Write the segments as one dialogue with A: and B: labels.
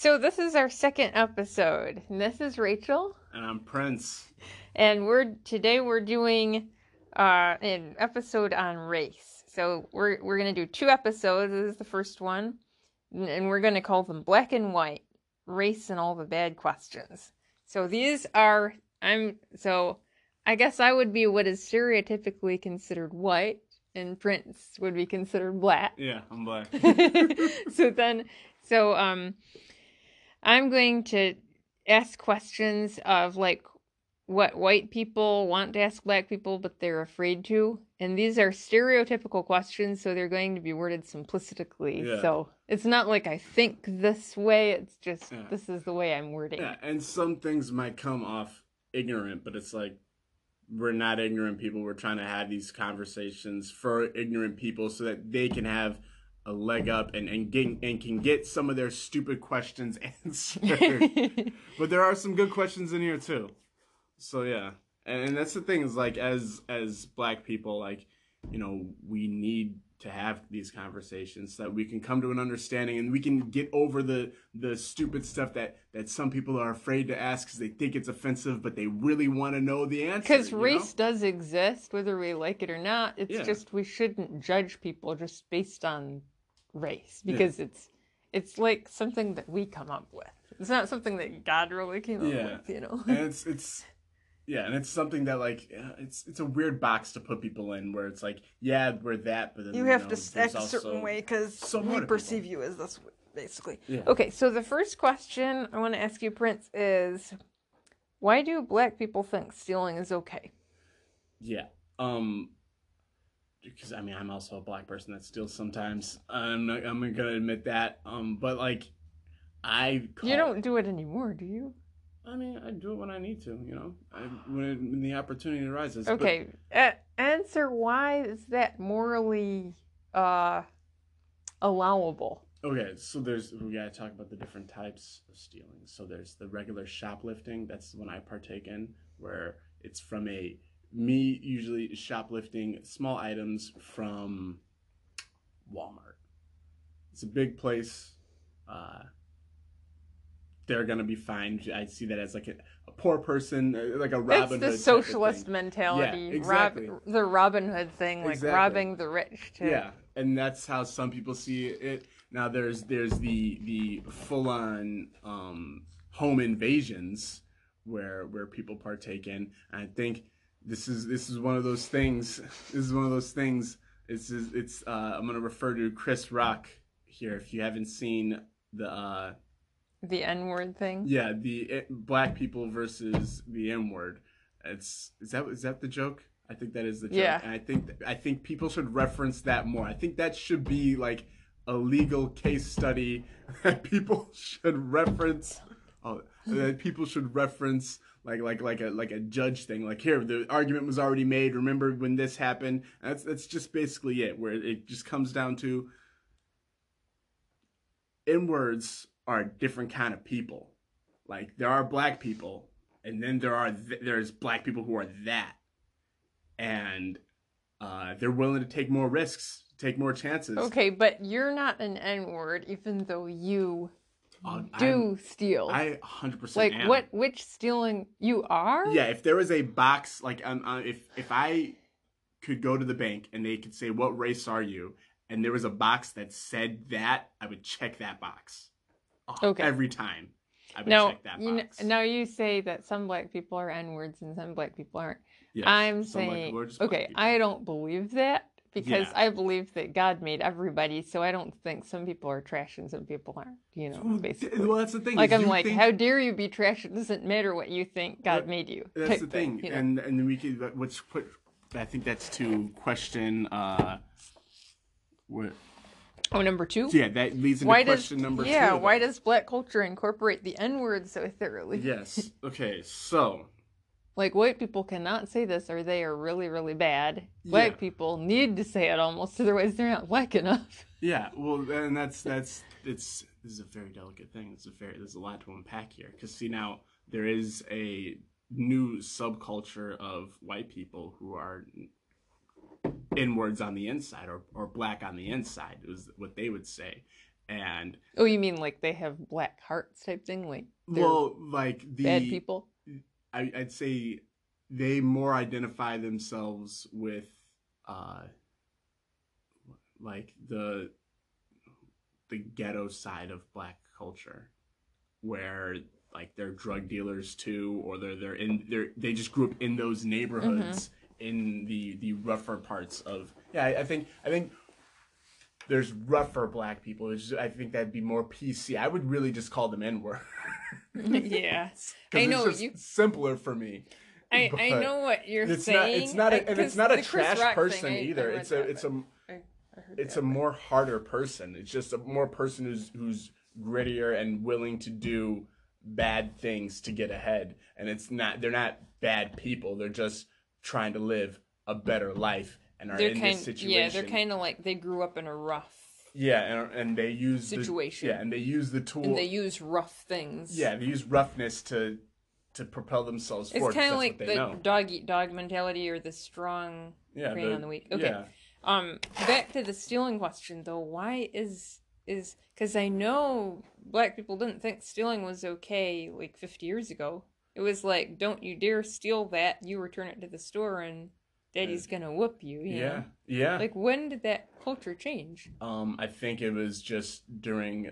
A: So this is our second episode. And this is Rachel,
B: And I'm Prince.
A: and we're today we're doing uh an episode on race. So we're we're gonna do two episodes. This is the first one, and- we're gonna call them black and white, race and all the bad questions. So these are I'm so I guess I would be what is stereotypically considered white, and Prince would be considered black.
B: Yeah, I'm black.
A: so then so um i'm going to ask questions of like what white people want to ask black people but they're afraid to and these are stereotypical questions so they're going to be worded simplistically
B: Yeah.
A: so it's not like i think this way it's just
B: Yeah.
A: this is the way i'm wording
B: yeah, and some things might come off ignorant, but it's like we're not ignorant people. We're trying to have these conversations for ignorant people so that they can have a leg up and and get and can get some of their stupid questions answered. but there are some good questions in here too. So yeah, and, and that's the thing is like as as black people, like you know, we need to have these conversations so that we can come to an understanding and we can get over the the stupid stuff that that some people are afraid to ask because they think it's offensive, but they really want to know the answer.
A: because
B: you know?
A: race does exist whether we like it or not it's
B: Yeah.
A: just we shouldn't judge people just based on race
B: Yeah.
A: because it's it's like something that we come up with it's not something that god really came up
B: Yeah.
A: with you know
B: and it's it's yeah, and it's something that like uh, it's it's a weird box to put people in where it's like yeah we're that, but then
A: you have
B: know,
A: to act a certain way because
B: some
A: we
B: other
A: perceive
B: people.
A: you as this basically
B: Yeah.
A: okay so the first question i want to ask you prince is why do black people think stealing is okay
B: Yeah. Um because I mean I'm also a black person that steals sometimes. I'm not, I'm gonna admit that. Um but like I call,
A: you don't do it anymore do you
B: I mean I do it when I need to, you know. I, when, it, when the opportunity arises. But-
A: Okay, a- answer why is that morally uh allowable?
B: Okay, so there's we gotta talk about the different types of stealing. So there's the regular shoplifting, that's the one I partake in, where it's from a me usually shoplifting small items from Walmart. It's a big place. Uh, they're gonna be fine. I see that as like a, a poor person, uh, like a Robin
A: it's
B: Hood
A: the socialist mentality,
B: Yeah, exactly.
A: rob the Robin Hood thing, like
B: Exactly.
A: robbing the rich. To,
B: Yeah, and that's how some people see it. Now there's there's the the full on um, home invasions where where people partake in. And I think this is this is one of those things. This is one of those things. It's it's, it's uh, I'm gonna refer to Chris Rock here. If you haven't seen the uh,
A: the N word thing.
B: yeah the uh, black people versus the N word. It's is that is that the joke? I think that is the joke.
A: Yeah.
B: And I think I think people should reference that more. I think that should be like a legal case study that people should reference. Oh, that people should reference like like like a like a judge thing. Like here, the argument was already made. Remember when this happened? That's that's just basically it. Where it just comes down to N words are different kind of people. Like there are black people, and then there are th- there's black people who are that, and uh, they're willing to take more risks, take more chances.
A: Okay, but you're not an N word, even though you
B: Uh,
A: do steal.
B: I 100%
A: like
B: am.
A: what? Which stealing you are?
B: Yeah, if there was a box like um, uh, if if I could go to the bank and they could say what race are you, and there was a box that said that, I would check that box.
A: Okay.
B: Every time, I would
A: Now,
B: check that
A: you kn-
B: box.
A: now you say that some black people are N words and some black people aren't.
B: Yes,
A: I'm saying,
B: people are just black
A: okay,
B: people.
A: I don't believe that because
B: Yeah.
A: I believe that God made everybody, so I don't think some people are trash and some people aren't. You know, basically.
B: well, that's the thing.
A: like I'm like,
B: think-
A: how dare you be trash? It doesn't matter what you think. God
B: That-
A: made you.
B: That's the thing,
A: you know?
B: and and we could which put. I think that's to question. uh What?
A: Oh, number two.
B: Yeah, that leads into
A: why does
B: question number two.
A: yeah? Why does black culture incorporate the N word so thoroughly?
B: Yes. Okay. So
A: Like white people cannot say this or they are really really bad. Black
B: Yeah.
A: people need to say it almost, otherwise they're not black enough.
B: yeah, well, and that's that's it's this is a very delicate thing. It's a very there's a lot to unpack here because see now there is a new subculture of white people who are N words on the inside or, or black on the inside is what they would say. And
A: Oh, you mean like they have black hearts type thing, like
B: well, like the
A: bad people?
B: I, I'd say they more identify themselves with uh like the the ghetto side of black culture where like they're drug dealers too or they're they're in they're they just grew up in those neighborhoods in the the rougher parts of yeah I, I think I think there's rougher black people which I think that'd be more PC I would really just call them N word
A: yeah, I know, you-
B: simpler for me
A: I I know what you're
B: it's
A: saying.
B: not it's not a, and it's not a trash
A: Rock
B: person
A: thing,
B: either it's a
A: that,
B: it's a
A: but I- I heard
B: it's
A: that,
B: a more harder person. It's just a more person who's who's grittier and willing to do bad things to get ahead. And it's not they're not bad people. They're just trying to live a better life and are
A: they're
B: in
A: kind,
B: this situation.
A: yeah, they're kind of like they grew up in a rough,
B: yeah, and, and they use
A: Situation.
B: The, yeah, and they use the tool.
A: and they use rough things.
B: yeah, they use roughness to to propel themselves
A: it's
B: forward.
A: kind of like the
B: know.
A: dog eat dog mentality or the strong
B: yeah, the-
A: on the weak. Okay,
B: Yeah.
A: Um, back to the stealing question though. Why is is because I know black people didn't think stealing was okay like 50 years ago. It was like, don't you dare steal that. You return it to the store, and daddy's gonna whoop you. you
B: Yeah.
A: know?
B: Yeah.
A: Like when did that culture change?
B: Um, I think it was just during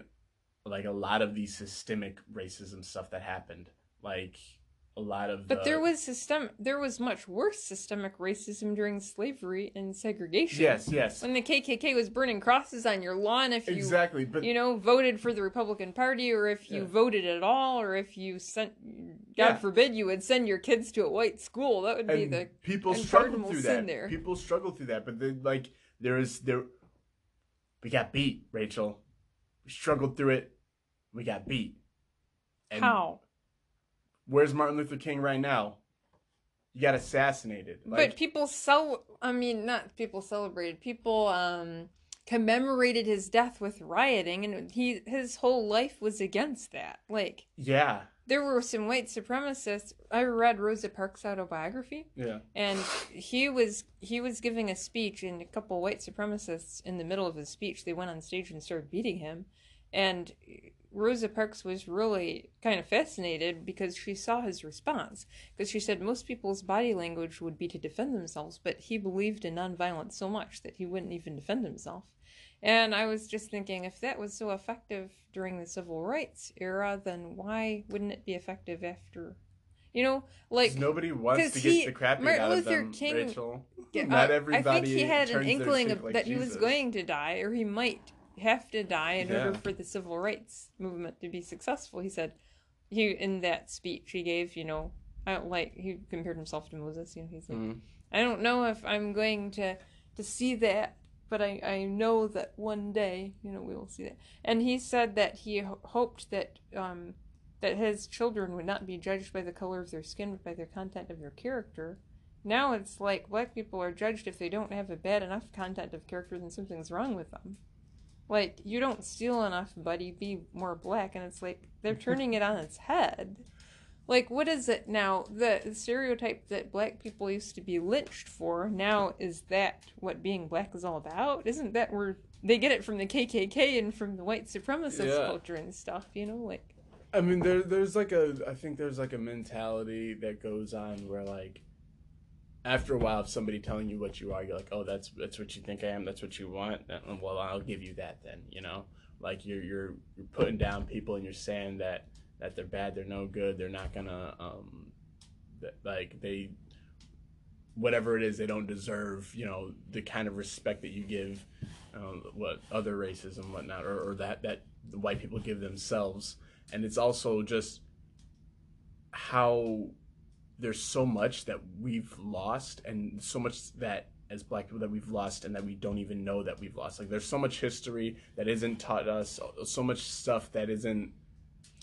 B: like a lot of the systemic racism stuff that happened. Like a lot of
A: But
B: the-
A: there uh, was system. There was much worse systemic racism during slavery and segregation.
B: Yes, yes.
A: When the KKK was burning crosses on your lawn, if you
B: Exactly. But
A: you know, voted for the Republican Party, or if you
B: Yeah.
A: voted at all, or if you sent, God
B: Yeah.
A: forbid, you would send your kids to a white school. That would be the
B: people
A: and
B: struggle through that.
A: there.
B: People struggle through that, but then like there is there we got beat, Rachel. We struggled through it. We got beat. And
A: how.
B: Where's Martin Luther King right now? You got assassinated.
A: but people cel I mean, not people celebrated. People um commemorated his death with rioting, and he his whole life was against that. Like
B: yeah,
A: there were some white supremacists. I read Rosa Parks' autobiography.
B: yeah.
A: and he was he was giving a speech and a couple white supremacists in the middle of his speech they went on stage and started beating him and rosa parks was really kind of fascinated because she saw his response because she said most people's body language would be to defend themselves but he believed in nonviolence so much that he wouldn't even defend himself and i was just thinking if that was so effective during the civil rights era then why wouldn't it be effective after you know like
B: nobody wants to get
A: he-
B: the crap beat out of them,
A: King-
B: Rachel.
A: Yeah,
B: Not
A: uh,
B: everybody.
A: I think he had an inkling of,
B: like
A: that he was going to die, or he might have to die in
B: Yeah.
A: order for the civil rights movement to be successful. He said, he in that speech he gave, you know, I don't like he compared himself to Moses. You know, he's like,
B: Mhm.
A: I don't know if I'm going to to see that, but I I know that one day, you know, we will see that. And he said that he ho- hoped that um that his children would not be judged by the color of their skin, but by their content of their character. Now it's like black people are judged if they don't have a bad enough content of character, then something's wrong with them. Like, you don't steal enough, buddy, be more black. And it's like, they're turning it on its head. Like, what is it now? The stereotype that black people used to be lynched for, now is that what being black is all about? Isn't that where they get it from the KKK and from the white supremacist
B: Yeah.
A: culture and stuff, you know? Like,
B: I mean, there, there's like a, I think there's like a mentality that goes on where like, after a while, of somebody telling you what you are, you're like, oh, that's that's what you think I am, that's what you want. Well, I'll give you that then, you know. Like you're you're you're putting down people and you're saying that that they're bad, they're no good, they're not gonna um, like they, whatever it is, they don't deserve, you know, the kind of respect that you give, um, what other races and whatnot, or, or that that the white people give themselves and it's also just how there's so much that we've lost and so much that as black people that we've lost and that we don't even know that we've lost like there's so much history that isn't taught us so much stuff that isn't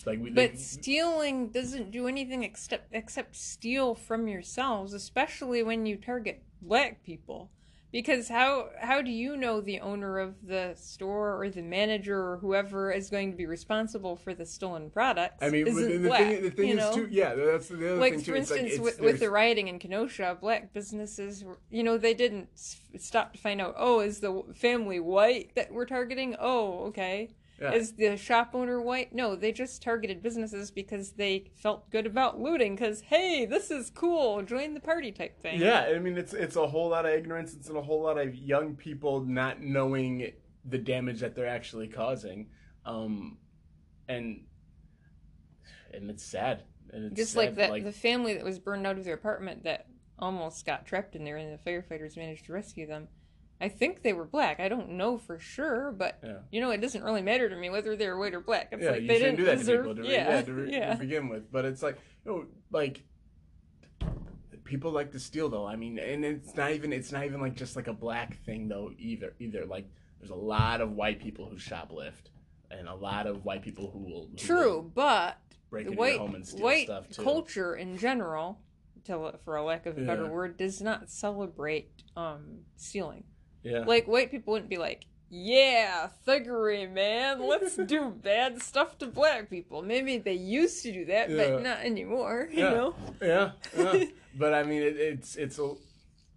B: like we
A: But
B: like,
A: stealing doesn't do anything except except steal from yourselves, especially when you target black people. Because how how do you know the owner of the store or the manager or whoever is going to be responsible for the stolen products?
B: I mean,
A: isn't
B: the,
A: black,
B: thing, the thing
A: you
B: is too. Yeah, that's the other
A: like
B: thing too.
A: for
B: like,
A: instance, with, with the rioting in Kenosha, black businesses, you know, they didn't stop to find out. Oh, is the family white that we're targeting? Oh, okay.
B: Yeah.
A: Is the shop owner white? No, they just targeted businesses because they felt good about looting. Because hey, this is cool. Join the party type thing.
B: Yeah, I mean it's it's a whole lot of ignorance. It's a whole lot of young people not knowing the damage that they're actually causing, um, and and it's sad. And it's
A: Just
B: sad,
A: like that, the family that was burned out of their apartment that almost got trapped in there, and the firefighters managed to rescue them. I think they were black. I don't know for sure, but
B: Yeah.
A: you know, it doesn't really matter to me whether they're white or black. It's
B: yeah,
A: like
B: you
A: they
B: shouldn't
A: didn't
B: do that
A: deserve.
B: to people to,
A: yeah,
B: yeah, to, re-
A: yeah.
B: to begin with. But it's like you know, like people like to steal though. I mean, and it's not even it's not even like just like a black thing though either. Either like there's a lot of white people who shoplift, and a lot of white people who will who
A: True,
B: will
A: but
B: break into
A: white
B: home and steal
A: white
B: stuff too.
A: culture in general, to, for a lack of a better
B: Yeah.
A: word, does not celebrate um stealing.
B: Yeah,
A: Like white people wouldn't be like, "Yeah, thuggery, man. Let's do bad stuff to black people." Maybe they used to do that,
B: Yeah.
A: but not anymore. You
B: Yeah.
A: know?
B: yeah, yeah. but I mean, it, it's it's a.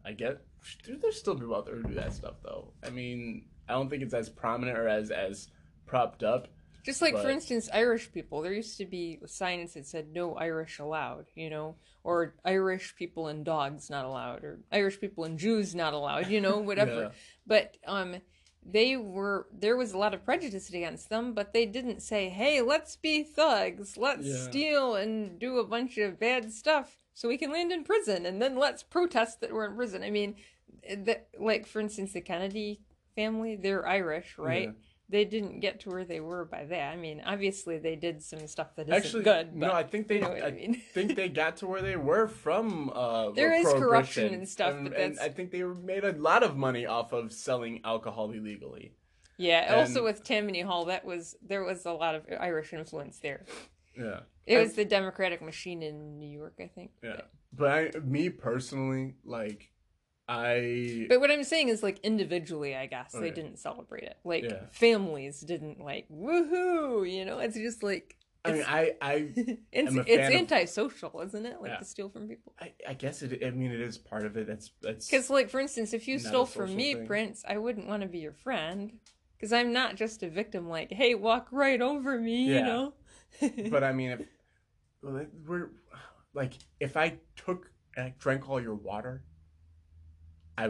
B: I get. Dude, there's still people out there who do that stuff though. I mean, I don't think it's as prominent or as as propped up.
A: Just like, for instance, Irish people. There used to be signs that said "No Irish allowed," you know, or Irish people and dogs not allowed, or Irish people and Jews not allowed, you know, whatever.
B: Yeah.
A: But um, they were there was a lot of prejudice against them, but they didn't say, "Hey, let's be thugs, let's
B: Yeah.
A: steal and do a bunch of bad stuff so we can land in prison, and then let's protest that we're in prison." I mean, that like for instance, the Kennedy family, they're Irish, right?
B: Yeah.
A: They didn't get to where they were by that. I mean, obviously they did some stuff that isn't
B: Actually,
A: good. But,
B: no, I think they.
A: you know I
B: I
A: mean?
B: think they got to where they were from. Uh,
A: There is corruption and stuff,
B: and,
A: but
B: and I think they made a lot of money off of selling alcohol illegally.
A: yeah. Also with Tammany Hall, that was there was a lot of Irish influence there.
B: Yeah,
A: It
B: And-
A: was the Democratic machine in New York, I think.
B: yeah. But I, me personally, like, I
A: But what I'm saying is, like individually, I guess they didn't celebrate it. Like
B: Yeah.
A: families didn't like woohoo. You know, it's just like
B: I mean, I, I,
A: it's, it's antisocial, isn't it? Like
B: Yeah.
A: to steal from people.
B: I, I guess it. I mean, it is part of it. That's that's
A: Because, like, for instance, if you stole from me,
B: thing.
A: Prince, I wouldn't want to be your friend. Because I'm not just a victim. Like, hey, walk right over me. You know.
B: But I mean, if well, we're like, if I took and I drank all your water, I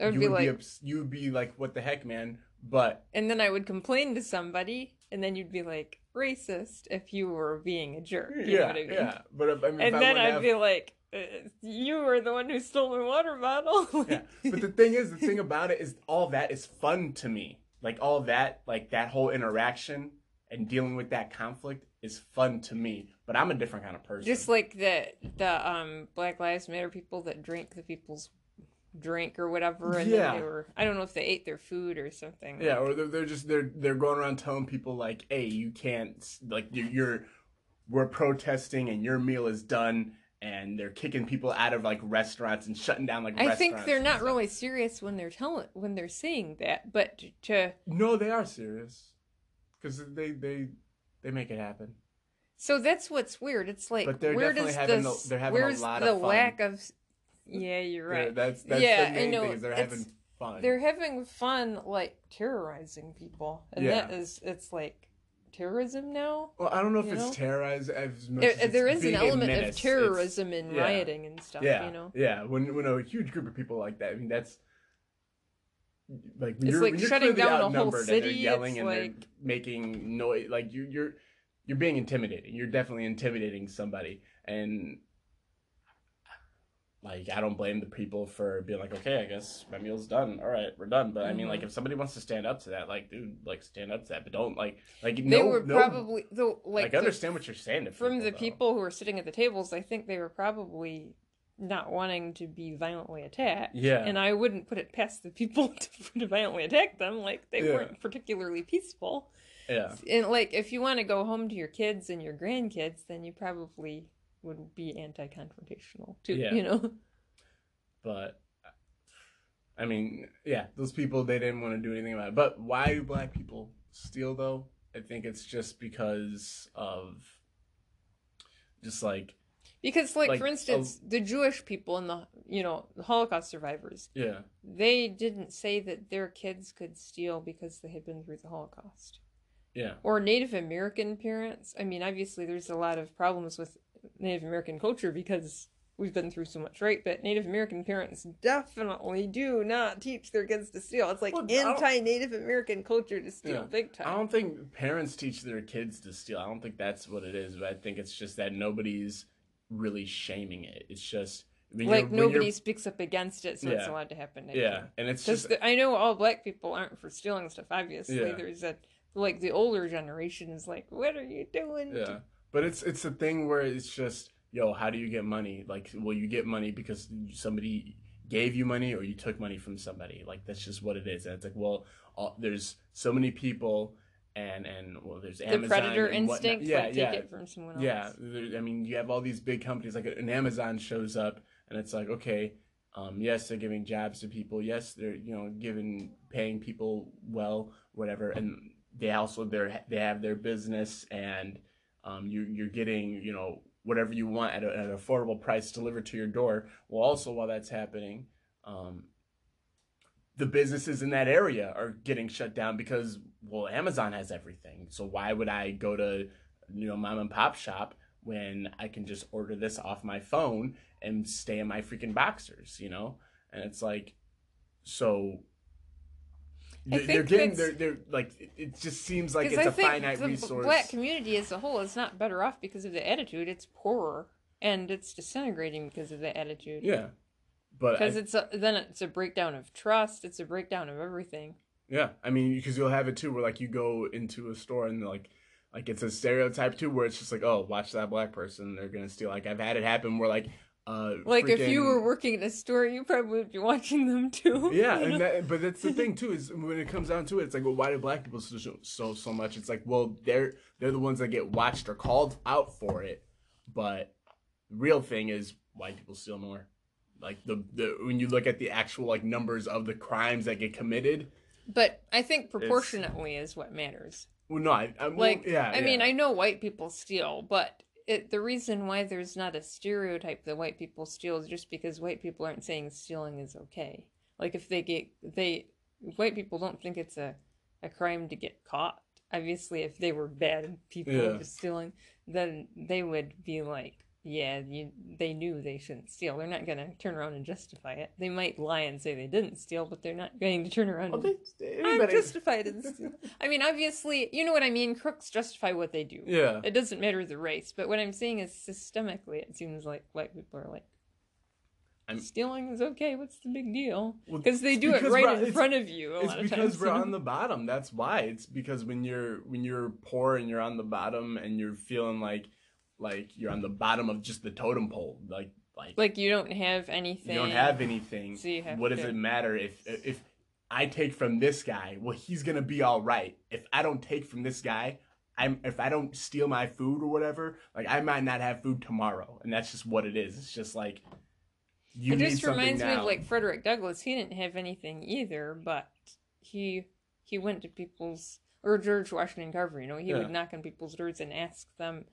A: I would
B: you
A: be
B: would
A: like,
B: be you would be like, what the heck, man? But
A: and then I would complain to somebody, and then you'd be like, racist if you were being a jerk. You know
B: yeah,
A: what I mean?
B: yeah. But if, I mean, if
A: And
B: I
A: then
B: wouldn't
A: I'd
B: have-
A: be like, uh, you were the one who stole my water bottle.
B: yeah. But the thing is, the thing about it is, all that is fun to me. Like all that, like that whole interaction and dealing with that conflict is fun to me. But I'm a different kind of person.
A: Just like the the um Black Lives Matter people that drink the people's drink or whatever, and
B: Yeah.
A: then they were I don't know if they ate their food or something.
B: Yeah, or they're, they're just they're they're going around telling people like, "Hey, you can't like you're, you're we're protesting and your meal is done." And they're kicking people out of like restaurants and shutting down like.
A: I think they're not really serious when they're telling when they're saying that, but to
B: No, they are serious, because they they they make it happen.
A: so that's what's weird. It's like
B: But they're
A: where
B: definitely
A: does
B: having a- they're having a
A: where's
B: lot
A: the
B: of fun.
A: lack of yeah, you're
B: They're-
A: right.
B: That's that's
A: Yeah,
B: the
A: I
B: main
A: know,
B: thing is they're having fun.
A: They're having fun like terrorizing people, and
B: Yeah.
A: that is it's like terrorism now.
B: Well, I don't know if it's
A: know?
B: terrorized as much.
A: There,
B: as
A: there is an element
B: menace.
A: of terrorism in
B: yeah.
A: rioting and stuff,
B: yeah,
A: you know.
B: yeah. When when a huge group of people like that, I mean, that's like
A: It's
B: you're,
A: like
B: you're
A: shutting down a whole
B: outnumbered and they're
A: city,
B: yelling
A: it's
B: and they're
A: like-
B: making noise. Like you, you're you're being intimidating. You're definitely intimidating somebody, and like I don't blame the people for being like, okay, I guess my meal's done. All right, we're done. But I mean, like mm-hmm. if somebody wants to stand up to that, like dude, like stand up to that, but don't like like
A: They
B: no,
A: were
B: no,
A: probably though
B: like,
A: like
B: I
A: the-
B: understand what you're saying
A: from the
B: though.
A: people who were sitting at the tables. I think they were probably not wanting to be violently attacked.
B: Yeah.
A: and I wouldn't put it past the people to, to violently attack them. Like they
B: Yeah.
A: weren't particularly peaceful.
B: Yeah.
A: And like if you want to go home to your kids and your grandkids, then you probably would be anti-confrontational too.
B: Yeah.
A: You know.
B: but I mean, yeah, those people they didn't want to do anything about it. But why do black people steal though? I think it's just because of just like
A: Because, like,
B: Like,
A: for instance, the Jewish people and the you know the Holocaust survivors,
B: yeah,
A: they didn't say that their kids could steal because they had been through the Holocaust.
B: Yeah.
A: or Native American parents. I mean, obviously, there's a lot of problems with Native American culture because we've been through so much, right? But Native American parents definitely do not teach their kids to steal. It's like
B: Well,
A: anti-Native American culture to steal big time.
B: I don't think parents teach their kids to steal. I don't think that's what it is. But I think it's just that nobody's really shaming it. It's just
A: Like nobody speaks up against it, so it's
B: Yeah.
A: allowed to happen.
B: Yeah, and it's
A: Because
B: just
A: I know all black people aren't for stealing stuff. Obviously,
B: Yeah.
A: there's a like the older generation is like, "What are you doing?"
B: yeah. But it's it's a thing where it's just yo, how do you get money? Like, well, you get money because somebody gave you money or you took money from somebody. Like that's just what it is. And it's like, well, all, there's so many people, and and well, there's
A: The
B: Amazon
A: predator
B: and
A: instinct,
B: Yeah,
A: like
B: yeah.
A: take it from someone else.
B: Yeah, I mean, you have all these big companies like an Amazon shows up, and it's like, okay, um, yes, they're giving jobs to people. Yes, they're you know giving paying people well, whatever, and they also they're they have their business, and um, you you're getting you know whatever you want at, a, at an affordable price delivered to your door. Well, also while that's happening, um, the businesses in that area are getting shut down because well, Amazon has everything. So why would I go to you know mom and pop shop when I can just order this off my phone and stay in my freaking boxers, you know? And it's like, so
A: I
B: they're, they're getting they're they're like it- just seems like it's
A: I
B: a
A: think
B: finite
A: the
B: resource.
A: black community as a whole is not better off because of the attitude. It's poorer and it's disintegrating because of the attitude.
B: yeah, but
A: Because it's a, then it's a breakdown of trust. It's a breakdown of everything.
B: Yeah, I mean, because you'll have it too, where like you go into a store and like, like it's a stereotype too, where it's just like, oh, watch that black person, they're gonna steal. Like I've had it happen where like, uh,
A: Like if you were working in a store, you probably would be watching them too.
B: yeah,
A: you
B: and
A: know?
B: that, but that's the thing too is when it comes down to it, it's like, well, why do black people so so so much? It's like, well, they're they're the ones that get watched or called out for it, but the real thing is white people steal more. Like the the when you look at the actual like numbers of the crimes that get committed,
A: But I think proportionately is what matters.
B: well, no, I, I well,
A: Like,
B: yeah,
A: I mean. I know white people steal, but it, the reason why there's not a stereotype that white people steal is just because white people aren't saying stealing is okay. Like if they get they white people don't think it's a a crime to get caught. Obviously, if they were bad people
B: Yeah.
A: stealing, then they would be like, yeah, you, they knew they shouldn't steal. They're not going to turn around and justify it. They might lie and say they didn't steal, but they're not going to turn around
B: Well,
A: and
B: anybody-
A: justified in stealing. I mean, obviously, you know what I mean. Crooks justify what they do.
B: Yeah.
A: It doesn't matter the race, but what I'm saying is systemically, it seems like white people are like,
B: I'm-
A: stealing is okay. What's the big deal?
B: Well,
A: Because they do it right in front of you. A
B: It's
A: lot of
B: because
A: times,
B: we're on the bottom. That's why. It's because when you're when you're poor and you're on the bottom and you're feeling like like you're on the bottom of just the totem pole. Like like,
A: like you don't have anything.
B: you don't have anything.
A: So you have
B: what does it matter if if I take from this guy? Well, he's gonna be all right. If I don't take from this guy. I'm, if I don't steal my food or whatever, like I might not have food tomorrow, and that's just what it is. It's just like you
A: it just reminds me of like Frederick Douglass. He didn't have anything either, but he he went to people's or George Washington Carver. You know, he
B: Yeah.
A: would knock on people's doors and ask them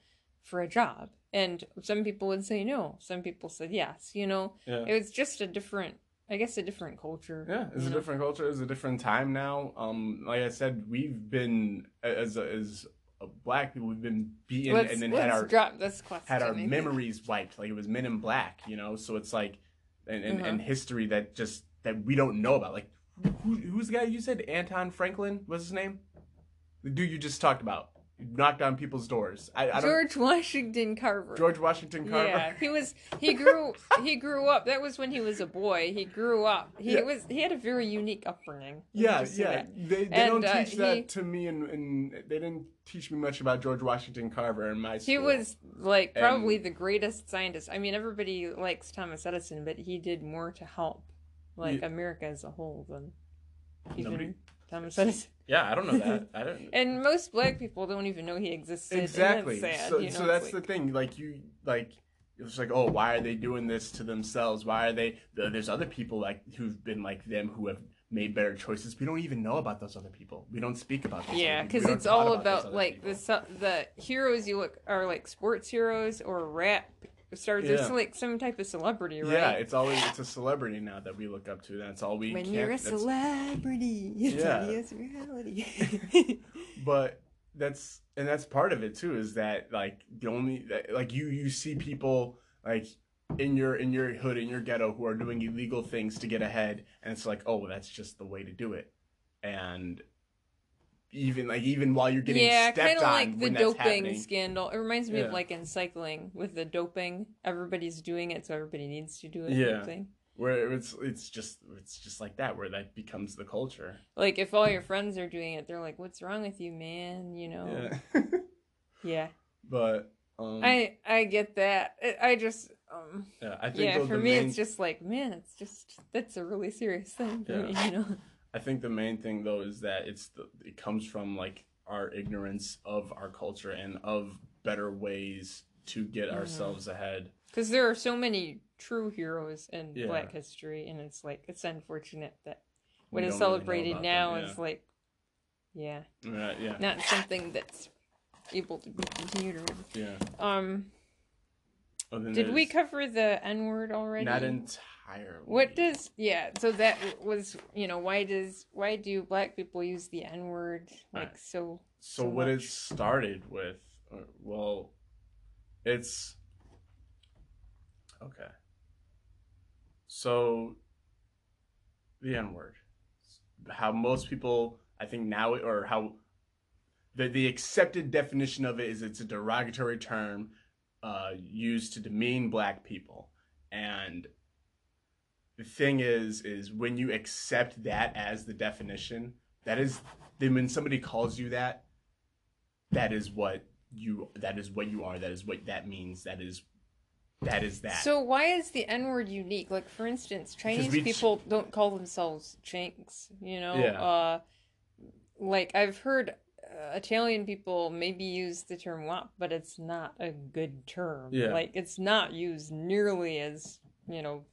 A: for a job, and some people would say no. Some people said yes. You know,
B: yeah.
A: it was just a different, I guess, a different culture.
B: Yeah, it's a
A: know?
B: different culture. It's a different time now. Um, like I said, we've been as a, as uh, black people, we've been beaten
A: Let's,
B: and then had our
A: drop this question.
B: had our memories wiped. Like it was Men in Black, you know. So it's like, and and,
A: Uh-huh.
B: and history that just that we don't know about. Like, who, who's the guy you said? Anton Franklin was his name. The dude you just talked about, knocked on people's doors. I, I don't.
A: George Washington Carver.
B: George Washington Carver.
A: Yeah, he was. He grew. he grew up. That was when he was a boy. He grew up. He
B: Yeah.
A: was. He had a very unique upbringing.
B: Yeah, yeah. They, they
A: And,
B: don't
A: uh,
B: teach that
A: he-
B: to me, and, and they didn't teach me much about George Washington Carver in my school.
A: He was like probably
B: And-
A: the greatest scientist. I mean, everybody likes Thomas Edison, but he did more to help like
B: Yeah.
A: America as a whole than even
B: Nobody-
A: Thomas Edison.
B: Yeah, I don't know that. I don't.
A: And most black people don't even know he existed. and
B: exactly.
A: that's sad,
B: so,
A: you know,
B: so that's
A: like-
B: the thing. Like you, like it's like, oh, why are they doing this to themselves? Why are they? There's other people like who've been like them who have made better choices. We don't even know about those other people. We don't speak about. Those
A: Yeah, because it's all
B: those
A: about like
B: people.
A: the the heroes you look are like sports heroes or rap stars. There's
B: Yeah.
A: like some type of celebrity, right?
B: Yeah, it's always it's a celebrity now that we look up to. That's all we.
A: when you're a celebrity, it's
B: Yeah.
A: obvious reality.
B: But that's and that's part of it too is that like the only like you you see people like in your in your hood in your ghetto who are doing illegal things to get ahead and it's like oh that's just the way to do it and even like even while you're getting
A: yeah,
B: stepped
A: kind of
B: on
A: like the doping
B: happening.
A: scandal. It reminds me
B: Yeah.
A: of like in cycling with the doping. Everybody's doing it, so everybody needs to do it.
B: Yeah.
A: Thing.
B: where it's it's just it's just like that where that becomes the culture
A: Like if all your friends are doing it, they're like, "What's wrong with you, man?" You know.
B: yeah
A: Yeah.
B: but um
A: I I get that. I, I just um
B: yeah, I think
A: yeah. For me,
B: main,
A: it's just like, man, it's just that's a really serious thing for
B: Yeah.
A: me. You know.
B: I think the main thing though is that it's the it comes from like our ignorance of our culture and of better ways to get ourselves ahead.
A: Because there are so many true heroes in
B: Yeah.
A: Black history, and it's like it's unfortunate that what is
B: don't really
A: celebrated now
B: them,
A: is like, yeah,
B: yeah. Uh, yeah.
A: not something that's able to be continued.
B: Yeah.
A: um,
B: then
A: did we cover the N word already?
B: Not entirely.
A: What does yeah? So that was you know why does why do black people use the N word like
B: Right.
A: so?
B: So,
A: so
B: what it started with, uh, well, it's okay. So the N word, how most people, I think now, or how the the accepted definition of it is it's a derogatory term uh, used to demean black people, and the thing is, is when you accept that as the definition, that is then when somebody calls you that that is what you that is what you are that is what that means that is that is that
A: So why is the N word unique? Like for instance, Chinese
B: we
A: people don't call themselves chinks. You know,
B: Yeah.
A: uh, like I've heard uh, Italian people maybe use the term "wop," but it's not a good term.
B: Yeah.
A: Like it's not used nearly as you know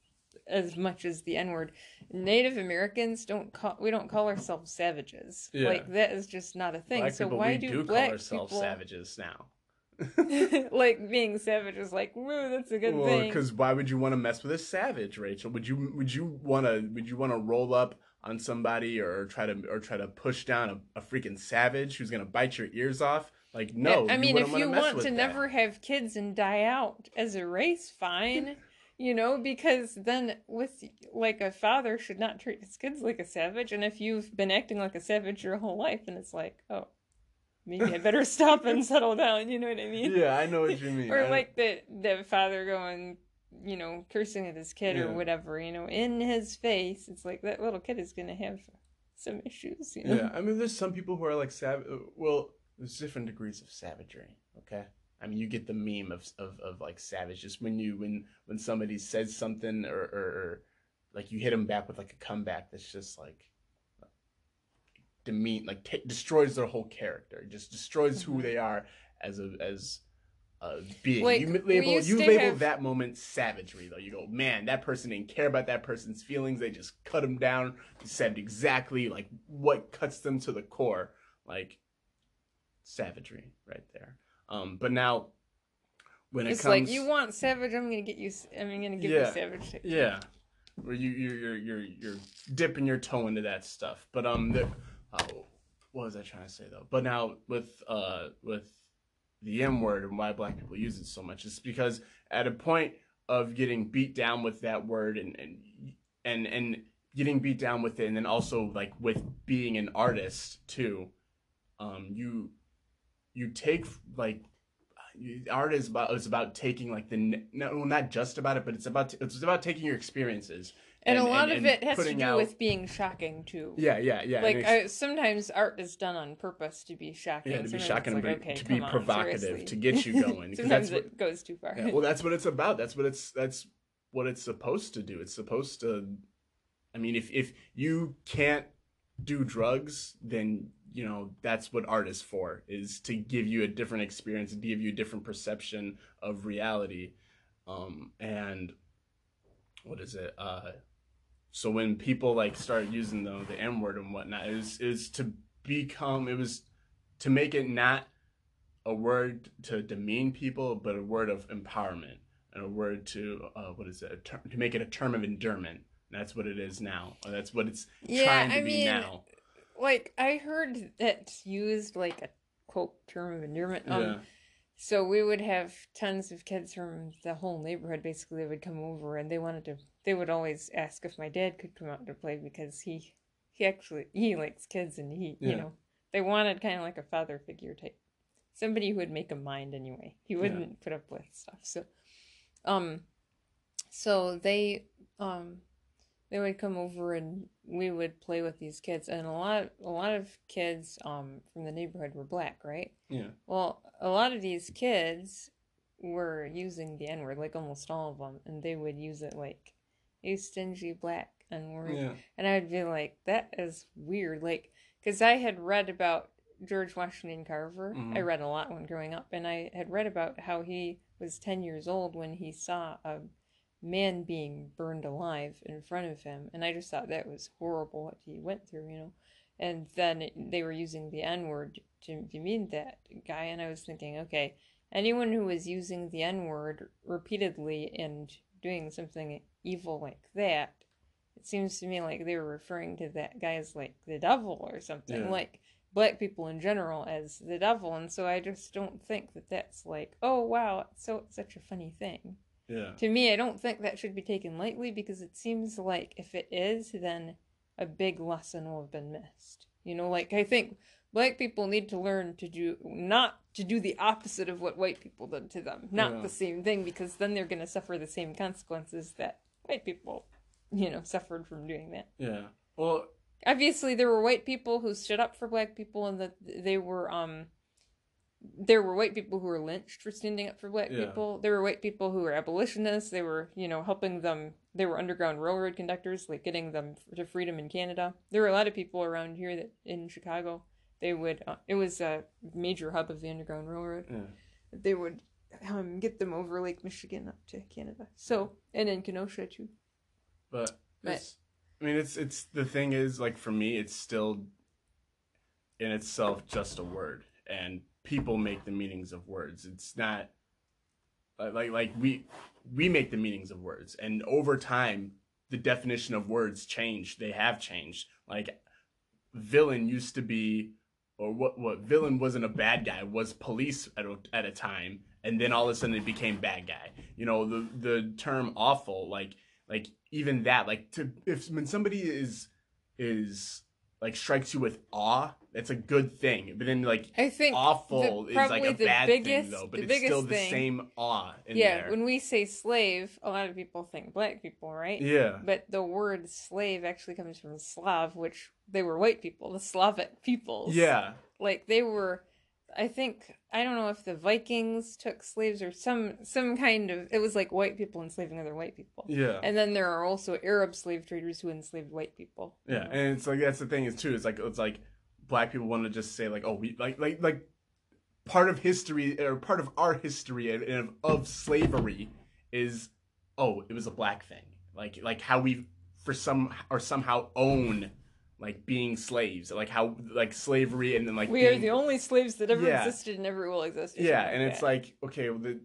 A: as much as the N word. Native Americans don't call we don't call ourselves savages.
B: Yeah.
A: Like that is just not a thing.
B: black
A: so
B: people,
A: why
B: we
A: do,
B: do,
A: black
B: call ourselves
A: people
B: savages now
A: like being savage is like woo that's a good
B: well
A: thing.
B: because why would you want to mess with a savage rachel would you would you want to would you want to roll up on somebody or try to or try to push down a, a freaking savage who's gonna bite your ears off like no
A: I mean, if you want to
B: that.
A: never have kids and die out as a race, fine. you know, because then with like a father should not treat his kids like a savage, and if you've been acting like a savage your whole life, then it's like, oh, maybe I better stop and settle down. You know what I mean?
B: yeah i know what you mean
A: Or like the the father going, you know, cursing at his kid
B: Yeah.
A: or whatever, you know, in his face. It's like that little kid is gonna have some issues. You know?
B: Yeah, I mean, there's some people who are like sav. Well, there's different degrees of savagery. Okay, I mean, you get the meme of of, of like savage just when you when when somebody says something or, or, or like you hit them back with like a comeback that's just like demean, like ta destroys their whole character, just destroys who
A: Mhm.
B: they are as a as a being.
A: Like,
B: you label you label
A: have-
B: that moment savagery though. You go, man, that person didn't care about that person's feelings. They just cut them down. Said exactly like what cuts them to the core, like savagery right there. Um, but now when it
A: It's
B: comes,
A: like you want savage, I'm gonna get you. I'm gonna give
B: Yeah.
A: you savage.
B: yeah, where you you're you're you're, you're dipping your toe into that stuff. But um, the, uh, what was I trying to say though? But now with uh with the N word and why black people use it so much is because at a point of getting beat down with that word and and and and getting beat down with it, and then also like with being an artist too, um, you you take like art is about is about taking like the no well, not just about it, but it's about it's about taking your experiences
A: And,
B: And-
A: a lot
B: and-
A: of it has to do
B: out-
A: with being shocking too.
B: Yeah, yeah, yeah.
A: like I, sometimes art is done on purpose to be shocking.
B: yeah, to be
A: Sometimes
B: shocking,
A: like, okay,
B: to be provocative,
A: seriously.
B: to get you going.
A: Sometimes
B: that's what,
A: it goes too far.
B: yeah, well, that's what it's about. That's what it's that's what it's supposed to do. It's supposed to. I mean, if if you can't do drugs, then you know that's what art is for. Is to give you a different experience, and give you a different perception of reality, um, and what is it? Uh, so when people like started using the the N word and whatnot, it was, it was to become it was to make it not a word to demean people, but a word of empowerment and a word to uh, what is it? To make it a term of endearment. That's what it is now. That's what it's
A: Yeah,
B: trying to
A: I
B: be
A: mean,
B: now.
A: Like I heard it used like a quote term of endearment. Um,
B: yeah.
A: So we would have tons of kids from the whole neighborhood. Basically, they would come over, and they wanted to. They would always ask if my dad could come out to play because he, he actually he likes kids, and he
B: Yeah.
A: you know they wanted kind of like a father figure type, somebody who would make a mind anyway. He wouldn't put up with stuff. So, um, so they um, they would come over and we would play with these kids, and a lot a lot of kids um from the neighborhood were black, right?
B: Yeah.
A: Well, a lot of these kids were using the N word, like almost all of them, and they would use it like, you stingy black N word.
B: Yeah.
A: And I would be like, that is weird. Like, because I had read about George Washington Carver.
B: Mhm.
A: I read a lot when growing up, and I had read about how he was 10 years old when he saw a man being burned alive in front of him. And I just thought that was horrible what he went through, you know. And then it, they were using the N word to, to mean that guy. And I was thinking, okay, anyone who was using the N word repeatedly and doing something evil like that, it seems to me like they were referring to that guy as like the devil or something,
B: Yeah.
A: like black people in general as the devil. And so I just don't think that that's like, oh wow, so it's such a funny thing.
B: Yeah.
A: To me, I don't think that should be taken lightly because it seems like if it is, then a big lesson will have been missed. You know, like I think black people need to learn to do not to do the opposite of what white people did to them, not
B: Yeah.
A: the same thing, because then they're going to suffer the same consequences that white people, you know, suffered from doing that.
B: Yeah. Well,
A: Obviously, there were white people who stood up for black people, and that they were um. There were white people who were lynched for standing up for black
B: Yeah.
A: people. There were white people who were abolitionists. They were, you know, helping them. They were underground railroad conductors, like getting them to freedom in Canada. There were a lot of people around here that in Chicago, they would. Uh, it was a major hub of the underground railroad.
B: yeah.
A: They would um, get them over Lake Michigan up to Canada. So and in Kenosha too.
B: But
A: But-
B: I mean, it's it's the thing is like for me, it's still in itself just a word, and people make the meanings of words. It's not like like, like we we make the meanings of words, and over time, the definition of words change. They have changed. Like villain used to be. Or what? What villain wasn't a bad guy was police at a, at a time, and then all of a sudden it became bad guy. You know the the term awful, like like even that like to if when somebody is is like strikes you with awe that's a good thing but then like
A: I think
B: awful
A: the-
B: is like a bad thing
A: biggest-
B: though but
A: the
B: it's still the
A: thing-
B: same awe in
A: yeah,
B: there
A: when we say slave, a lot of people think black people, right?
B: yeah
A: But the word slave actually comes from Slav, which they were white people, the Slavic peoples.
B: yeah
A: Like they were I think I don't know if the Vikings took slaves or some some kind of it was like white people enslaving other white people.
B: yeah
A: And then there are also Arab slave traders who enslaved white people.
B: yeah and it's like that's the thing is too it's like it's like black people want to just say like oh we like like like part of history or part of our history and of, of slavery is oh it was a black thing like like how we for some or somehow own like being slaves like how like slavery and then like
A: we are the only slaves that ever
B: Yeah.
A: existed and ever will exist.
B: yeah and
A: like
B: it's like okay well, the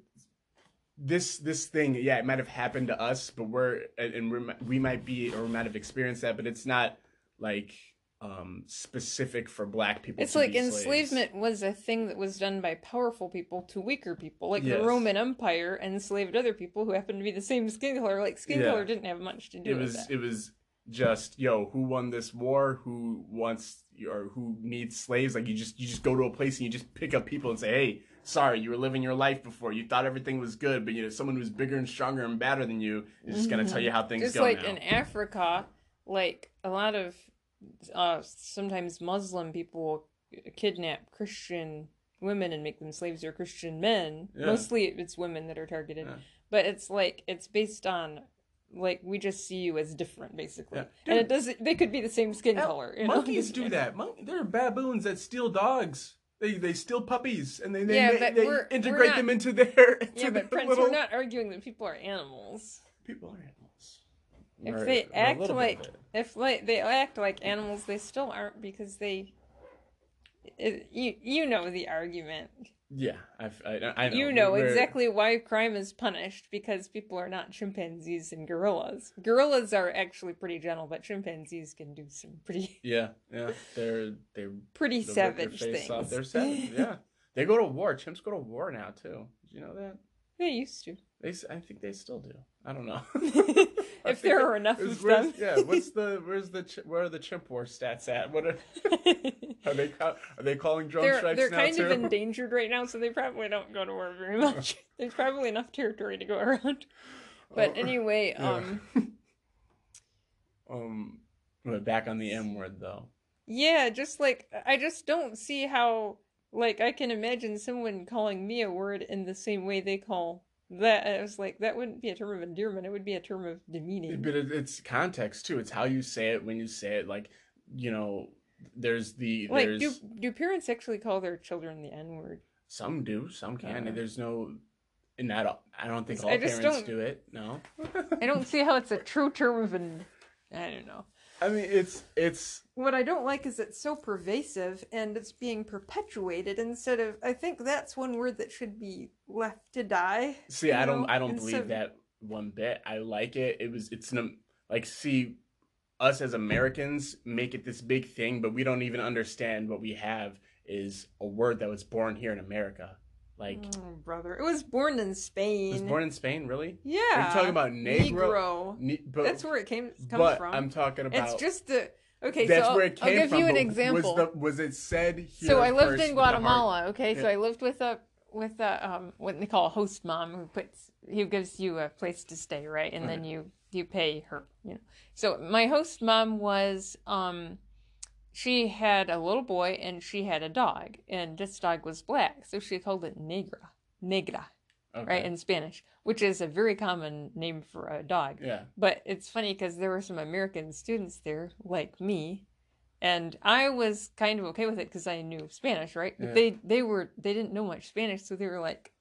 B: this this thing yeah it might have happened to us but we're and and we're, we might be or we might have experienced that but it's not like um specific for black people
A: It's like enslavement was a thing that was done by powerful people to weaker people. Like
B: Yes.
A: the Roman Empire enslaved other people who happened to be the same skin color. Like skin
B: Yeah.
A: color didn't have much to do
B: it
A: with
B: was
A: that.
B: it was just yo who won this war who wants or who needs slaves like you just you just go to a place and you just pick up people and say hey sorry you were living your life before you thought everything was good but you know someone who's bigger and stronger and badder than you is just gonna tell you how things
A: Just
B: go
A: like
B: now.
A: in Africa, like a lot of uh, sometimes Muslim people kidnap Christian women and make them slaves or Christian men.
B: Yeah.
A: Mostly it's women that are targeted.
B: Yeah.
A: But it's like it's based on like we just see you as different basically.
B: Yeah.
A: And it doesn't they could be the same skin color. You know?
B: monkeys do that. Mon- there are baboons that steal dogs. They they steal puppies and they they,
A: Yeah,
B: they
A: we're-
B: integrate
A: not-
B: them into their into
A: Yeah, but
B: their
A: Prince,
B: little
A: we're not arguing that people are animals.
B: people are animals.
A: If they
B: or
A: act like if like they act like animals, they still aren't because they. It, you you know the argument.
B: Yeah, I've, I, I know.
A: You know
B: We're-
A: exactly why crime is punished because people are not chimpanzees and gorillas. Gorillas are actually pretty gentle, but chimpanzees can do some pretty
B: Yeah, yeah, they're they're
A: pretty savage things.
B: off. They're savage. Yeah, they go to war. Chimps go to war now too. Did you know that?
A: they used to.
B: They, I think they still do. I don't know.
A: If there are enough of them.
B: Yeah, what's the where's the where are the chimp war stats at? What are, are they are they calling drone
A: they're
B: strikes
A: they're
B: now
A: kind
B: too?
A: of endangered right now, so they probably don't go to war very much. There's probably enough territory to go around. But
B: Oh,
A: anyway,
B: yeah.
A: um,
B: um, but back on the M word though.
A: yeah, just like I just don't see how like I can imagine someone calling me a word in the same way they call that. I was like, that wouldn't be a term of endearment; it would be a term of demeaning.
B: But it, it's context too. It's how you say it when you say it. Like you know, there's the
A: Like,
B: there's
A: do do parents actually call their children the N word?
B: some do, some can.
A: Uh.
B: there's no, and I don't. I don't think all parents
A: don't-
B: do it. No.
A: I don't see how it's a true term of an. I don't know.
B: I mean, it's it's
A: What I don't like is it's so pervasive and it's being perpetuated instead of. I think that's one word that should be left to die.
B: see. I don't.
A: know,
B: I don't
A: instead
B: believe
A: of-
B: that one bit. I like it. It was. It's an like see. Us as Americans make it this big thing, but we don't even understand what we have is a word that was born here in America. Like
A: Oh, brother, it was born in Spain.
B: it was born in Spain, really?
A: Yeah.
B: Are you talking about Negro?
A: Negro.
B: Ne- but,
A: That's where it came comes
B: but
A: from.
B: I'm talking about.
A: it's just the okay.
B: that's
A: so
B: where
A: I'll, I'll give
B: from.
A: you an example.
B: Was, the, was it said here?
A: so I lived
B: first
A: in
B: with the heart?
A: Guatemala. Okay, so I lived with a with a um what they call a host mom who puts who gives you a place to stay, right? And then you you pay her, you know. So my host mom was um she had a little boy and she had a dog and this dog was black, so she called it negra. Negra,
B: Okay.
A: right, in Spanish, which is a very common name for a dog.
B: Yeah.
A: But it's funny because there were some American students there, like me, and I was kind of okay with it because I knew Spanish, right? But
B: Yeah.
A: they they were they didn't know much Spanish, so they were like,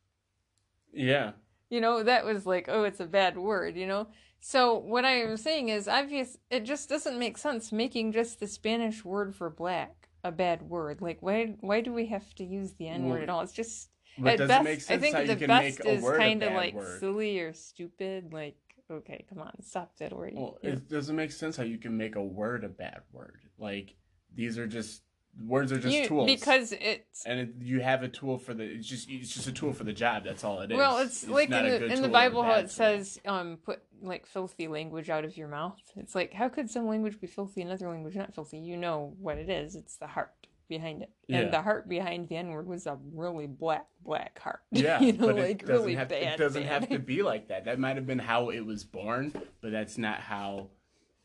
B: Yeah.
A: you know, that was like, oh, it's a bad word, you know. So what I am saying is, obvious, it just doesn't make sense making just the Spanish word for black a bad word. Like, why why do we have to use the N word at all? It's just
B: But
A: at
B: does
A: best,
B: it make sense
A: I think
B: how
A: the
B: you can
A: best
B: make a
A: is
B: word
A: kind of like
B: word?
A: silly or stupid. Like, okay, come on, stop that already.
B: Well,
A: you know?
B: it doesn't make sense how you can make a word a bad word. Like these are just words are just
A: You-
B: tools.
A: because it's
B: and it, you have a tool for the it's just it's just a tool for the job. That's all it is.
A: well, it's, like in the in the Bible how it
B: tool.
A: says, um, put like filthy language out of your mouth. It's like how could some language be filthy, another language not filthy? You know what it is. It's the heart behind it,
B: Yeah.
A: and the heart behind the N word was a really black black heart.
B: Yeah,
A: you know,
B: but
A: like
B: it doesn't
A: really
B: have
A: bad.
B: to, it doesn't
A: bad.
B: have to be like that. That might have been how it was born, but that's not how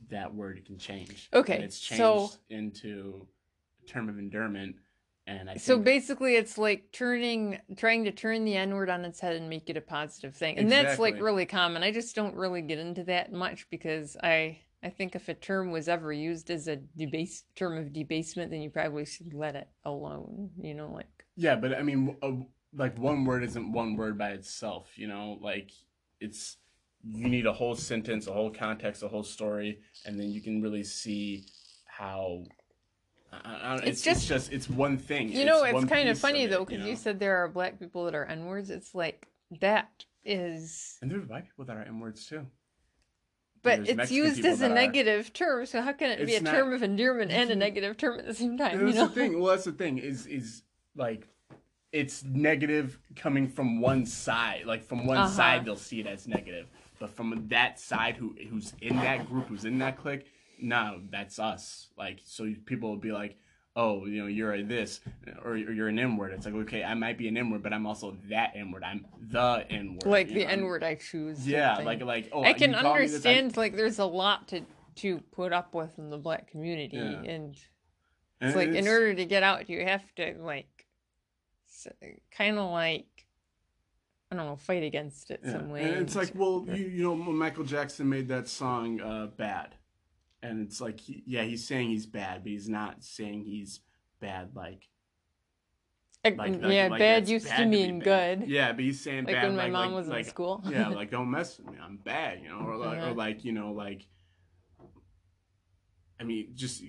B: that word can change.
A: Okay,
B: and it's changed
A: so-
B: into term of endearment, and I
A: So
B: think
A: basically, it's like turning, trying to turn the N word on its head and make it a positive thing, and that's like really common. I just don't really get into that much because I, I think if a term was ever used as a debase term of debasement, then you probably should let it alone. You know, like
B: yeah, but I mean, uh, like one word isn't one word by itself. You know, like it's you need a whole sentence, a whole context, a whole story, and then you can really see how. I, I,
A: It's
B: it's,
A: just-
B: it's just it's one thing.
A: you know, it's
B: one
A: kind of funny
B: it,
A: though because
B: know?
A: you said there are black people that are N words. It's like that is,
B: and there's white people that are n words too.
A: but it's
B: Mexican
A: used as a
B: are-
A: negative term. So how can it be a
B: not-
A: term of endearment and a negative term at the same time?
B: And
A: You know,
B: the thing. Well, that's the thing. Is is like it's negative coming from one side. Like from one
A: Uh-huh.
B: side, they'll see it as negative, but from that side, who who's in that group, who's in that clique, no, that's us. Like so, people will be like. Oh, you know, you're a this, or, or you're an N word. It's like, okay, I might be an N word, but I'm also that N word. I'm the N word.
A: like the? N word I choose.
B: Yeah, like like oh,
A: I can
B: call this, I-
A: understand like there's a lot to to put up with in the black community,
B: Yeah.
A: and
B: and
A: it's like in order to get out, you have to like kind of like I don't know, fight against it
B: Yeah.
A: some way.
B: And it's like, well, you, you know, Michael Jackson made that song uh, "Bad," and it's like, he, yeah, he's saying he's bad, but he's not saying he's bad like,
A: Like,
B: like,
A: yeah,
B: like
A: bad used
B: bad
A: to mean
B: bad.
A: good.
B: Yeah, but he's saying
A: Like
B: bad
A: when my
B: like,
A: mom
B: like,
A: was in school.
B: yeah, like don't mess with me, I'm bad, you know, or like, or like you know, like, I mean, just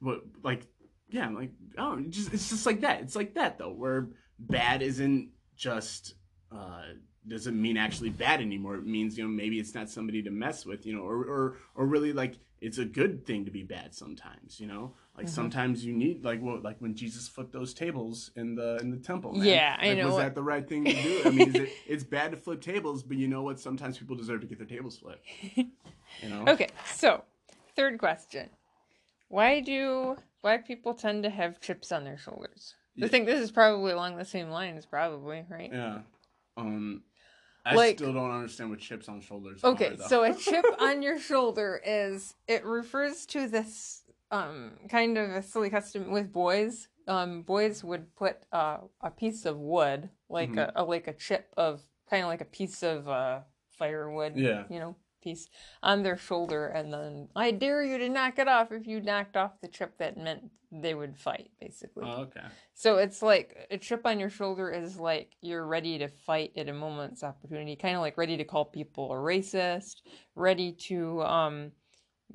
B: what, like, yeah, like, oh, just it's just like that. It's like that though, where bad isn't just uh, doesn't mean actually bad anymore. It means you know maybe it's not somebody to mess with, you know, or or or really like it's a good thing to be bad sometimes, you know. Like
A: Mhm.
B: sometimes you need like what like when Jesus flipped those tables in the in the temple. Man.
A: Yeah, I
B: Like,
A: know
B: Was that the right thing to do? I mean, is it, it's bad to flip tables, but you know what? Sometimes people deserve to get their tables flipped. You know.
A: Okay, so third question: Why do black people tend to have chips on their shoulders? I
B: Yeah.
A: think this is probably along the same lines, probably, right?
B: Yeah. Um, I
A: Like-
B: still don't understand what chips on shoulders.
A: Okay,
B: are,
A: so a chip on your shoulder is it refers to this um kind of a silly custom with boys. Um, boys would put uh, a piece of wood, like
B: Mhm.
A: a, a like a chip of kind of like a piece of uh, firewood,
B: Yeah.
A: you know, piece on their shoulder, and then I dare you to knock it off. If you knocked off the chip, that meant they would fight, basically.
B: Oh, okay.
A: So it's like a chip on your shoulder is like you're ready to fight at a moment's opportunity, kind of like ready to call people a racist, ready to um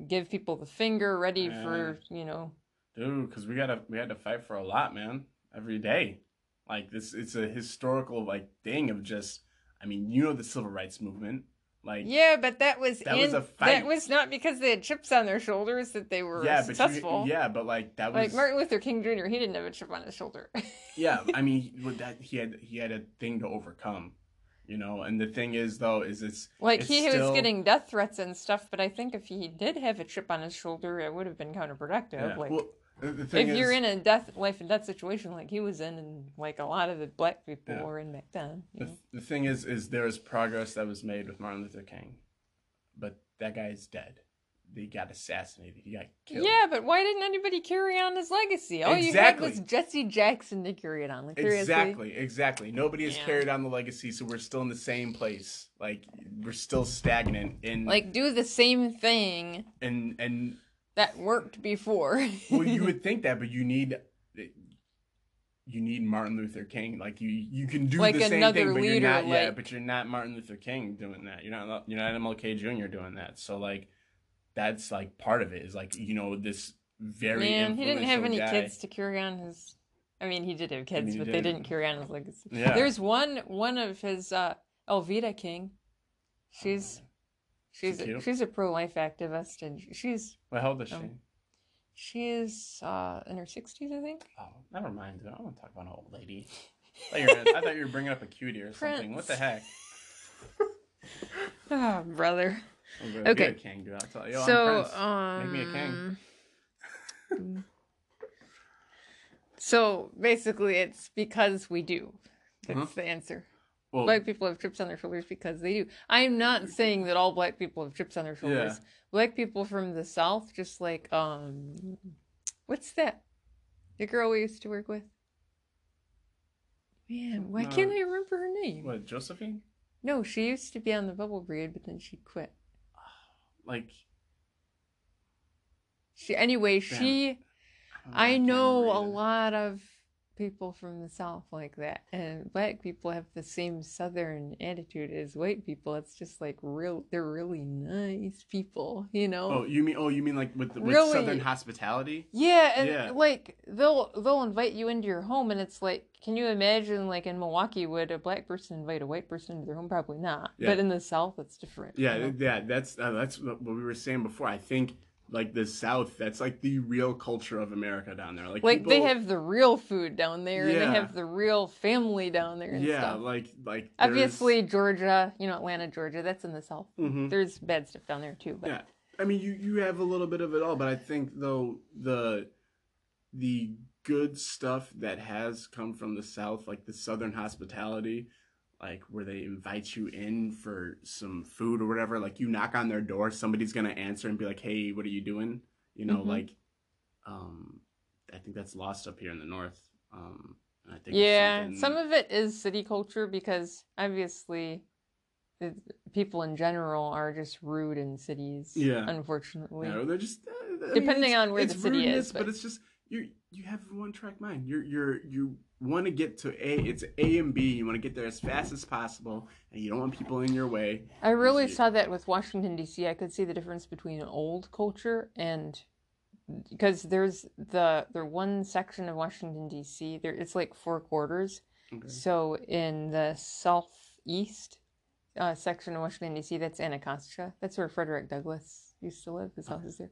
A: give people the finger, ready for, you know,
B: Dude, because we gotta we had to fight for a lot, man. Every day, like this, it's a historical like thing of just. I mean, you know the civil rights movement, like
A: yeah, but that was
B: That
A: in,
B: was a
A: that was not because they had chips on their shoulders that they were
B: yeah, but
A: successful.
B: you, yeah, but like that was
A: Like Martin Luther King Jr., he didn't have a chip on his shoulder.
B: yeah. I mean, with that he had he had a thing to overcome, you know. And the thing is, though, is it's
A: like
B: It's
A: he
B: still-
A: was getting death threats and stuff, but I think if he did have a chip on his shoulder, it would have been counterproductive.
B: yeah.
A: Like
B: well, the the thing
A: if
B: is,
A: you're in a death life and death situation like he was in and like a lot of the black people
B: Yeah.
A: were in back then
B: The, the thing is, is there is progress that was made with Martin Luther King, but that guy is dead. He got assassinated. He got killed.
A: yeah but why didn't anybody carry on his legacy all
B: Exactly.
A: you had was jesse jackson to carry it on like
B: Exactly, exactly. Nobody has
A: Yeah.
B: carried on the legacy, so we're still in the same place. Like we're still stagnant in
A: like do the same thing
B: and and
A: that worked before
B: well, you would think that, but you need you need Martin Luther King. Like you you can do
A: Like
B: the same thing, but you're not. Yeah,
A: like-
B: but you're not Martin Luther King doing that. You're not you're not MLK Jr. doing that. So like that's like part of it is like you know this very
A: man he didn't have any
B: guy.
A: kids to carry on his i mean he did have kids
B: he
A: but
B: did.
A: they didn't carry on his legacy
B: Yeah.
A: there's one one of his uh Alveda King she's she's
B: She
A: a, she's a pro-life activist and she's
B: Well, how old is she?
A: Um, She's uh, in her 60s, I think.
B: Oh, never mind. I don't want to talk about an old lady. I thought, you were gonna- I thought you were bringing up a cutie or something. What the heck?
A: Oh, brother. Okay.
B: King, dude. I'll tell you.
A: So, um,
B: Make me a king.
A: so basically, it's because we do. That's
B: Huh?
A: the answer.
B: Well,
A: Black people have chips on their shoulders because they do. I'm not saying that all black people have chips on their shoulders. Black people from the South, just like um, what's that? The girl we used to work with. Man, why can't
B: Uh,
A: I remember her name?
B: what Josephine?
A: No, she used to be on the Bubble Breed, but then she quit.
B: Like
A: She anyway,
B: Damn.
A: she I
B: can't
A: know a lot of people from the South like that, and black people have the same Southern attitude as white people. It's just like real, they're really nice people, you know.
B: Oh, you mean? Oh, you mean like with, with
A: Really?
B: Southern hospitality?
A: Yeah, and
B: Yeah.
A: like they'll they'll invite you into your home, and it's like, can you imagine like in Milwaukee, would a black person invite a white person into their home? Probably not.
B: Yeah.
A: But in the South, it's different.
B: Yeah,
A: you know?
B: yeah. That's uh, that's what we were saying before. I think like the South, that's like the real culture of America down there. Like,
A: like they have the real food down there, and they have the real family down there. And
B: Yeah,
A: stuff.
B: like like
A: Obviously, Georgia, you know, Atlanta, Georgia, that's in the South.
B: hmm
A: There's bad stuff down there too, but
B: Yeah. I mean, you you have a little bit of it all, but I think though the the good stuff that has come from the South, like the Southern hospitality, like where they invite you in for some food or whatever, like you knock on their door, somebody's gonna answer and be like, "Hey, what are you doing?" You know,
A: Mhm.
B: like, um, I think that's lost up here in the North. Um, and I think
A: yeah,
B: something-
A: some of it is city culture because obviously it, people in general are just rude in cities.
B: Yeah.
A: unfortunately.
B: Yeah, they're just uh, I mean,
A: Depending on where the city is, but-
B: but it's just you you have one track mind. You're you're you want to get to A. It's A and B. You want to get there as fast as possible, and you don't want people in your way.
A: I really saw that with Washington D.C. I could see the difference between old culture and because there's the the one section of Washington D.C. There it's like four quarters,
B: Okay.
A: So in the southeast uh, section of Washington D.C., that's Anacostia. That's where Frederick Douglass used to live. His house is there.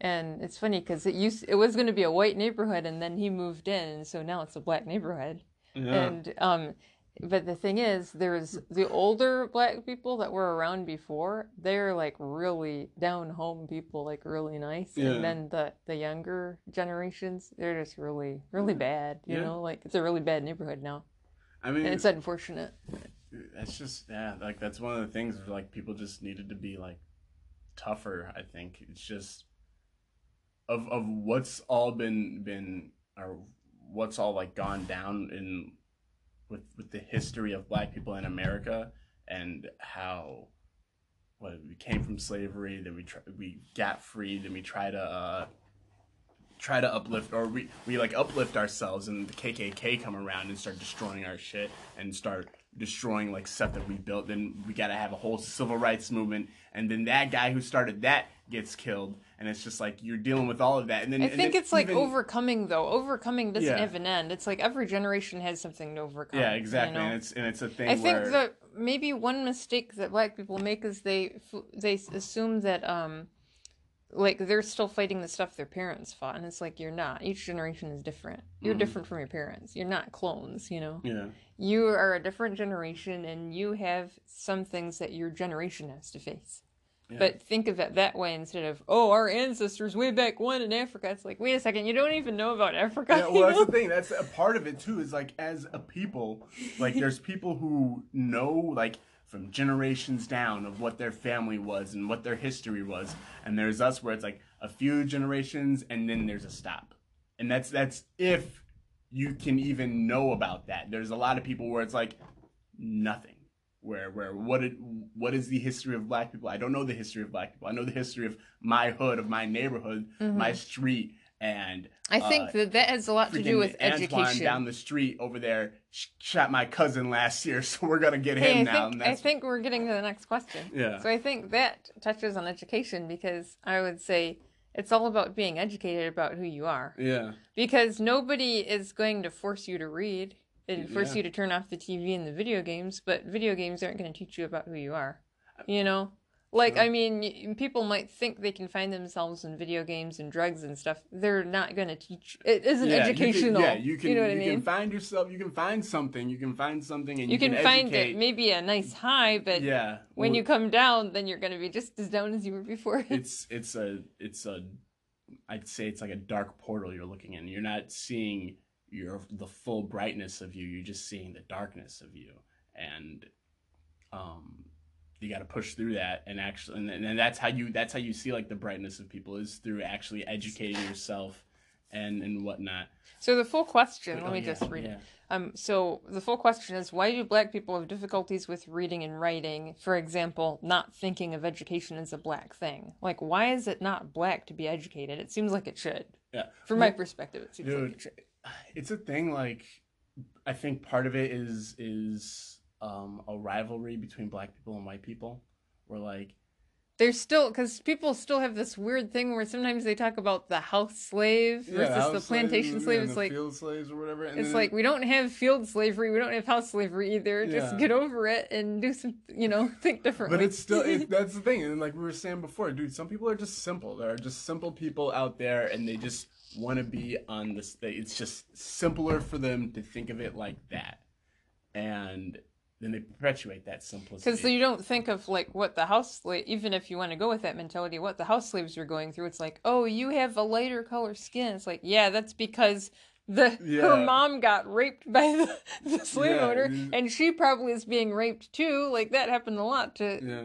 A: And it's funny because it used it was going to be a white neighborhood, and then he moved in, and so now it's a black neighborhood.
B: Yeah.
A: And um, but the thing is, there's the older black people that were around before. They're like really down home people, like really nice.
B: Yeah.
A: And then the the younger generations, they're just really really bad. You
B: Yeah.
A: know, like it's a really bad neighborhood now,
B: I mean,
A: and it's unfortunate.
B: that's just yeah like that's one of the things where like people just needed to be like tougher i think it's just of of what's all been been or what's all like gone down in with with the history of black people in america and how what we came from slavery then we try, we got freed and we try to uh try to uplift or we, we like uplift ourselves and the kkk come around and start destroying our shit and start destroying like stuff that we built then we got to have a whole civil rights movement. And then that guy who started that gets killed and it's just like you're dealing with all of that and then
A: I think it's like
B: even-
A: overcoming though. Overcoming doesn't
B: Yeah.
A: have an end. It's like every generation has something to overcome.
B: yeah exactly
A: you know?
B: and it's and it's a thing
A: I think that maybe one mistake that black people make is they they assume that um like they're still fighting the stuff their parents fought and it's like you're not each generation is different you're
B: Mhm.
A: different from your parents you're not clones you know
B: yeah
A: you are a different generation and you have some things that your generation has to face
B: Yeah.
A: but think of it that way instead of oh our ancestors way back when in africa it's like wait a second you don't even know about africa
B: yeah, well, that's the thing. That's a part of it too. Is like as a people, like there's people who know like from generations down of what their family was and what their history was, and there's us where it's like a few generations and then there's a stop, and that's that's if you can even know about that. There's a lot of people where it's like nothing. Where where what it, what is the history of black people? I don't know the history of black people. I know the history of my hood, of my neighborhood, my street, and
A: i think
B: uh,
A: that that has a lot to do with
B: Antoine
A: education
B: down the street over there shot my cousin last year, so we're gonna get him
A: I
B: now.
A: think, I think we're getting to the next question.
B: Yeah.
A: So I think that touches on education because I would say it's all about being educated about who you are.
B: yeah,
A: Because nobody is going to force you to read and force
B: Yeah.
A: you to turn off the TV and the video games, but video games aren't going to teach you about who you are. You know? Like. I mean, people might think they can find themselves in video games and drugs and stuff. They're not going to teach. It isn't
B: yeah,
A: educational.
B: You can, yeah, you can.
A: know what
B: you
A: I mean?
B: can find yourself. You can find something. You can find something, and
A: you
B: you,
A: can, find
B: educate.
A: it maybe a nice high, but
B: yeah,
A: when
B: well,
A: you come down, then you're going to be just as down as you were before.
B: it's it's a it's a I'd say it's like a dark portal you're looking in. You're not seeing your the full brightness of you. You're just seeing the darkness of you, and um, you got to push through that and actually, and, and that's how you that's how you see like the brightness of people is through actually educating yourself and and whatnot.
A: so the full question,
B: Oh,
A: let me
B: yeah,
A: just read
B: yeah.
A: it. Um, so the full question is, why do black people have difficulties with reading and writing? For example, not thinking of education as a black thing. Like, why is it not black to be educated? It seems like it should.
B: Yeah.
A: From my perspective, it seems
B: dude,
A: like it should.
B: It's a thing like i think part of it is is um a rivalry between black people and white people where like
A: There's still because people still have this weird thing where sometimes they talk about the house slave versus the plantation slave. It's like
B: field slaves or whatever and
A: It's like we don't have field slavery, we don't have house slavery either. Just get over it and do some, you know, think differently.
B: but it's still it, that's the thing and like we were saying before dude some people are just simple there are just simple people out there and they just want to be on this it's just simpler for them to think of it like that and then they perpetuate that simplicity
A: because so you don't think of like what the house slave, even if you want to go with that mentality, what the house slaves were going through. It's like, oh, you have a lighter color skin. It's like, yeah, that's because the her mom got raped by the, the slave
B: Yeah,
A: owner, and she probably is being raped too. Like that happened a lot to
B: yeah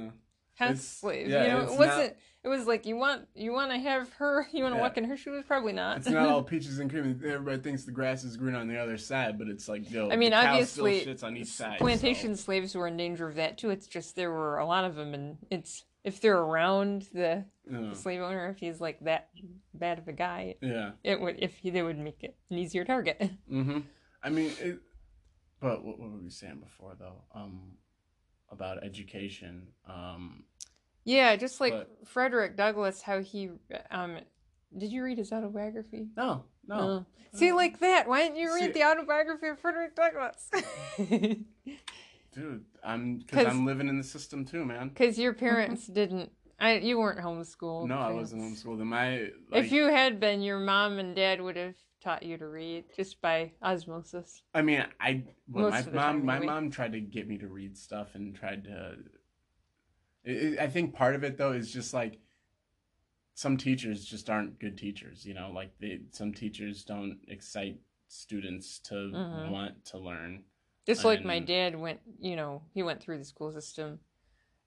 A: house
B: It's-
A: slaves.
B: yeah,
A: you know, it
B: not-
A: wasn't. It was like you want you want to have her. You want to
B: Yeah.
A: walk in her shoes. Probably not.
B: It's not all peaches and cream. Everybody thinks the grass is green on the other side, but it's like, yo,
A: I mean, obviously,
B: still shits on each side.
A: plantation slaves were in danger of that too. It's just there were a lot of them, and it's if they're around the,
B: so,
A: the slave owner, if he's like that bad of a guy,
B: yeah.
A: it would if he, they would make it an easier target.
B: Mm-hmm. I mean, it, but what, what were we saying before though? Um, about education. Um,
A: Yeah, just like
B: But-
A: Frederick Douglass, how he um Did you read his autobiography?
B: No, no.
A: Oh. See, like that. Why didn't you read
B: See-
A: the autobiography of Frederick Douglass?
B: Dude, I'm because I'm living in the system too, man.
A: Because your parents didn't. I, you weren't homeschooled.
B: No, I wasn't homeschooled. My like,
A: if you had been, your mom and dad would have taught you to read just by osmosis.
B: I mean, I well, my mom my mom tried to get me to read stuff and tried to. It, it- I think part of it though is just like some teachers just aren't good teachers. You know, like they some teachers don't excite students to
A: Mhm.
B: want to learn.
A: Just like my dad went, you know, he went through the school system,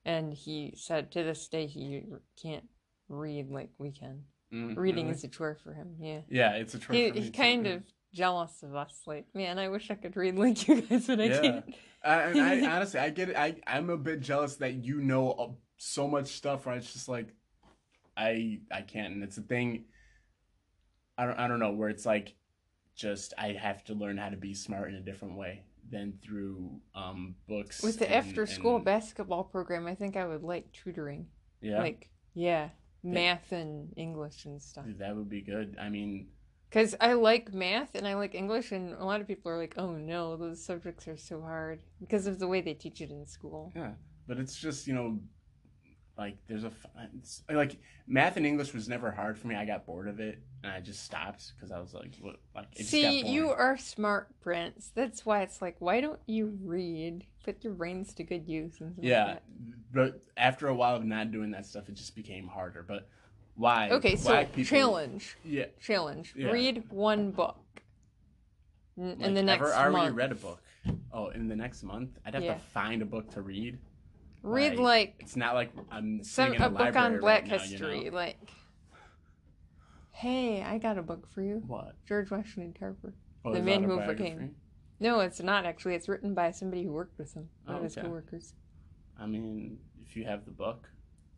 A: and he said to this day he can't read like we can.
B: Mm,
A: Reading is a chore for him. Yeah.
B: yeah, it's a chore
A: He,
B: for me
A: he's
B: too.
A: kind of jealous of us. Like, man, I wish I could read like you guys, but I
B: Yeah.
A: can't.
B: I, and I honestly, I get it. I I'm a bit jealous that you know uh, so much stuff. Where it's just like, I I can't, and it's a thing. I don't I don't know where it's like, just I have to learn how to be smart in a different way than through um books.
A: With the
B: and-
A: after school
B: and-
A: basketball program, I think I would like tutoring.
B: Yeah,
A: Like, yeah, math and English and stuff.
B: That would be good. I mean,
A: Because I like math and I like English, and a lot of people are like, oh no, those subjects are so hard because of the way they teach it in school.
B: yeah, but it's just you know. Like there's a like math and English was never hard for me. I got bored of it and I just stopped because I was like, what? Like it just got
A: See, you are smart, Prince. That's why it's like, why don't you read? Put your brains to good use. And stuff like
B: Yeah,
A: that.
B: but after a while of not doing that stuff, it just became harder. But why?
A: Okay, so
B: why people,
A: challenge,
B: Yeah,
A: challenge.
B: Yeah.
A: Read one book in
B: like,
A: the next
B: ever, already
A: month.
B: read a book. Oh, in the next month, I'd have
A: Yeah.
B: to find a book to read.
A: Read
B: like,
A: like
B: It's not like I'm
A: some
B: sitting in
A: a
B: a,
A: book on Black
B: right now,
A: history.
B: You know?
A: Like, hey, I got a book for you,
B: What?
A: George Washington Carver.
B: Oh,
A: The Man Who? Overcame. No, it's not actually. It's written by somebody who worked with him, one
B: Oh,
A: of his
B: okay.
A: coworkers.
B: I mean, if you have the book,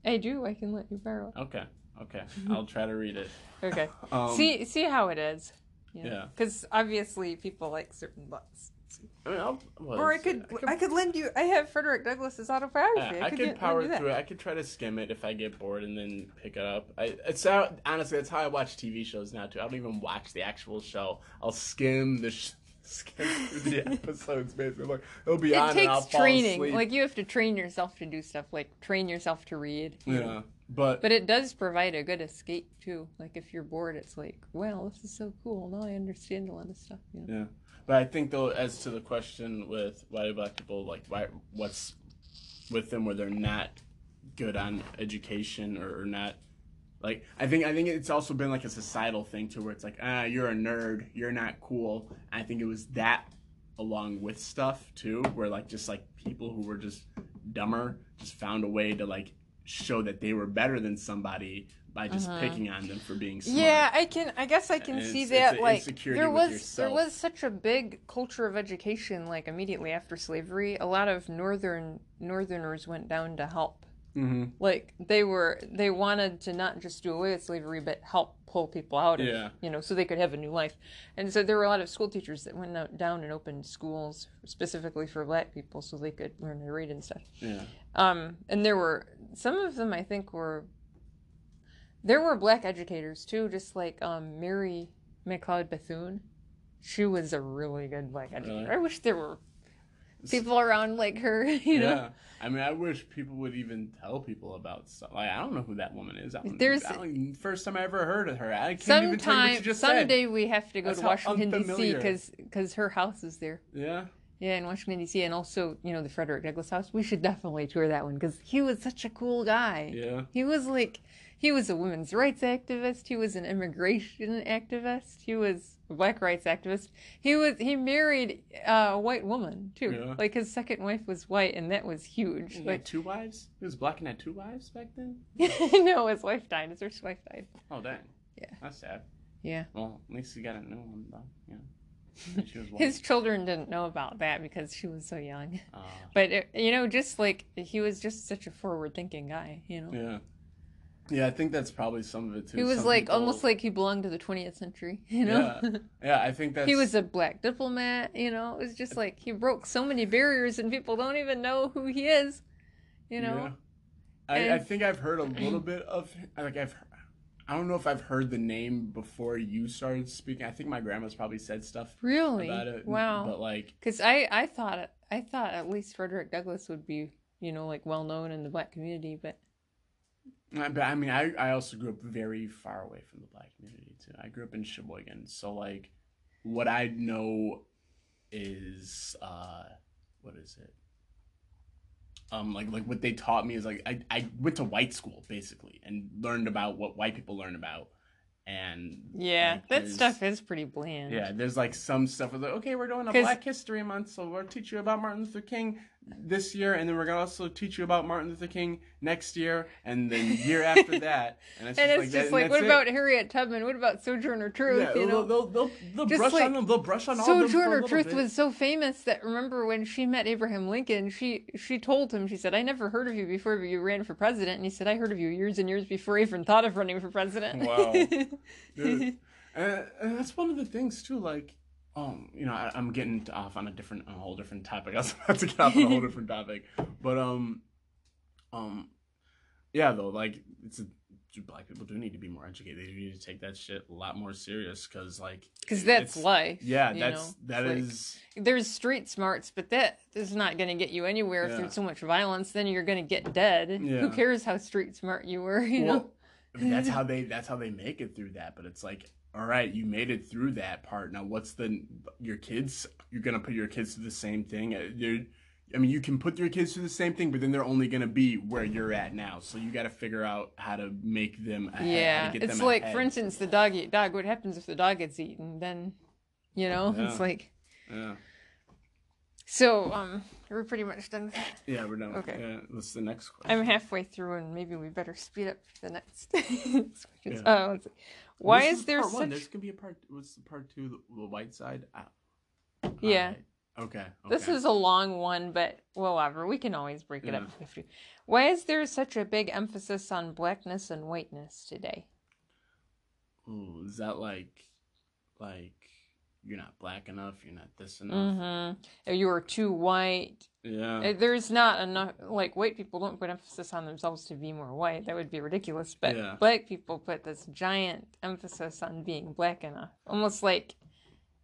A: I do. I can let you borrow it.
B: okay, okay, I'll try to read it.
A: Okay.
B: Um,
A: see, see how it is.
B: Yeah.
A: Because obviously people like certain books.
B: I mean, I'll, well,
A: Or I could, I could lend you. I have Frederick Douglass's autobiography.
B: Yeah, I
A: could
B: could
A: get-
B: power through it. I could try to skim it if I get bored and then pick it up. I, it's how, honestly, that's how I watch TV shows now too. I don't even watch the actual show. I'll skim the sh- skim through the episodes. Basically, like it'll be on
A: It
B: and I'll
A: takes
B: fall
A: training.
B: asleep.
A: Like you have to train yourself to do stuff. Like train yourself to read.
B: yeah, but
A: But it does provide a good escape too. Like if you're bored, it's like, well, this is so cool. Now I understand a lot of stuff. You know?
B: yeah, but I think though, as to the question with why do black people like why what's with them where they're not good on education or, or not like I think I think it's also been like a societal thing too where it's like ah you're a nerd you're not cool I think it was that along with stuff too where like just like people who were just dumber just found a way to like show that they were better than somebody by just
A: Uh-huh.
B: picking on them for being smart
A: Yeah, I can. I guess I can
B: And
A: see
B: it's-
A: that.
B: it's
A: like there was there was such a big culture of education. Like immediately after slavery, a lot of northern northerners went down to help.
B: mm-hmm.
A: Like they were they wanted to not just do away with slavery, but help pull people out of
B: Yeah.
A: you know so they could have a new life. And so there were a lot of school teachers that went out, down and opened schools specifically for black people so they could learn to read and stuff.
B: yeah
A: Um, and there were some of them I think were there were black educators too, just like um Mary McLeod Bethune. She was a really good black educator.
B: Really?
A: I wish there were people around like her, you know.
B: yeah I mean I wish people would even tell people about stuff like I don't know who that woman is I don't,
A: There's-
B: I don't first time I ever heard of her I can't even tell you what you
A: Sometime,
B: just said
A: someday we have to go
B: That's
A: to Washington D.C.
B: unfamiliar.
A: because her house is there.
B: yeah
A: Yeah, in Washington D.C. and also you know the Frederick Douglass House. We should definitely tour that one because he was such a cool guy.
B: yeah
A: He was like, he was a women's rights activist. He was an immigration activist. He was a black rights activist. He was he married uh, a white woman too.
B: Yeah.
A: Like his second wife was white, and that was huge.
B: He had
A: Like
B: two wives he was black and had two wives back then
A: no, his wife died. His first wife died.
B: oh dang
A: Yeah.
B: that's sad
A: Yeah.
B: well at least he got a new one though yeah And.
A: His children didn't know about that because she was so young.
B: Uh,
A: But it, you know, just like he was just such a forward-thinking guy. You know.
B: yeah yeah I think that's probably some of it too
A: He was
B: Some
A: like
B: people-
A: almost like he belonged to the 20th century, you know.
B: Yeah. yeah I think that
A: he was a black diplomat, you know. It was just like he broke so many barriers and people don't even know who he is, you know.
B: Yeah. I, I think I've heard a little bit of like I've I don't know if I've heard the name before you started speaking. I think my grandma's probably said stuff
A: Really?
B: about it.
A: Wow.
B: But like,
A: Because I, I thought I thought at least Frederick Douglass would be you know like well known in the black community, but
B: I- but I mean, I, I also grew up very far away from the black community too. I grew up in Sheboygan, so like, what I know is uh, what is it? Um, like like what they taught me is like I, I went to white school basically and learned about what white people learn about, and
A: yeah,
B: like,
A: that stuff is pretty bland.
B: Yeah, there's like some stuff like, okay, we're doing a Black History Month, so we'll teach you about Martin Luther King this year, and then we're gonna also teach you about Martin Luther King next year, and then year after that, and it's
A: And
B: just
A: it's
B: like,
A: just
B: that,
A: like, what about
B: it.
A: Harriet Tubman? What about Sojourner Truth?
B: Yeah,
A: you know,
B: they'll, they'll, they'll, they'll brush
A: like
B: on them. They'll brush on all them
A: Sojourner Truth
B: bit.
A: was so famous that remember when she met Abraham Lincoln, she she told him, she said, I never heard of you before, but you ran for president. And he said, I heard of you years and years before I even thought of running for president.
B: Wow. And, and that's one of the things too. Like, um, you know, I, I'm getting off on a different, a whole different topic. I was about to get off on a whole different topic, but um, um, yeah, though, like, it's a, black people do need to be more educated. They do need to take that shit a lot more serious because, like,
A: Because that's life.
B: Yeah, that's
A: know?
B: that
A: like-
B: is.
A: there's street smarts, but that is not going to get you anywhere if
B: Yeah.
A: there's so much violence. Then you're going to get dead.
B: Yeah.
A: Who cares how street smart you were? You know.
B: I mean, that's how they that's how they make it through that. But it's like, all right, you made it through that part. Now, what's the your kids? You're gonna put your kids through the same thing. Uh, You're, I mean, you can put your kids through the same thing, but then they're only gonna be where you're at now. So you got to figure out how to make them. Ahead,
A: yeah, it's
B: them
A: like,
B: ahead.
A: for instance, the dog eat dog. What happens if the dog gets eaten? Then, you know, it's like.
B: Yeah,
A: So, um, we're pretty much done. with that.
B: yeah, we're done.
A: Okay.
B: Yeah, what's the next question?
A: I'm halfway through, and maybe we better speed up the next.
B: Yeah.
A: Oh, let's see. Why
B: This
A: is there
B: part one?
A: such?
B: There's gonna be a part. What's the part two? The, the white side. Ah.
A: Yeah.
B: Alright. Okay.
A: This is a long one, but whatever. We can always break it
B: Yeah.
A: up. Why is there such a big emphasis on blackness and whiteness today?
B: Ooh, is that like, like you're not black enough? You're not this enough?
A: Mm-hmm. You are too white.
B: Yeah.
A: Uh, There's not enough. Like white people don't put emphasis on themselves to be more white. That would be ridiculous. But
B: Yeah.
A: black people put this giant emphasis on being black enough, almost like,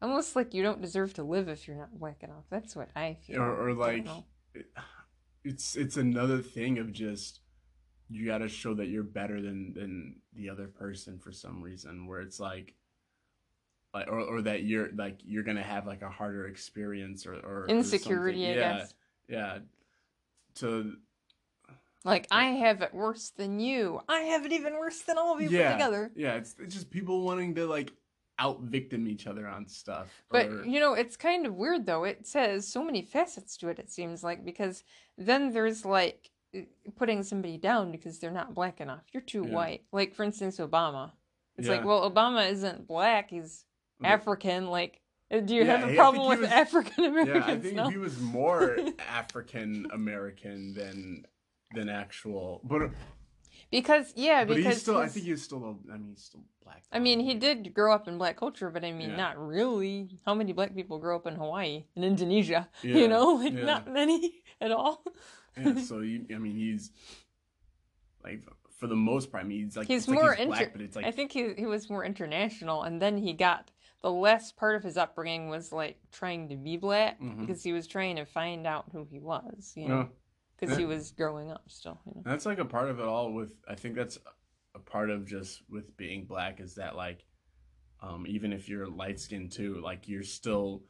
A: almost like you don't deserve to live if you're not black enough. That's what I feel.
B: or, or like it's it's another thing of just you got to show that you're better than than the other person for some reason where it's like like or, or that you're like you're gonna have like a harder experience or or or
A: insecurity. I
B: yeah
A: guess.
B: yeah to
A: Like I have it worse than you. I have it even worse than all of you
B: yeah
A: put together.
B: yeah it's, it's just people wanting to like out victim each other on stuff
A: But
B: or-
A: you know, it's kind of weird though. It says so many facets to it. It seems like because then there's like putting somebody down because they're not black enough. You're too
B: Yeah.
A: white. Like for instance, Obama. It's
B: Yeah.
A: like, well, Obama isn't black. He's African. Like, uh, do you
B: Yeah,
A: have a problem with
B: was-
A: African
B: yeah i
A: Americans?
B: think
A: no.
B: he was more african american than than actual but
A: Because yeah,
B: But
A: because
B: he's still. I think he's still. a- I mean, he's still black.
A: I mean, he did grow up in black culture, but I mean,
B: Yeah.
A: not really. How many black people grow up in Hawaii and Indonesia?
B: Yeah,
A: You know, like not many at all.
B: Yeah, so you, I mean, he's like for the most part. I mean, he's like
A: He's
B: it's like
A: more
B: he's black, but it's like
A: I think he he was more international, and then he got the last part of his upbringing was like trying to be black
B: Mhm.
A: because he was trying to find out who he was, you know, because he was growing up still. You know?
B: that's like a part of it all. With I think that's a part of just with being black is that like, um, even if you're light skinned too, like you're still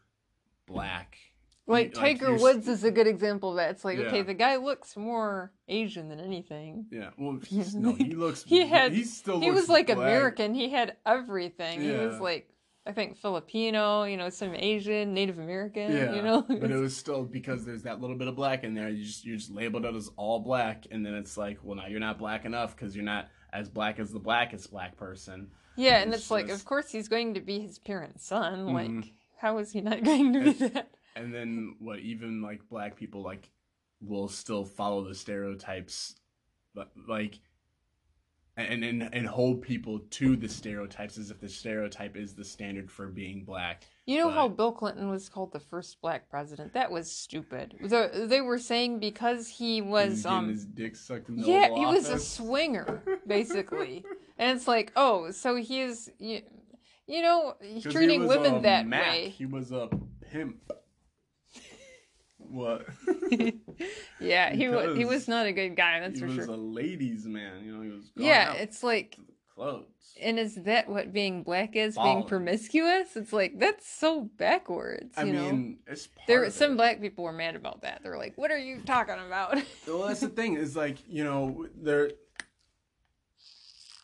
B: black.
A: Like
B: Like,
A: Tiger Woods is a good example of that. It's like okay, the guy looks more Asian than anything.
B: Yeah. Well, he's, no, he looks.
A: He had-
B: He still.
A: He
B: looks
A: was like
B: black.
A: American. He had everything. He was like I think Filipino, you know, some Asian, Native American,
B: Yeah,
A: you know.
B: but it was still because there's that little bit of black in there. You just you just labeled it as all black, and then it's like, well, now you're not black enough because you're not as black as the blackest black person.
A: Yeah, and
B: It's
A: it's like,
B: just-
A: of course, he's going to be his parents' son.
B: Mhm.
A: Like, how is he not going to be that?
B: And then what? Even like black people like will still follow the stereotypes, but like. And, and and hold people to the stereotypes as if the stereotype is the standard for being black.
A: You know how Bill Clinton was called the first black president? That was stupid. The, they were saying because he
B: He
A: was um
B: his dick sucked in the
A: yeah, he was a swinger basically. and it's like, oh, so he's you, you know treating
B: he
A: women that
B: Mac.
A: way.
B: He was a pimp. What?
A: yeah, he was he was not a good guy. That's for sure.
B: he was a ladies' man. You know, he was.
A: Yeah, it's like,
B: clothes.
A: and is that what being black is? Being promiscuous? It's like that's so backwards.
B: I
A: You know,
B: mean, it's part
A: there some
B: it.
A: black people were mad about that. They're like, "What are you talking about?"
B: well that's the thing is like you know there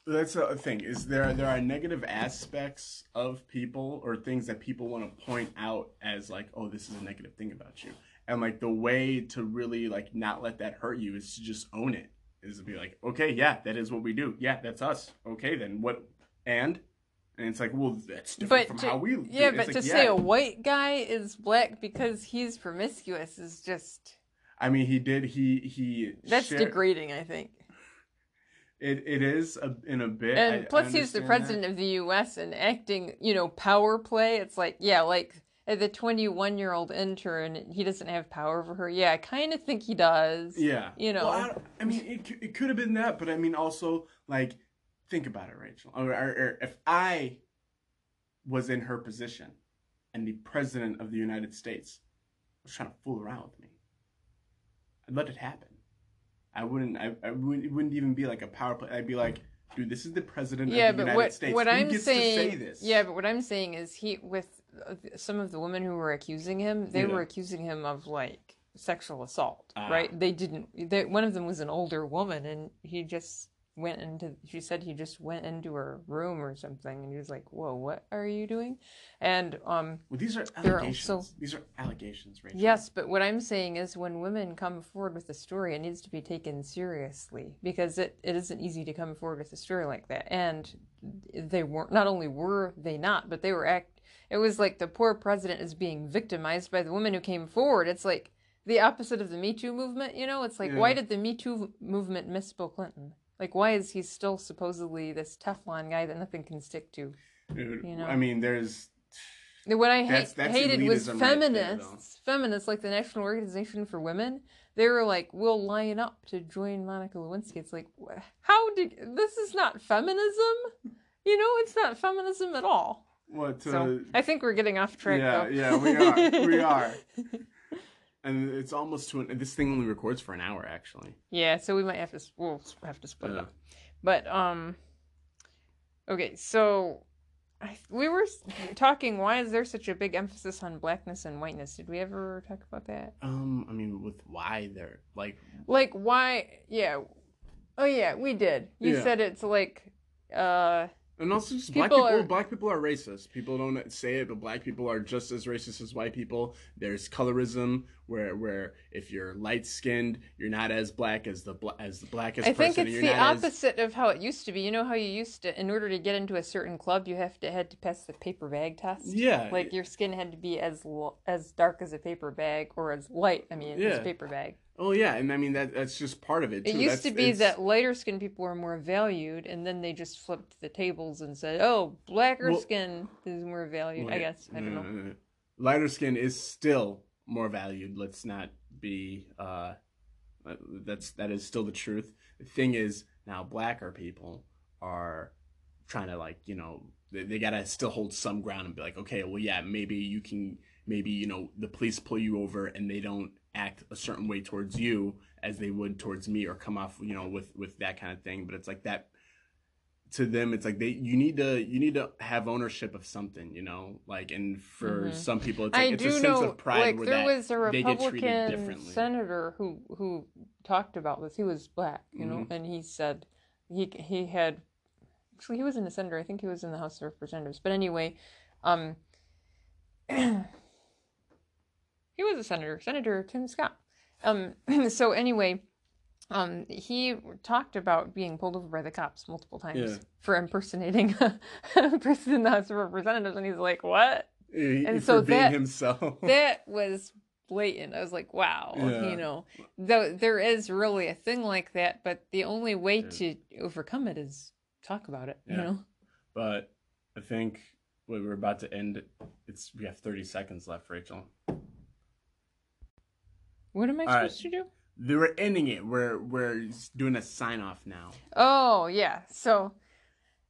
B: that's a thing is there there are negative aspects of people or things that people want to point out as like oh this is a negative thing about you and like the way to really like not let that hurt you is to just own it is to be like okay yeah that is what we do yeah that's us okay then what and and it's like well that's different
A: But
B: from
A: to-
B: how we do
A: yeah, but
B: It's
A: to
B: like,
A: say a white guy is black because he's promiscuous is just
B: i mean he did he he
A: that's
B: shared-
A: degrading. I think.
B: it, it is a, in a bit
A: And
B: I- I
A: plus, he's the
B: understand that.
A: president of the U.S. and acting, you know, power play. It's like, yeah, like the 21 year old intern, he doesn't have power over her. Yeah, I kind of think he does.
B: Yeah.
A: You know.
B: Well, I, I mean, it, it could have been that, but I mean, also, like, think about it, Rachel. Or, or, or if I was in her position and the president of the United States was trying to fool around with me, I'd let it happen. I wouldn't, I, I wouldn't, it wouldn't even be like a power play. I'd be like, dude, this is the president
A: Yeah,
B: of the
A: but
B: United
A: what
B: States.
A: what
B: Who
A: I'm saying,
B: to say this?
A: yeah, but what I'm saying is he with some of the women who were accusing him, they
B: Yeah.
A: were accusing him of like sexual assault,
B: Ah.
A: right? They didn't. They, one of them was an older woman, and he just went into. She said he just went into her room or something, and he was like, "Whoa, what are you doing?" And um,
B: Well, these are allegations.
A: also-
B: These are allegations, Rachel.
A: Yes, but what I'm saying is when women come forward with a story, it needs to be taken seriously because it, it isn't easy to come forward with a story like that. And they weren't, not only were they not, but they were act, it was like the poor president is being victimized by the woman who came forward. It's like the opposite of the Me Too movement, you know? It's like, why did the Me Too movement miss Bill Clinton? Like, why is he still supposedly this Teflon guy that nothing can stick to?
B: Dude,
A: you know.
B: I mean, there's.
A: What I
B: That's- that's
A: hated was
B: elitism right there,
A: feminists, feminists like the National Organization for Women. They were like, "We'll line up to join Monica Lewinsky." It's like, how did this is not feminism? You know, it's not feminism at all.
B: What?
A: So I think we're getting off track.
B: Yeah,
A: though.
B: yeah, we are. We are. and it's almost to an. This thing only records for an hour, actually.
A: yeah, so we might have to we'll have to split
B: Yeah.
A: up. But um, okay, so I, we were talking. Why is there such a big emphasis on blackness and whiteness? Did we ever talk about that?
B: Um, I mean, with why they're like,
A: like why yeah oh yeah we did you
B: Yeah.
A: said it's like uh
B: and also just black
A: People
B: people.
A: are-
B: Black people are racist. People don't say it, but black people are just as racist as white people. There's colorism, where where if you're light skinned, you're not as black as the as the blackest
A: i think
B: person.
A: it's the
B: not as-
A: opposite of how it used to be you know how you used to in order to get into a certain club you have to had to pass the paper bag test
B: Yeah.
A: like your skin had to be as as dark as a paper bag or as light i mean as
B: Yeah.
A: a paper bag
B: Oh yeah, and I mean that that's just part of it.
A: it used
B: That's-
A: to be
B: it's-
A: that lighter skinned people were more valued and then they just flipped the tables and said oh blacker
B: Well-
A: skin is more valued
B: Well,
A: i guess i don't know
B: No, no, no. Lighter skin is still more valued. Let's not be. uh That's that is still the truth. The thing is now blacker people are trying to like you know they, they gotta still hold some ground and be like okay well yeah maybe you can maybe you know the police pull you over and they don't act a certain way towards you as they would towards me or come off you know with with that kind of thing but it's like that to them it's like they you need to you need to have ownership of something you know like and for
A: Mhm.
B: some people it's like
A: I
B: it's
A: do
B: a sense
A: know,
B: of pride
A: like
B: where
A: there
B: that
A: was a
B: they get treated
A: Republican
B: differently.
A: senator who who talked about this. He was black, you know,
B: Mhm.
A: and he said he he had actually he wasn't a senator. I think he was in the House of Representatives. But anyway, um, he was a senator, Senator Tim Scott. Um, so anyway, um, he talked about being pulled over by the cops multiple times
B: Yeah.
A: for impersonating a person in the House of Representatives, and he's like, "What?"
B: and
A: so
B: being
A: that-
B: himself
A: that was blatant. I was like, wow,
B: Yeah.
A: you know, though there is really a thing like that, but the only way
B: Yeah.
A: to overcome it is talk about it, you know?
B: but i think we're about to end it's we have 30 seconds left rachel
A: What am I
B: All right.
A: supposed to do?
B: they were ending it we're we're doing a sign off now
A: Oh, yeah. So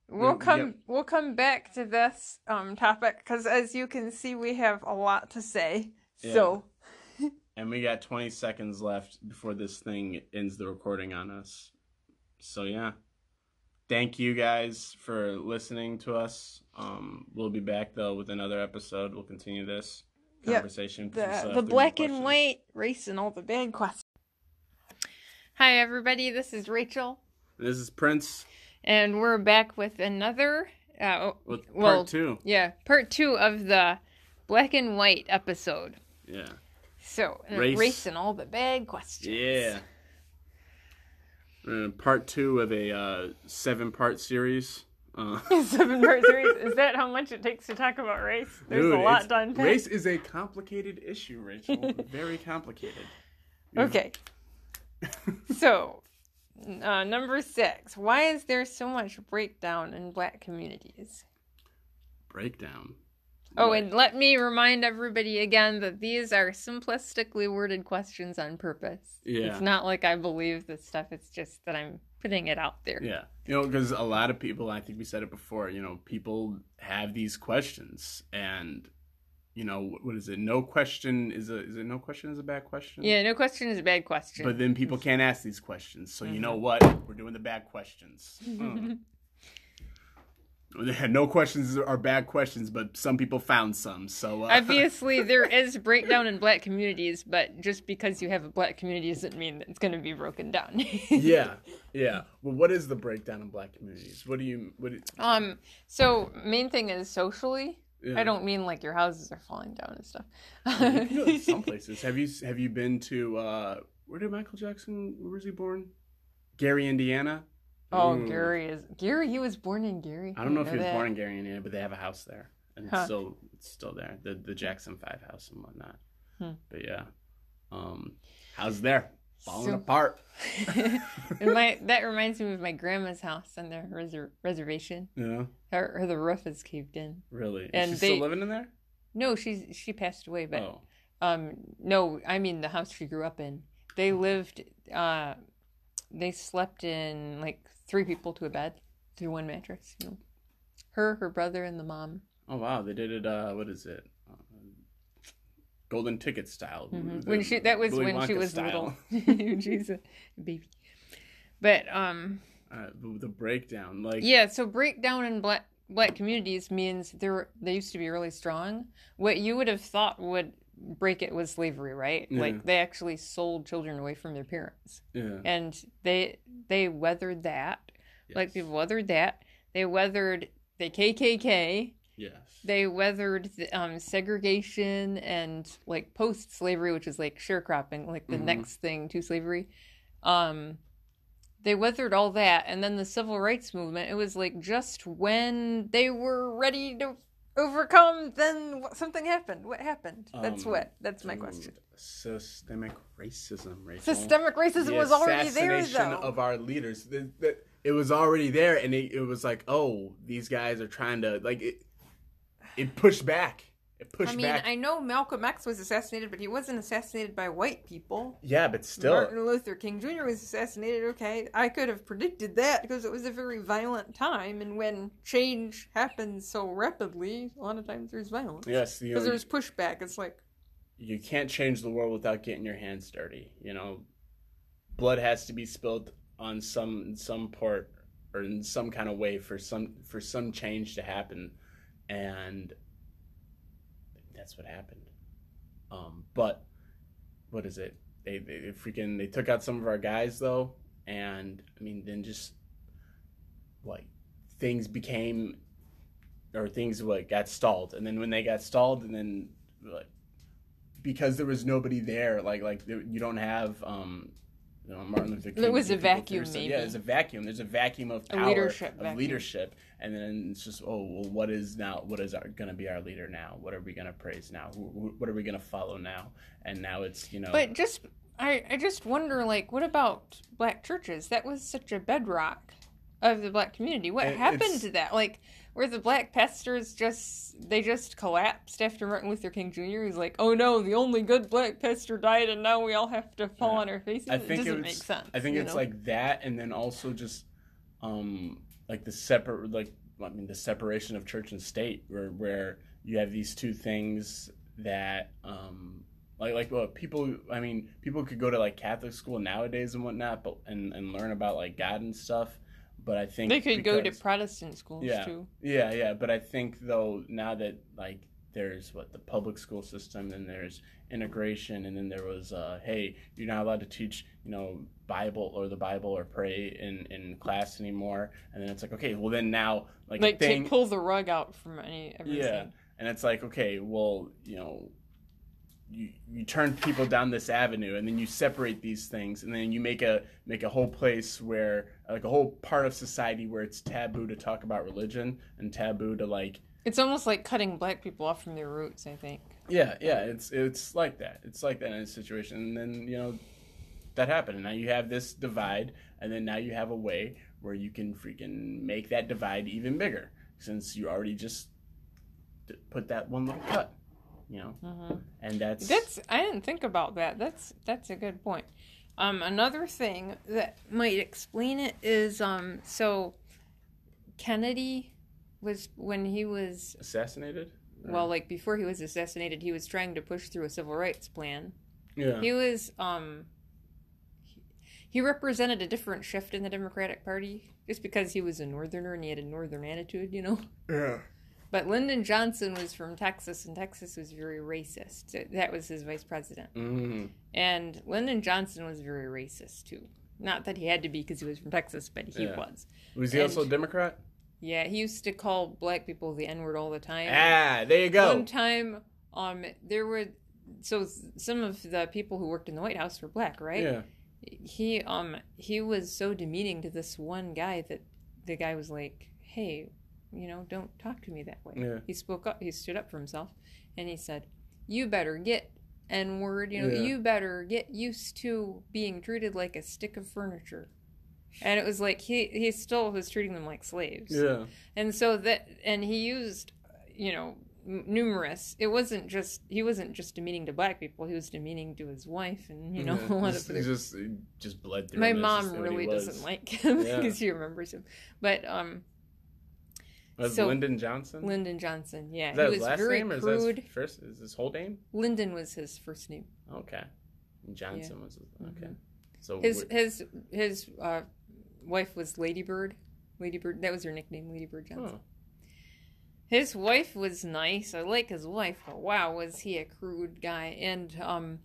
A: we'll
B: Yep.
A: come we'll come back to this um topic because as you can see we have a lot to say.
B: Yeah.
A: So
B: And we got 20 seconds left before this thing ends the recording on us. So yeah. Thank you guys for listening to us. Um, we'll be back though with another episode. We'll continue this. Conversation. 'cause we still
A: the
B: have
A: the black and white race and all the bad questions. Hi everybody, this is Rachel,
B: This is Prince
A: and we're back with another. Uh,
B: with part
A: well,
B: two.
A: yeah, part two of the black and white episode.
B: Yeah.
A: So uh,
B: Race.
A: race, and all the bad questions.
B: Yeah. Uh, part two of a uh, seven part series. Uh,
A: Seven part series. Is that how much it takes to talk about race? There's
B: dude,
A: a lot done.
B: Race is a complicated issue, Rachel. Very complicated.
A: Okay. so, uh, number six. Why is there so much breakdown in black communities?
B: Breakdown.
A: Oh, and let me remind everybody again that these are simplistically worded questions on purpose.
B: Yeah.
A: It's not like I believe this stuff, it's just that I'm putting it out there.
B: Yeah. You know, because a lot of people, I think we said it before, you know, people have these questions and, you know, what is it? No question is a, is it no question is a bad question?
A: Yeah, no question is a bad question.
B: But then people can't ask these questions. So you know
A: Mm-hmm.
B: what? We're doing the bad questions. Mm. No questions are bad questions, but some people found some. So uh,
A: Obviously, there is breakdown in black communities, but just because you have a black community doesn't mean that it's going to be broken down.
B: yeah, yeah. Well, what is the breakdown in black communities? What do you? What? Do,
A: Um. So main thing is socially.
B: yeah.
A: I don't mean like your houses are falling down and stuff.
B: You some places. Have you have you been to uh where did Michael Jackson where was he born? Gary, Indiana.
A: Oh,
B: Ooh.
A: Gary is Gary. He was born in Gary.
B: I don't know if he was
A: that.
B: born in Gary, Indiana, but they have a house there, and it's still it's still there. The the Jackson Five house and whatnot.
A: Hmm.
B: But yeah, um, how's there? Falling
A: So-
B: apart.
A: My that reminds me of my grandma's house on their reser- reservation.
B: Yeah,
A: Her, her the roof is caved in.
B: really.
A: And
B: she
A: they-
B: still living in there?
A: No, she's she passed away, but
B: oh,
A: Um, no, I mean the house she grew up in. They lived, uh, they slept in like three people to a bed through one mattress. You know, her, her brother, and the mom.
B: oh wow, they did it. Uh, what is it? Uh, golden ticket style.
A: Mhm.
B: The
A: When she that was
B: Willy
A: when she was
B: style.
A: little. She's a baby. But um,
B: Uh, the, the breakdown, like
A: yeah. So breakdown in black black communities means they were they used to be really strong. What you would have thought would break it with slavery, right?
B: Yeah.
A: Like they actually sold children away from their parents.
B: yeah,
A: and they they weathered that like they weathered that they weathered the kkk
B: yes,
A: they weathered the, um, segregation and like post slavery which is like sharecropping like the
B: Mhm.
A: next thing to slavery um they weathered all that and then the civil rights movement it was like just when they were ready to overcome then something happened what happened that's
B: Um,
A: what that's my question
B: Systemic racism, Rachel.
A: systemic racism
B: The
A: was already there though
B: of our leaders. The- the- it was already there, and it, it was like, oh, these guys are trying to like it. It pushed back. It pushed
A: I mean,
B: back.
A: I know Malcolm X was assassinated, but he wasn't assassinated by white people.
B: Yeah, but still,
A: Martin Luther King Jr. was assassinated. Okay, I could have predicted that because it was a very violent time, and when change happens so rapidly, a lot of times there's violence.
B: yes,
A: Because there's pushback. It's like,
B: you can't change the world without getting your hands dirty. You know, blood has to be spilled on some some port or in some kind of way for some for some change to happen, and that's what happened. Um, but what is it? They, they freaking they took out some of our guys though, and I mean then just like things became or things what got stalled, and then when they got stalled, and then like because there was nobody there, like like there, you don't have um. You know, Martin Luther King.
A: There was a vacuum. Maybe.
B: Yeah, there's a vacuum. There's a vacuum of power,
A: leadership
B: of
A: vacuum.
B: leadership, and then it's just, oh, well, what is now? What is our, gonna be our leader now? What are we gonna praise now? What are we gonna follow now? And now it's you know,
A: but just I, I just wonder, like, what about black churches? That was such a bedrock of the black community. What
B: It-
A: happened to that? Like, where the black pastors just they just collapsed after Martin Luther King Jr. He's like, oh no, the only good black pastor died, and now we all have to fall
B: Yeah.
A: on our faces.
B: I think
A: it doesn't
B: it's,
A: make sense.
B: I think it's
A: know?
B: like that, and then also just, um, like the separate like I mean the separation of church and state where where you have these two things that um like like well people I mean people could go to like Catholic school nowadays and whatnot but and and learn about like God and stuff but I think
A: They could go to Protestant schools
B: Yeah.
A: too.
B: yeah, yeah, but I think though now that like there's what the public school system and there's integration and then there was uh hey, you're not allowed to teach, you know, Bible or the Bible or pray in in class anymore and then it's like okay, well then now like,
A: Like
B: thing
A: to pull the rug out from any everything.
B: yeah, and it's like okay, well, you know, you you turn people down this avenue and then you separate these things and then you make a make a whole place where like a whole part of society where it's taboo to talk about religion and taboo to like
A: It's almost like cutting black people off from their roots, I think.
B: yeah yeah it's it's like that it's like that in a situation and then you know that happened and now you have this divide and then now you have a way where you can freaking make that divide even bigger since you already just put that one little cut you know
A: hmm
B: and that's
A: That's I didn't think about that. That's that's a good point. Um, another thing that might explain it is um, so Kennedy was when he was
B: assassinated Or-
A: well, like before he was assassinated, he was trying to push through a civil rights plan.
B: yeah
A: He was um, he- he represented a different shift in the Democratic Party just because he was a northerner and he had a northern attitude, you know.
B: yeah
A: But Lyndon Johnson was from Texas, and Texas was very racist. That was his vice president.
B: mm
A: And Lyndon Johnson was very racist too. Not that he had to be because he was from Texas, but he
B: Yeah.
A: was.
B: was he also a democrat
A: Yeah, he used to call black people the N word all the time.
B: ah there you go
A: One time, um, there were so some of the people who worked in the White House were black, right?
B: yeah
A: He um he was so demeaning to this one guy that the guy was like, "Hey, you know, don't talk to me that way."
B: Yeah.
A: He spoke up. He stood up for himself, and he said, "You better get N word. You know,
B: Yeah.
A: you better get used to being treated like a stick of furniture." And it was like he he still was treating them like slaves.
B: yeah
A: And so that and he used, you know, numerous. It wasn't just he wasn't just demeaning to black people. He was demeaning to his wife and you know
B: Yeah.
A: a lot
B: just,
A: of other
B: just just bled through
A: my mom
B: just what he
A: really doesn't like him
B: Yeah.
A: because she remembers him. But um,
B: Was
A: so-
B: Lyndon Johnson?
A: Lyndon Johnson, yeah,
B: is that
A: he
B: his
A: was
B: last
A: very
B: name or is that his first? Is his whole name?
A: Lyndon was his first name.
B: Okay, And Johnson was his, okay.
A: Mhm.
B: So
A: His his his uh, wife was Ladybird. Ladybird, that was her nickname, Ladybird Johnson.
B: oh,
A: His wife was nice. I like his wife, but wow, was he a crude guy? And um,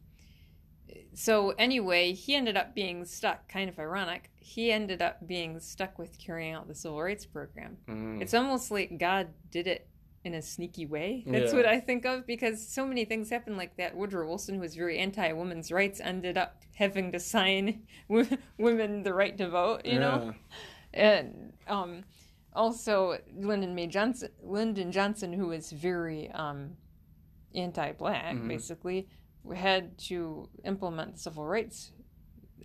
A: so anyway, he ended up being stuck. Kind of ironic. He ended up being stuck with carrying out the civil rights program.
B: mm,
A: It's almost like God did it in a sneaky way. That's
B: Yeah.
A: what I think of because so many things happen like that. Woodrow Wilson, who was very anti-women's rights, ended up having to sign w- women the right to vote. You know and um, also Lyndon May Johnson, Lyndon Johnson, who was very um, anti-black,
B: Mhm.
A: basically, had to implement the civil rights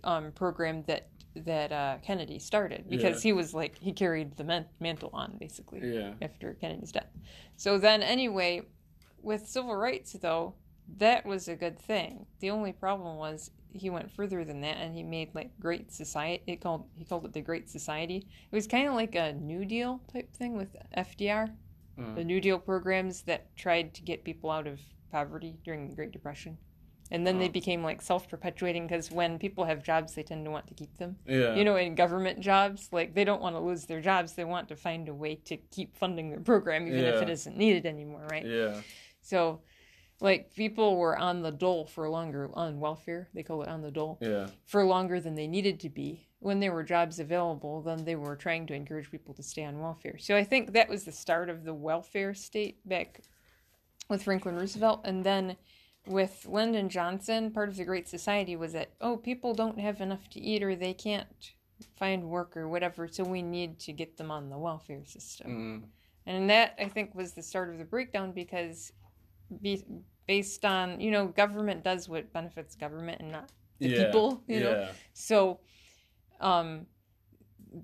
A: um, program that that uh, Kennedy started because he was like he carried the man- mantle on basically
B: yeah,
A: after Kennedy's death. So then, anyway, with civil rights, though, that was a good thing. The only problem was he went further than that, and he made like Great Society. It called he called it the Great Society. It was kind of like a New Deal type thing with FDR,
B: Mm.
A: the New Deal programs that tried to get people out of poverty during the Great Depression. And then they
B: Oh.
A: became like self-perpetuating because when people have jobs, they tend to want to keep them
B: yeah.
A: you know, in government jobs, like they don't want to lose their jobs. They want to find a way to keep funding their program, even if it isn't needed anymore, right?
B: yeah,
A: So, like, people were on the dole for longer, on welfare, they call it on the dole,
B: yeah,
A: for longer than they needed to be. When there were jobs available, then they were trying to encourage people to stay on welfare. So I think that was the start of the welfare state back with Franklin Roosevelt. And then with Lyndon Johnson, part of the Great Society was that, oh, people don't have enough to eat or they can't find work or whatever, so we need to get them on the welfare system.
B: mm,
A: And that, I think, was the start of the breakdown because be, based on, you know, government does what benefits government and not the
B: yeah,
A: people, you know? So, um,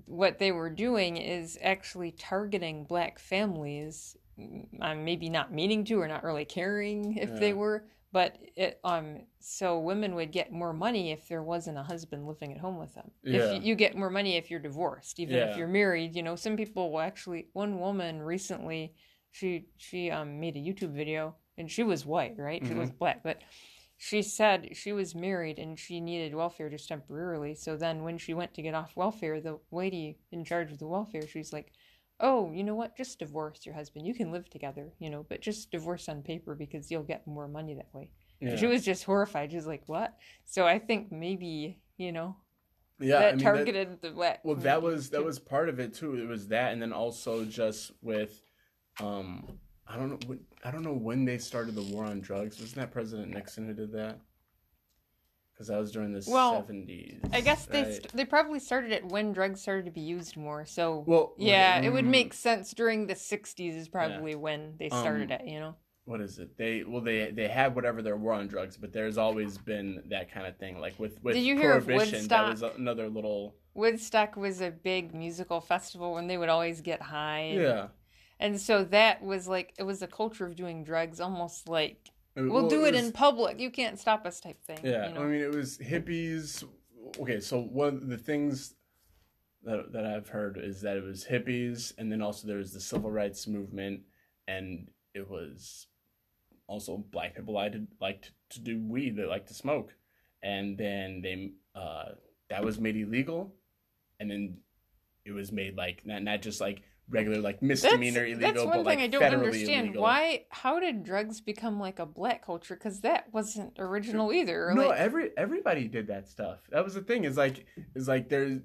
A: what they were doing is actually targeting black families, um, maybe not meaning to or not really caring if they were, but it um so women would get more money if there wasn't a husband living at home with them.
B: Yeah.
A: If you, you get more money if you're divorced, even
B: Yeah.
A: if you're married. You know, some people will actually. One woman recently, she she um made a YouTube video and she was white, right? She
B: Mm-hmm.
A: was black, but she said she was married and she needed welfare just temporarily. So then when she went to get off welfare, the lady in charge of the welfare, she's like, "Oh, you know what? Just divorce your husband. You can live together, you know, but just divorce on paper because you'll get more money that way."
B: Yeah.
A: She was just horrified. She's like, "What?" So I think maybe you know
B: yeah,
A: that
B: I mean, that-
A: targeted the black.
B: well, that was that was part of it too. It was that, and then also just with, um, I don't know, I don't know when they started the war on drugs. Wasn't that President Nixon who did that? Because that was during the
A: Well,
B: seventies.
A: I guess they st- they probably started it when drugs started to be used more. So
B: Well,
A: yeah, it would make sense during the '60s is probably when they started
B: Um,
A: it. You know.
B: what is it? They well they they had whatever their war on drugs, but there's always been that kind of thing. Like with with
A: Did you hear of
B: prohibition, that was
A: Woodstock?
B: another little
A: Woodstock was a big musical festival when they would always get high. And,
B: yeah.
A: And so that was like it was a culture of doing drugs, almost like we'll
B: Well,
A: do it,
B: was-
A: in public. You can't stop us, type thing.
B: Yeah,
A: You know?
B: I mean, it was hippies. Okay, so one of the things that that I've heard is that it was hippies, and then also there was the civil rights movement, and it was also black people liked to, liked to do weed, they liked to smoke, and then they uh, that was made illegal, and then it was made like not not just like regular like misdemeanor
A: that's,
B: illegal,
A: that's one
B: but like
A: thing I don't understand.
B: illegal.
A: Why? How did drugs become like a black culture? Because that wasn't original either.
B: No,
A: like,
B: every everybody did that stuff. That was the thing. Is like is like there's.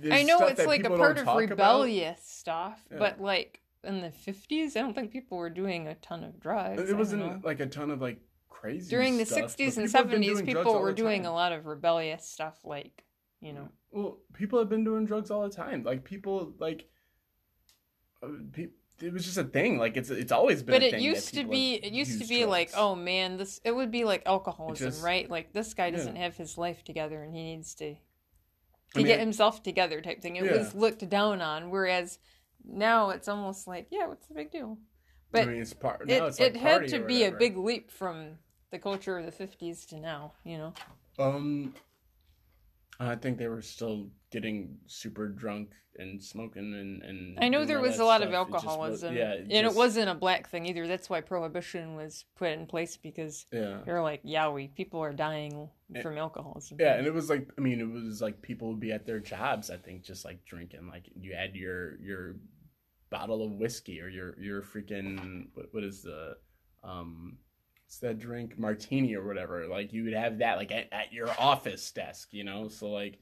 B: there's
A: I know it's like a part of
B: talk about.
A: rebellious stuff,
B: Yeah.
A: but like in the fifties, I don't think people were doing a ton of drugs.
B: It wasn't like a ton of like crazy.
A: during the
B: stuff, but
A: sixties and
B: people have
A: seventies.
B: doing
A: People were doing a lot of rebellious stuff, like you know.
B: Well, people have been doing drugs all the time. Like people like. Uh, It was just a thing. Like it's it's always been.
A: But
B: a
A: it
B: thing
A: used to be. It used to be like, oh man, this. It would be like alcoholism,
B: just-
A: right? Like this guy doesn't have his life together, and he needs to to
B: I mean,
A: get himself together, type thing. It
B: Yeah.
A: was looked down on, whereas now it's almost like, yeah, what's the big deal?
B: I
A: But
B: mean, it's part.
A: it
B: it's like
A: it had to be a big leap from the culture of the fifties to now. You know.
B: Um, I think they were still getting super drunk and smoking and and.
A: I know there was a lot of
B: stuff. It was-
A: alcoholism,
B: yeah,
A: and
B: just-
A: it wasn't a black thing either. That's why prohibition was put in place because
B: Yeah,
A: they're like, yowie, people are dying from alcoholism.
B: yeah, and it was like I mean, it was like people would be at their jobs. I think just like drinking, like you had your your bottle of whiskey or your your freaking what, what is the um. What's that drink martini or whatever? Like you would have that like at, at your office desk, you know. So like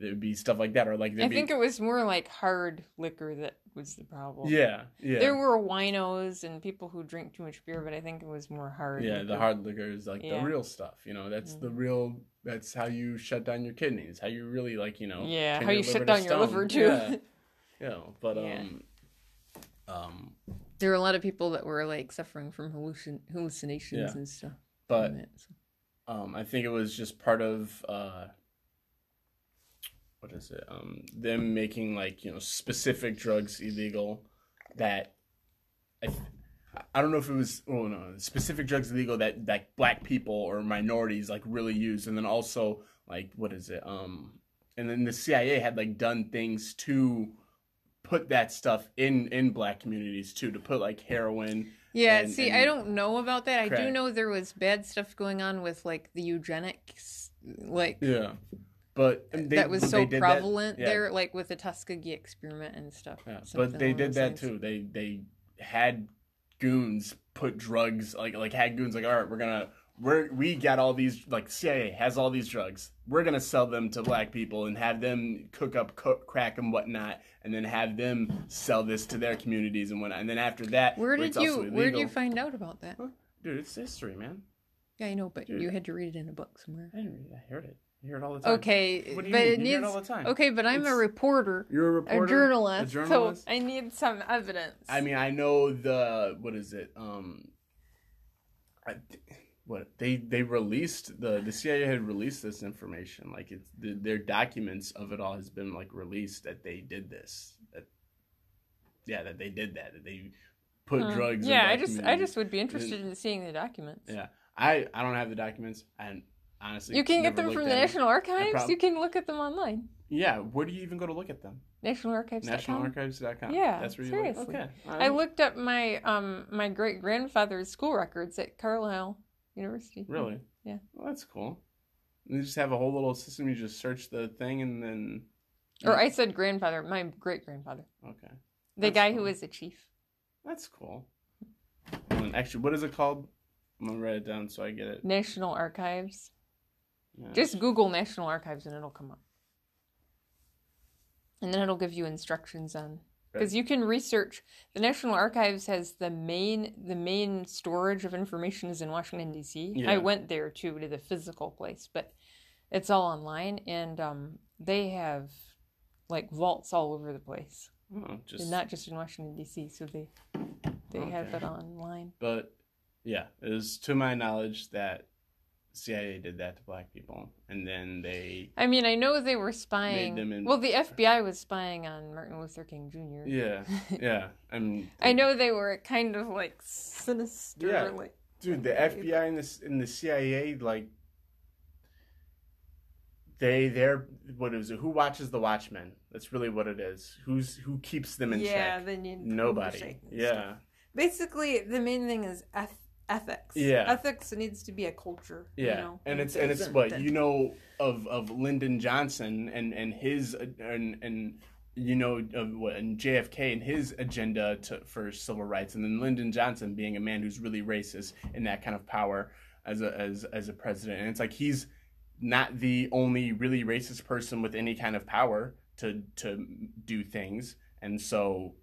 B: it would be stuff like that, or like
A: I
B: be,
A: think it was more like hard liquor that was the problem.
B: yeah, yeah.
A: There were winos and people who drink too much beer, but I think it was more hard.
B: Yeah,
A: liquor.
B: the hard liquor is like
A: Yeah.
B: the real stuff. You know, that's the
A: Mhm.
B: real. That's how you shut down your kidneys. How you really like, you know.
A: Yeah, how you shut down your liver too.
B: Yeah, you know, but
A: Yeah.
B: um, um,
A: there were a lot of people that were like suffering from hallucin- hallucinations
B: Yeah.
A: and stuff.
B: but
A: it, so.
B: um, I think it was just part of uh, what is it? Um, them making like you know specific drugs illegal that I. th- I don't know if it was oh no specific drugs illegal that that black people or minorities like really use and then also like what is it um and then the CIA had like done things to put that stuff in in black communities too to put like heroin
A: Yeah,
B: and-
A: see,
B: and
A: I don't know about that. I do know there was bad stuff going on with like the eugenics, like
B: yeah but they,
A: that was so
B: did that-
A: prevalent
B: yeah,
A: there, like with the Tuskegee experiment and stuff.
B: Yeah, but they did that
A: lines.
B: too. They they had goons put drugs like like had goons like all right we're gonna we're we got all these like CIA has all these drugs we're gonna sell them to black people and have them cook up cook, crack and whatnot and then have them sell this to their communities and whatnot and then after that
A: Where
B: it's
A: did you
B: also
A: Where did you find out about that?
B: dude it's history man
A: Yeah, I know, but
B: Dude.
A: you had to read it in a book somewhere.
B: I didn't read it I heard it I hear it all the time
A: Okay,
B: What do you
A: but
B: mean?
A: it
B: You hear it
A: needs.
B: all the time.
A: Okay, but I'm a reporter,
B: you're a reporter, a
A: journalist,
B: a journalist
A: so I need some evidence.
B: I mean, I know the what is it? Um, I, what they they released the the CIA had released this information. Like it's the, their documents of it all has been like released that they did this. That yeah, that they did that. That they put
A: Hmm.
B: drugs. in
A: Yeah, I just I just would be interested in seeing the documents.
B: yeah. I I don't have the documents, and honestly,
A: You can get them from the
B: at 'em.
A: National Archives.
B: prob-
A: you can look at them online.
B: Yeah, where do you even go to look at them?
A: NationalArchives.com.
B: NationalArchives.com.
A: Yeah,
B: that's where you
A: seriously.
B: Look. Okay, all
A: I looked up my um my great grandfather's school records at Carlisle University.
B: Really?
A: Yeah.
B: Well, that's cool. And they just have a whole little system. You just search the thing, and then.
A: Or I said grandfather, my great grandfather,
B: Okay,
A: the
B: That's
A: guy who was a chief.
B: that's cool. And actually, what is it called? I'm gonna write it down so I get it.
A: National Archives.
B: Yeah.
A: Just Google National Archives and it'll come up. And then it'll give you instructions on because you can research. The National Archives has the main the main storage of information is in Washington D.C.
B: Yeah.
A: I went there too to the physical place, but it's all online and um, they have like vaults all over the place,
B: Oh, just
A: and not just in Washington D.C. So they they have it online.
B: But yeah, it is to my knowledge that CIA did that to black people, and then they
A: I mean, I know they were spying.
B: in-
A: well, the FBI was spying on Martin Luther King Jr.
B: yeah yeah I mean
A: I know they were kind of like sinister.
B: Yeah.
A: Like,
B: dude the FBI and the and the CIA like they they're what is it who watches the Watchmen that's really what it is who's who keeps them in
A: yeah,
B: check
A: they need
B: nobody yeah
A: stuff. Basically, the main thing is eth- ethics.
B: Yeah.
A: ethics needs to be a culture.
B: Yeah,
A: you know?
B: and it's and it's
A: isn't
B: what
A: that-
B: you know of of Lyndon Johnson and and his and and you know of what and JFK and his agenda to for civil rights, and then Lyndon Johnson being a man who's really racist in that kind of power as a as as a president, and it's like he's not the only really racist person with any kind of power to to do things, and so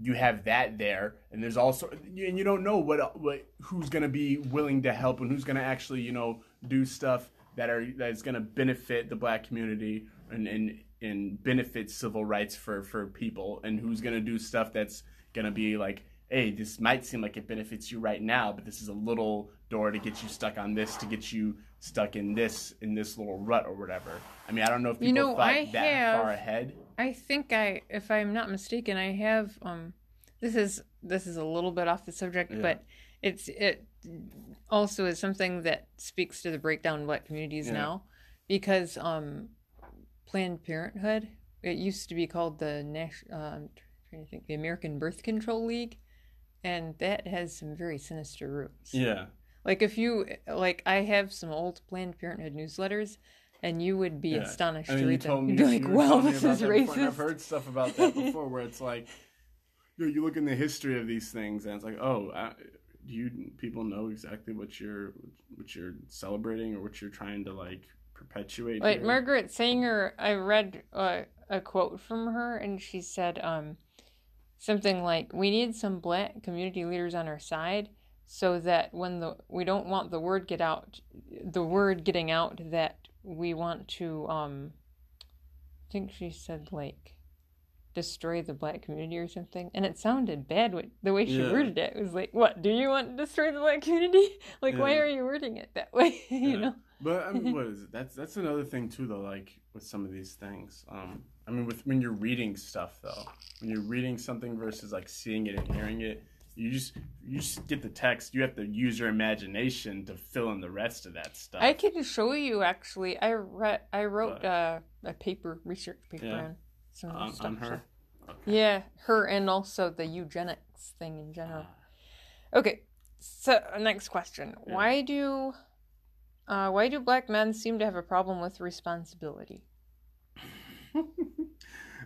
B: you have that there, and there's also and you don't know what what who's gonna be willing to help and who's gonna actually you know do stuff that are that is gonna benefit the black community and and and benefit civil rights for for people, and who's gonna do stuff that's gonna be like. Hey, this might seem like it benefits you right now, but this is a little door to get you stuck on this, to get you stuck in this in this little rut or whatever. I mean, I don't know if people
A: You know,
B: thought
A: I
B: that
A: have-
B: far ahead.
A: I think I, if I'm not mistaken, I have. Um, this is this is a little bit off the subject,
B: Yeah.
A: but it's it also is something that speaks to the breakdown in black communities
B: Yeah.
A: now, because um, Planned Parenthood. It used to be called the national. Uh, I'm trying to think, the American Birth Control League, and that has some very sinister roots.
B: Yeah.
A: Like if you like, I have some old Planned Parenthood newsletters, and you would be
B: Yeah.
A: astonished
B: I mean,
A: to read
B: told
A: them.
B: me
A: You'd be like, "Well, this is
B: and I've heard stuff about that before, where it's like, you, know, you look in the history of these things, and it's like, oh, I, do you people know exactly what you're what you're celebrating or what you're trying to like perpetuate?
A: Like? Margaret Sanger, I read uh, a quote from her, and she said um, something like, "We need some black community leaders on our side, so that when the we don't want the word get out, the word getting out that we want to." Um, I think she said like destroy the black community or something and it sounded bad what, the way she
B: Yeah.
A: worded it. it was like what do you want to destroy the black community like why are you wording it that way you
B: Yeah.
A: know
B: But I mean, what is it? That's that's another thing too, though. Like with some of these things, um, I mean, with when you're reading stuff, though, when you're reading something versus like seeing it and hearing it, you just you just get the text. You have to use your imagination to fill in the rest of that stuff.
A: I can show you actually. I read. I wrote uh, a paper, research paper
B: Yeah.
A: on some stuff.
B: on her.
A: so- Yeah, her and also the eugenics thing in general. Okay, so next question:
B: Yeah.
A: Why do, uh, why do black men seem to have a problem with responsibility?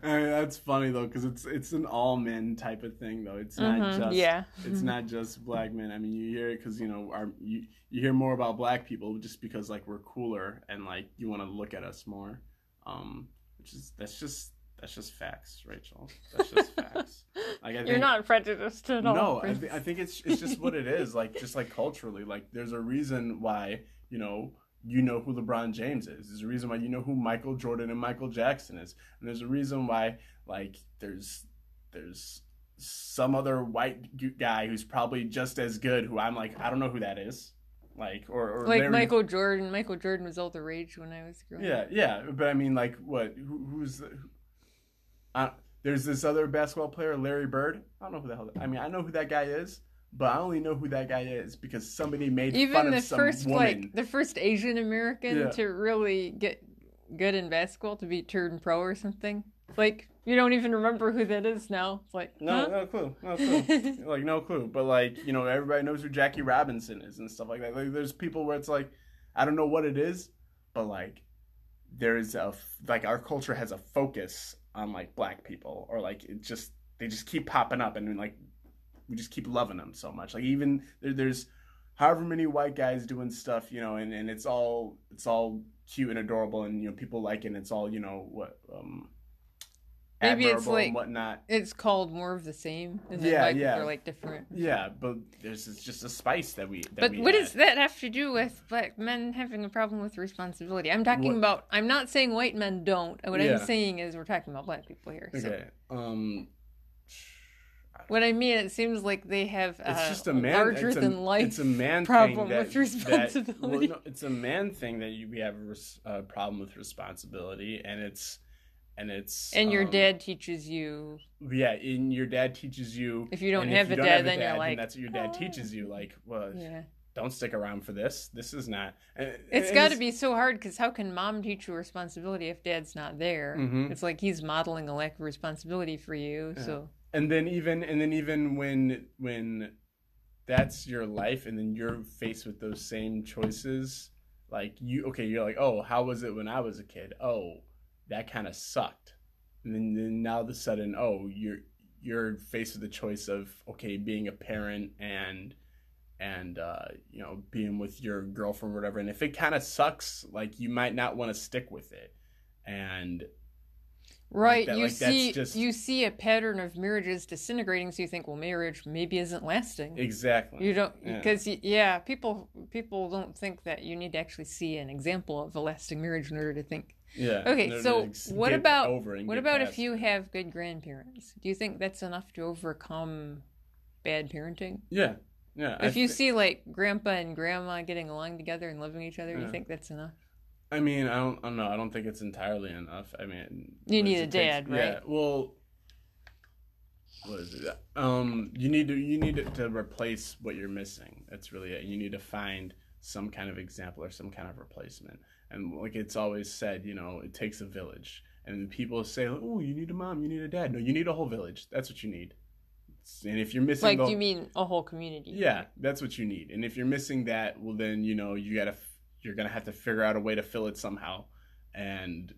B: I mean, that's funny though, because it's it's an all men type of thing though. It's not
A: Mhm,
B: just
A: yeah,
B: it's not just black men. I mean, you hear it because you know our you you hear more about black people just because like we're cooler and like you want to look at us more. Um, which is that's just that's just facts, Rachel. That's just facts. Like I
A: You're not prejudiced at all.
B: no, I, th- I think it's it's just what it is. Like just like culturally, like there's a reason why you know you know who LeBron James is. There's a reason why you know who Michael Jordan and Michael Jackson is, and there's a reason why like there's there's some other white guy who's probably just as good. Who I'm like I don't know who that is. Like or, or
A: like
B: Larry-
A: Michael Jordan. Michael Jordan was all the rage when I was growing
B: Yeah,
A: up.
B: yeah, yeah, but I mean, like, what? Who, who's the? Who, uh, there's this other basketball player, Larry Bird. I don't know who the hell. I mean, I know who that guy is, but I only know who that guy is because somebody made
A: Even
B: fun
A: the
B: of some
A: first
B: woman.
A: like the first Asian American
B: Yeah.
A: to really get good in basketball to be turned pro or something. Like you don't even remember who that is now. It's like
B: No,
A: huh?
B: no clue. No clue. like no clue. But like, you know, everybody knows who Jackie Robinson is and stuff like that. Like there's people where it's like, I don't know what it is, but like there's a like our culture has a focus on like black people or like it just they just keep popping up and like we just keep loving them so much. Like even there, there's however many white guys doing stuff, you know, and, and it's all it's all cute and adorable and you know people like it and it's all, you know, what um
A: Maybe it's like-
B: and whatnot.
A: It's called more of the same. And
B: Yeah,
A: black
B: yeah.
A: are like different.
B: Yeah, but there's just a spice that we. That
A: But
B: we
A: what
B: add.
A: does that have to do with black men having a problem with responsibility? I'm talking
B: What-
A: about. I'm not saying white men don't. What
B: Yeah.
A: I'm saying is we're talking about black people here. So
B: Okay. Um.
A: What I mean, it seems like they have
B: It's
A: uh,
B: just a man.
A: larger
B: it's a,
A: than life.
B: It's a man
A: problem
B: that,
A: with responsibility.
B: That, well, no, it's a man thing that you, we have a res, uh, problem with responsibility, and it's and it's
A: and your
B: um,
A: dad teaches you
B: Yeah, and your dad teaches you.
A: if you don't have
B: if
A: a
B: don't
A: dad,
B: have a
A: then
B: dad,
A: you're like,
B: that's what your dad
A: "Oh."
B: teaches you. Like, well,
A: yeah.
B: don't stick around for this. This is not. and-
A: It's got to be so hard because how can mom teach you responsibility if dad's not there?
B: Mhm.
A: It's like he's modeling a lack of responsibility for you.
B: Yeah.
A: So
B: and then even and then even when when that's your life and then you're faced with those same choices like you okay you're like oh how was it when i was a kid? Oh that kind of sucked. And then, then now all of a sudden oh you're you're faced with the choice of okay being a parent and and uh, you know being with your girlfriend or whatever. And if it kind of sucks like you might not want to stick with it. And
A: right,
B: that-
A: you
B: like,
A: see
B: just-
A: you see a pattern of marriages disintegrating, so you think, well, marriage maybe isn't lasting.
B: exactly
A: You don't because yeah, people people don't think that you need to actually see an example of a lasting marriage in order to think.
B: yeah
A: Okay, so what about-
B: over
A: What about
B: past
A: if you have good grandparents? Do you think that's enough to overcome bad parenting?
B: Yeah, yeah. I
A: if you
B: thi-
A: see like grandpa and grandma getting along together and loving each other,
B: Yeah.
A: you think that's enough?
B: I mean, I don't, I don't know. I don't think it's entirely enough. I mean,
A: You need a dad,
B: Yeah.
A: right?
B: Well, what is it? Um, you need to you need to replace what you're missing. That's really it. You need to find some kind of example or some kind of replacement. And like it's always said, you know, it takes a village. And people say, "Oh, you need a mom, you need a dad." No, you need a whole village. That's what you need. And if you're missing,
A: Like,
B: the-
A: you mean a whole community?
B: yeah, that's what you need. And if you're missing that, well, then you know you gotta you're gonna have to figure out a way to fill it somehow. And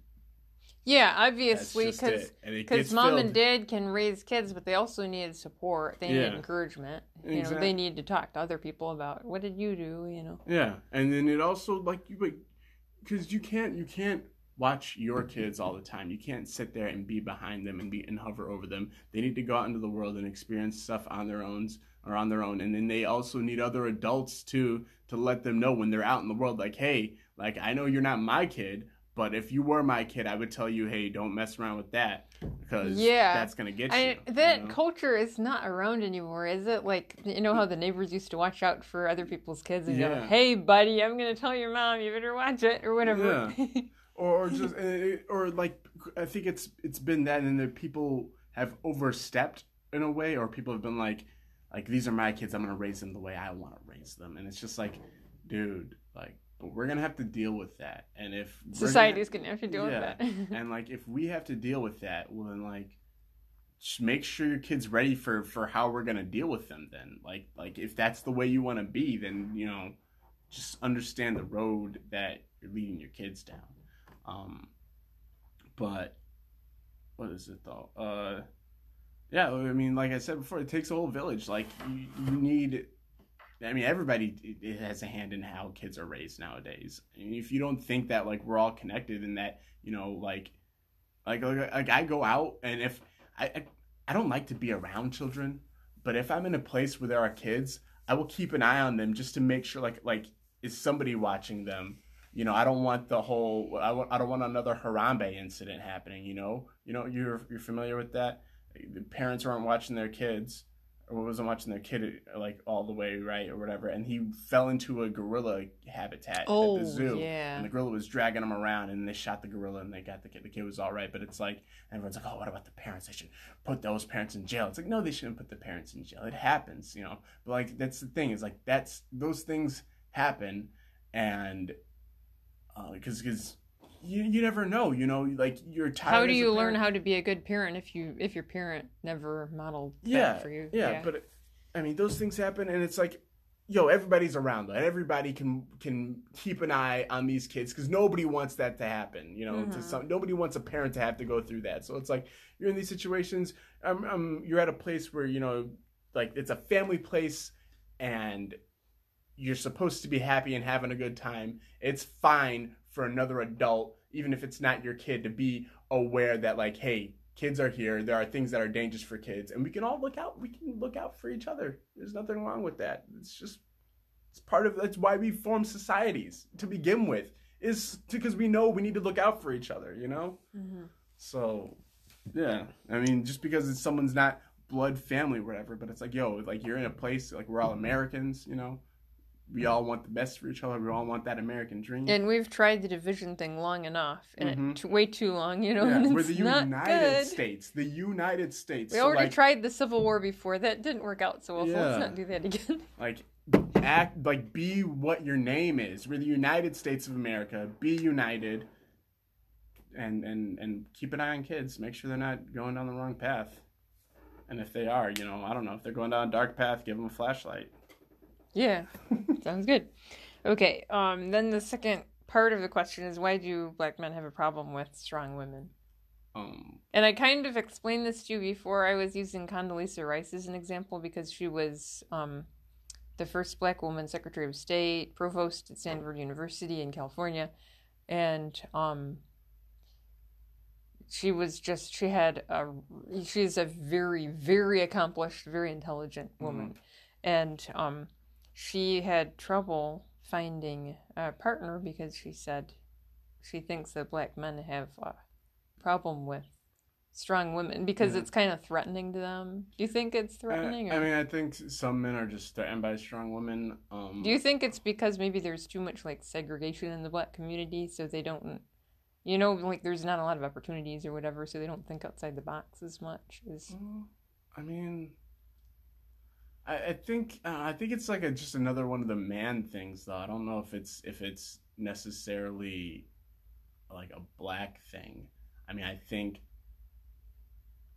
A: Yeah, obviously, because
B: it. And it
A: because mom
B: filled.
A: and dad can raise kids, but they also need support. They
B: Yeah.
A: need encouragement. You know, they need to talk to other people about what did you do. You know.
B: Yeah, and then it also like you like because you can't you can't watch your kids all the time. You can't sit there and be behind them and be and hover over them. They need to go out into the world and experience stuff on their own or on their own. And then they also need other adults too to let them know when they're out in the world like, "Hey, like I know you're not my kid, but if you were my kid, I would tell you, "Hey, don't mess around with that because
A: Yeah.
B: that's going to get
A: I,
B: you."
A: that
B: you know?
A: culture is not around anymore, is it? Like you know how the neighbors used to watch out for other people's kids and go, "Hey, buddy, I'm gonna tell your mom you better watch it" or whatever.
B: or, or just uh, or like I think it's it's been that and that people have overstepped in a way or people have been like like these are my kids I'm gonna raise them the way I want to raise them. And it's just like dude like but we're gonna have to deal with that. And if
A: Society's gonna have to deal
B: Yeah.
A: with that.
B: and like if we have to deal with that well then like just make sure your kid's ready for for how we're gonna deal with them then. Like like if that's the way you want to be then you know just understand the road that you're leading your kids down. Um but what is it though? Uh yeah i mean like i said before it takes a whole village like you, you need I mean, everybody has a hand in how kids are raised nowadays. And if you don't think that like we're all connected and that you know, like, like, like, like I go out and if I, I I don't like to be around children, but if I'm in a place where there are kids, I will keep an eye on them just to make sure like like is somebody watching them. You know, I don't want the whole I, want, I don't want another Harambe incident happening. You know, you know you're you're familiar with that. The parents weren't watching their kids or wasn't watching their kid like all the way right or whatever, and he fell into a gorilla habitat
A: Oh,
B: at the oh, zoo.
A: yeah.
B: And the gorilla was dragging him around, and they shot the gorilla, and they got the kid. The kid was all right, but it's like everyone's like, "Oh, what about the parents? They should put those parents in jail." It's like, no, they shouldn't put the parents in jail. It happens, you know. But like, that's the thing is like that's those things happen, and uh, because because you you never know, you know, like you're tired.
A: How do you learn how to be a good parent if you if your parent never modeled that
B: yeah,
A: for you?
B: Yeah, but I mean, those things happen, and it's like, yo, everybody's around. Like, everybody can can keep an eye on these kids because nobody wants that to happen. You know, to
A: Mhm.
B: some nobody wants a parent to have to go through that. So it's like you're in these situations. Um, um, you're at a place where you know, like it's a family place, and you're supposed to be happy and having a good time. It's fine for another adult, even if it's not your kid, to be aware that like, hey, kids are here. There are things that are dangerous for kids, and we can all look out. We can look out for each other. There's nothing wrong with that. It's just it's part of that's why we form societies to begin with. Is because we know we need to look out for each other. You know.
A: Mhm.
B: So, yeah. I mean, just because it's someone's not blood family or whatever, but it's like, yo, like you're in a place like we're all Americans. You know. We all want the best for each other. We all want that American dream.
A: And we've tried the division thing long enough, and
B: Mhm.
A: it way too long, you know.
B: yeah, we're the United. States. The United States.
A: We
B: So,
A: already
B: like,
A: tried the Civil War before. That didn't work out so well. so Let's not do that again.
B: like act like be what your name is we're the united states of america be united and and and keep an eye on kids make sure they're not going down the wrong path and if they are you know i don't know if they're going down a dark path give them a flashlight
A: Yeah, sounds good. Okay, um, then the second part of the question is why do black men have a problem with strong women?
B: um
A: And I kind of explained this to you before. I was using Condoleezza Rice as an example because she was um, the first black woman Secretary of State, provost at Stanford University in California, and um, she was just she had a she's a very very accomplished, very intelligent woman, and um, she had trouble finding a partner because she said she thinks that black men have a problem with strong women because
B: Yeah.
A: it's kind of threatening to them. Do you think it's threatening?
B: I, I mean i think some men are just threatened by strong women um
A: Do you think it's because maybe there's too much like segregation in the black community, so they don't, you know, like there's not a lot of opportunities or whatever, so they don't think outside the box as much? Is
B: Well, I mean, I, I think uh, I think it's like a, just another one of the man things, though. I don't know if it's if it's necessarily like a black thing. I mean, I think,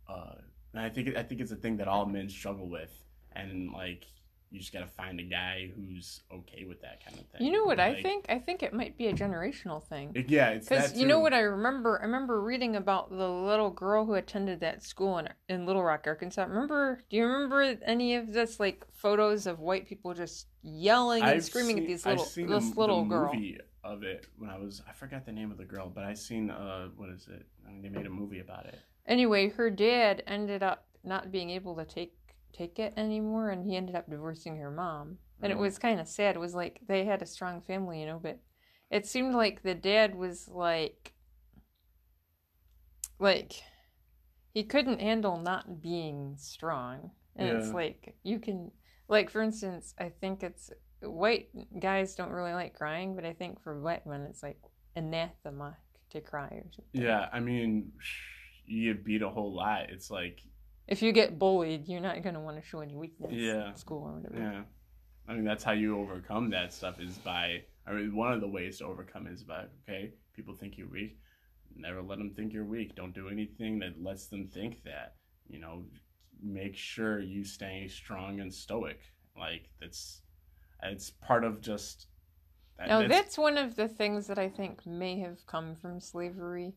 B: uh, I think I think it's a thing that all men struggle with, and like you just gotta find a guy who's okay with that kind of thing.
A: you know what I think? I think it might be a generational thing.
B: it- yeah, it's
A: Because you know what I remember? I remember reading about the little girl who attended that school in in Little Rock, Arkansas. Remember? Do you remember any of this like photos of white people just yelling and
B: I've
A: screaming
B: seen-
A: at these
B: I've
A: little
B: seen
A: this little girl?
B: movie of it when I was I forgot the name of the girl, but I seen uh what is it? I mean, they made a movie about it.
A: Anyway, her dad ended up not being able to take take it anymore, and he ended up divorcing her mom. And it
B: Mm.
A: was kind of sad. It was like they had a strong family, you know, but it seemed like the dad was like, like he couldn't handle not being strong. And it's like you can, like for instance, I think it's white guys don't really like crying, but I think for black men it's like anathema to cry or something.
B: Yeah, I mean, you beat a whole lot. It's like
A: If you get bullied, you're not gonna want to show any weakness
B: Yeah.
A: in school or whatever.
B: yeah. I mean, that's how you overcome that stuff is by. I mean, one of the ways to overcome is by okay, people think you're weak. Never let them think you're weak. Don't do anything that lets them think that. You know, make sure you stay strong and stoic. Like that's, it's part of just. that-
A: Now that's one of the things that I think may have come from slavery,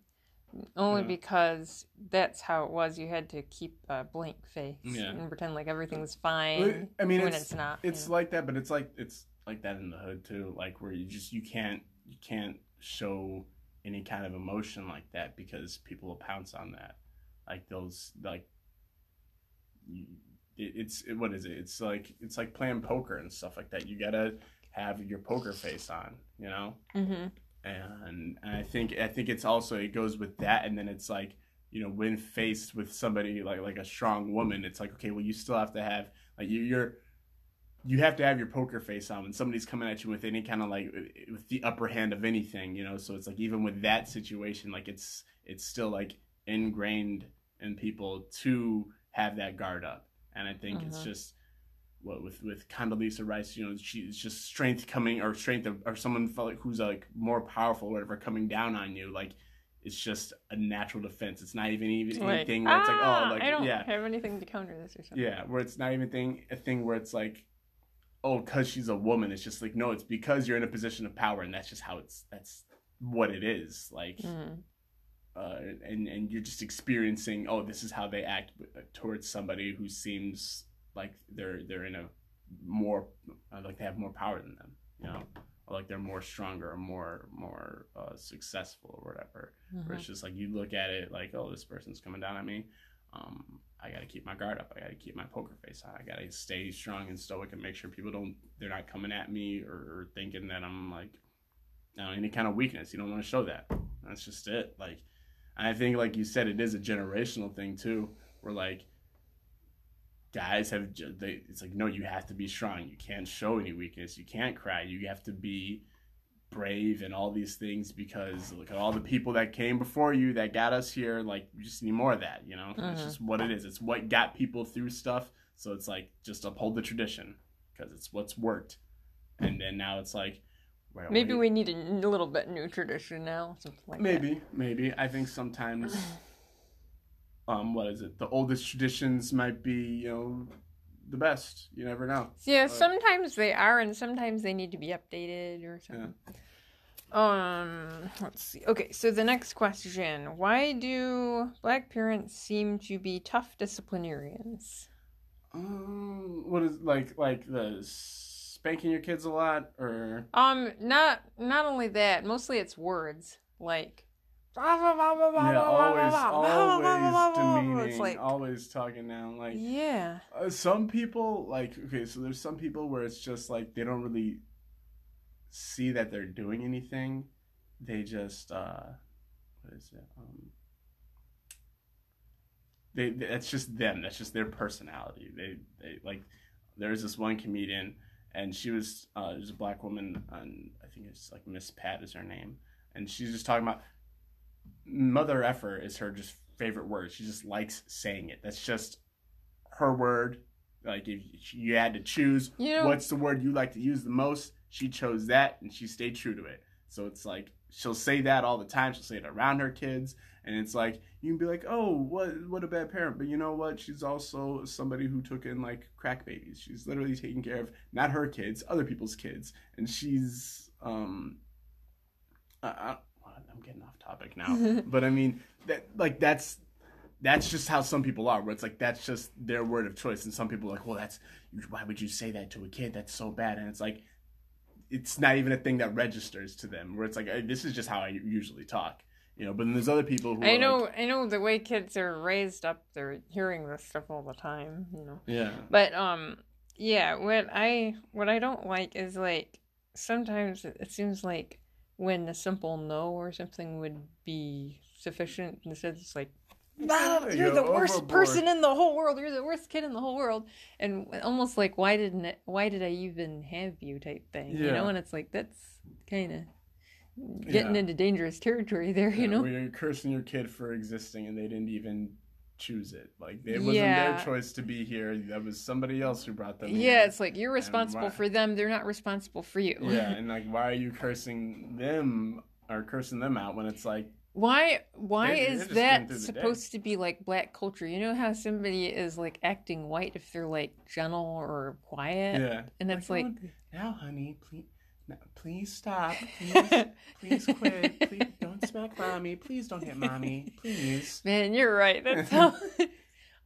A: only
B: Yeah.
A: because that's how it was. You had to keep a blank face
B: Yeah.
A: and pretend like everything's fine
B: I mean,
A: when
B: it's
A: it's, not.
B: it's
A: you know.
B: like that, but it's like it's like that in the hood too. Like where you just you can't you can't show any kind of emotion like that because people will pounce on that. Like those like you, it, it's it, what is it? It's like it's like playing poker and stuff like that. You gotta have your poker face on, you know.
A: Mhm.
B: And, and I think I think it's also it goes with that, and then it's like you know when faced with somebody like like a strong woman it's like okay well you still have to have like you, you're you have to have your poker face on when somebody's coming at you with any kind of like with the upper hand of anything you know so it's like even with that situation like it's it's still like ingrained in people to have that guard up and i think it's
A: Mhm.
B: just what with with Condoleezza Rice, you know, she's just strength coming or strength of, or someone felt like who's like more powerful, or whatever, coming down on you. Like it's just a natural defense. It's not even even
A: Like,
B: anything where it's like
A: "Ah,
B: oh like
A: I don't
B: yeah
A: have anything to counter this or something.
B: yeah where it's not even thing a thing where it's like oh because she's a woman. It's just like no, it's because you're in a position of power, and that's just how it's that's what it is. Like
A: Mhm.
B: uh, and and you're just experiencing oh this is how they act towards somebody who seems like they're they're in a more uh, like they have more power than them you know? Or like they're more stronger or more more uh, successful or whatever. Where
A: Mhm.
B: it's just like you look at it like oh this person's coming down at me. Um I gotta keep my guard up. I gotta keep my poker face on. I gotta stay strong and stoic and make sure people don't they're not coming at me or, or thinking that I'm like you know, any kind of weakness. You don't want to show that. That's just it. Like I think, like you said, it is a generational thing too, where like guys have ju- they. It's like no, you have to be strong. You can't show any weakness. You can't cry. You have to be brave and all these things because look at all the people that came before you that got us here. Like you just need more of that. You know, it's
A: Mhm.
B: just what it is. It's what got people through stuff. So it's like just uphold the tradition because it's what's worked. And then now it's like. well,
A: Maybe we need a little bit new tradition now, something like that.
B: Maybe, maybe. I think sometimes, um, what is it? The oldest traditions might be, you know, the best. You never know.
A: Yeah,
B: Uh,
A: sometimes they are, and sometimes they need to be updated or something. Um, let's see. Okay, so the next question: Why do black parents seem to be tough disciplinarians?
B: Um, what is like like the spanking your kids a lot or
A: Um, not not only that. Mostly it's words like.
B: Yeah, always always demeaning,
A: It's like
B: always talking down. Like
A: yeah.
B: uh, some people, like okay, so there's some people where it's just like they don't really see that they're doing anything. They just uh, what is it? Um, they that's just them. That's just their personality. They they like. There's this one comedian, and she was uh, there's a black woman, and I think it's like Miss Pat is her name, and she's just talking about mother effer is her just favorite word. She just likes saying it. That's just her word. Like if you had to choose,
A: You know-
B: what's the word you like to use the most? She chose that, and she stayed true to it. So it's like she'll say that all the time. She'll say it around her kids, and it's like you can be like, "Oh, what what a bad parent," but you know what? She's also somebody who took in like crack babies. She's literally taking care of not her kids, other people's kids, and she's um. I, I, I'm getting off topic now, but I mean that like that's that's just how some people are. Where it's like that's just their word of choice, and some people are like, well, that's why would you say that to a kid? That's so bad, and it's like it's not even a thing that registers to them. Where it's like "Uh, this is just how I usually talk, you know. But then there's other people who
A: I
B: are
A: know,
B: like,
A: I know the way kids are raised up, they're hearing this stuff all the time, you know.
B: yeah,
A: But um yeah, what I what I don't like is like sometimes it seems like when a simple no or something would be sufficient instead it's like "Ah,
B: Yeah,
A: you're
B: go
A: the worst
B: overboard."
A: person in the whole world. You're the worst kid in the whole world, and almost like why didn't it, why did I even have you type thing, you know? And it's like that's kind of getting
B: Yeah.
A: into dangerous territory there, you
B: Yeah,
A: know.
B: where you're cursing your kid for existing, and they didn't even choose it. Like it wasn't
A: Yeah.
B: their choice to be here. That was somebody else who brought them.
A: Yeah,
B: here.
A: it's like you're responsible
B: why-
A: for them. They're not responsible for you.
B: yeah, and like, why are you cursing them or cursing them out when it's like,
A: Why why
B: they're
A: is that
B: the day.
A: supposed to be like black culture? You know how somebody is like acting white if they're like gentle or quiet?
B: yeah,
A: And it's like
B: "Oh, now, honey, please, no, please stop, please, please quit, please don't smack mommy, please don't hit mommy, please.
A: Man, you're right. That's how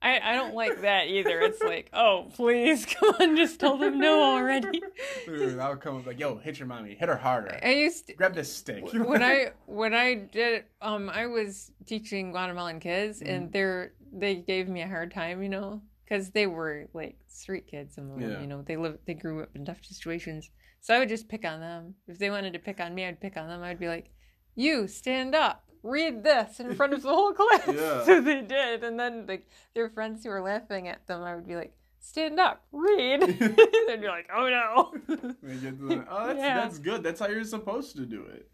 A: I, I don't like that either. It's like, oh please, come on, just tell them no already.
B: Dude, I'll come up like, yo, hit your mommy, hit her harder,
A: I used to,
B: grab this stick.
A: when I when I did um I was teaching Guatemalan kids
B: Mm-hmm.
A: and they're they gave me a hard time, you know, because they were like street kids. Them,
B: Yeah.
A: you know, they live they grew up in tough situations. So I would just pick on them. If they wanted to pick on me, I'd pick on them. I'd be like, "You stand up." read this in front of the whole class.
B: Yeah.
A: So they did, and then like their friends who were laughing at them, I would be like, stand up, read. They'd be like, oh no.
B: Get to the- oh, that's,
A: Yeah.
B: that's good. That's how you're supposed to do it.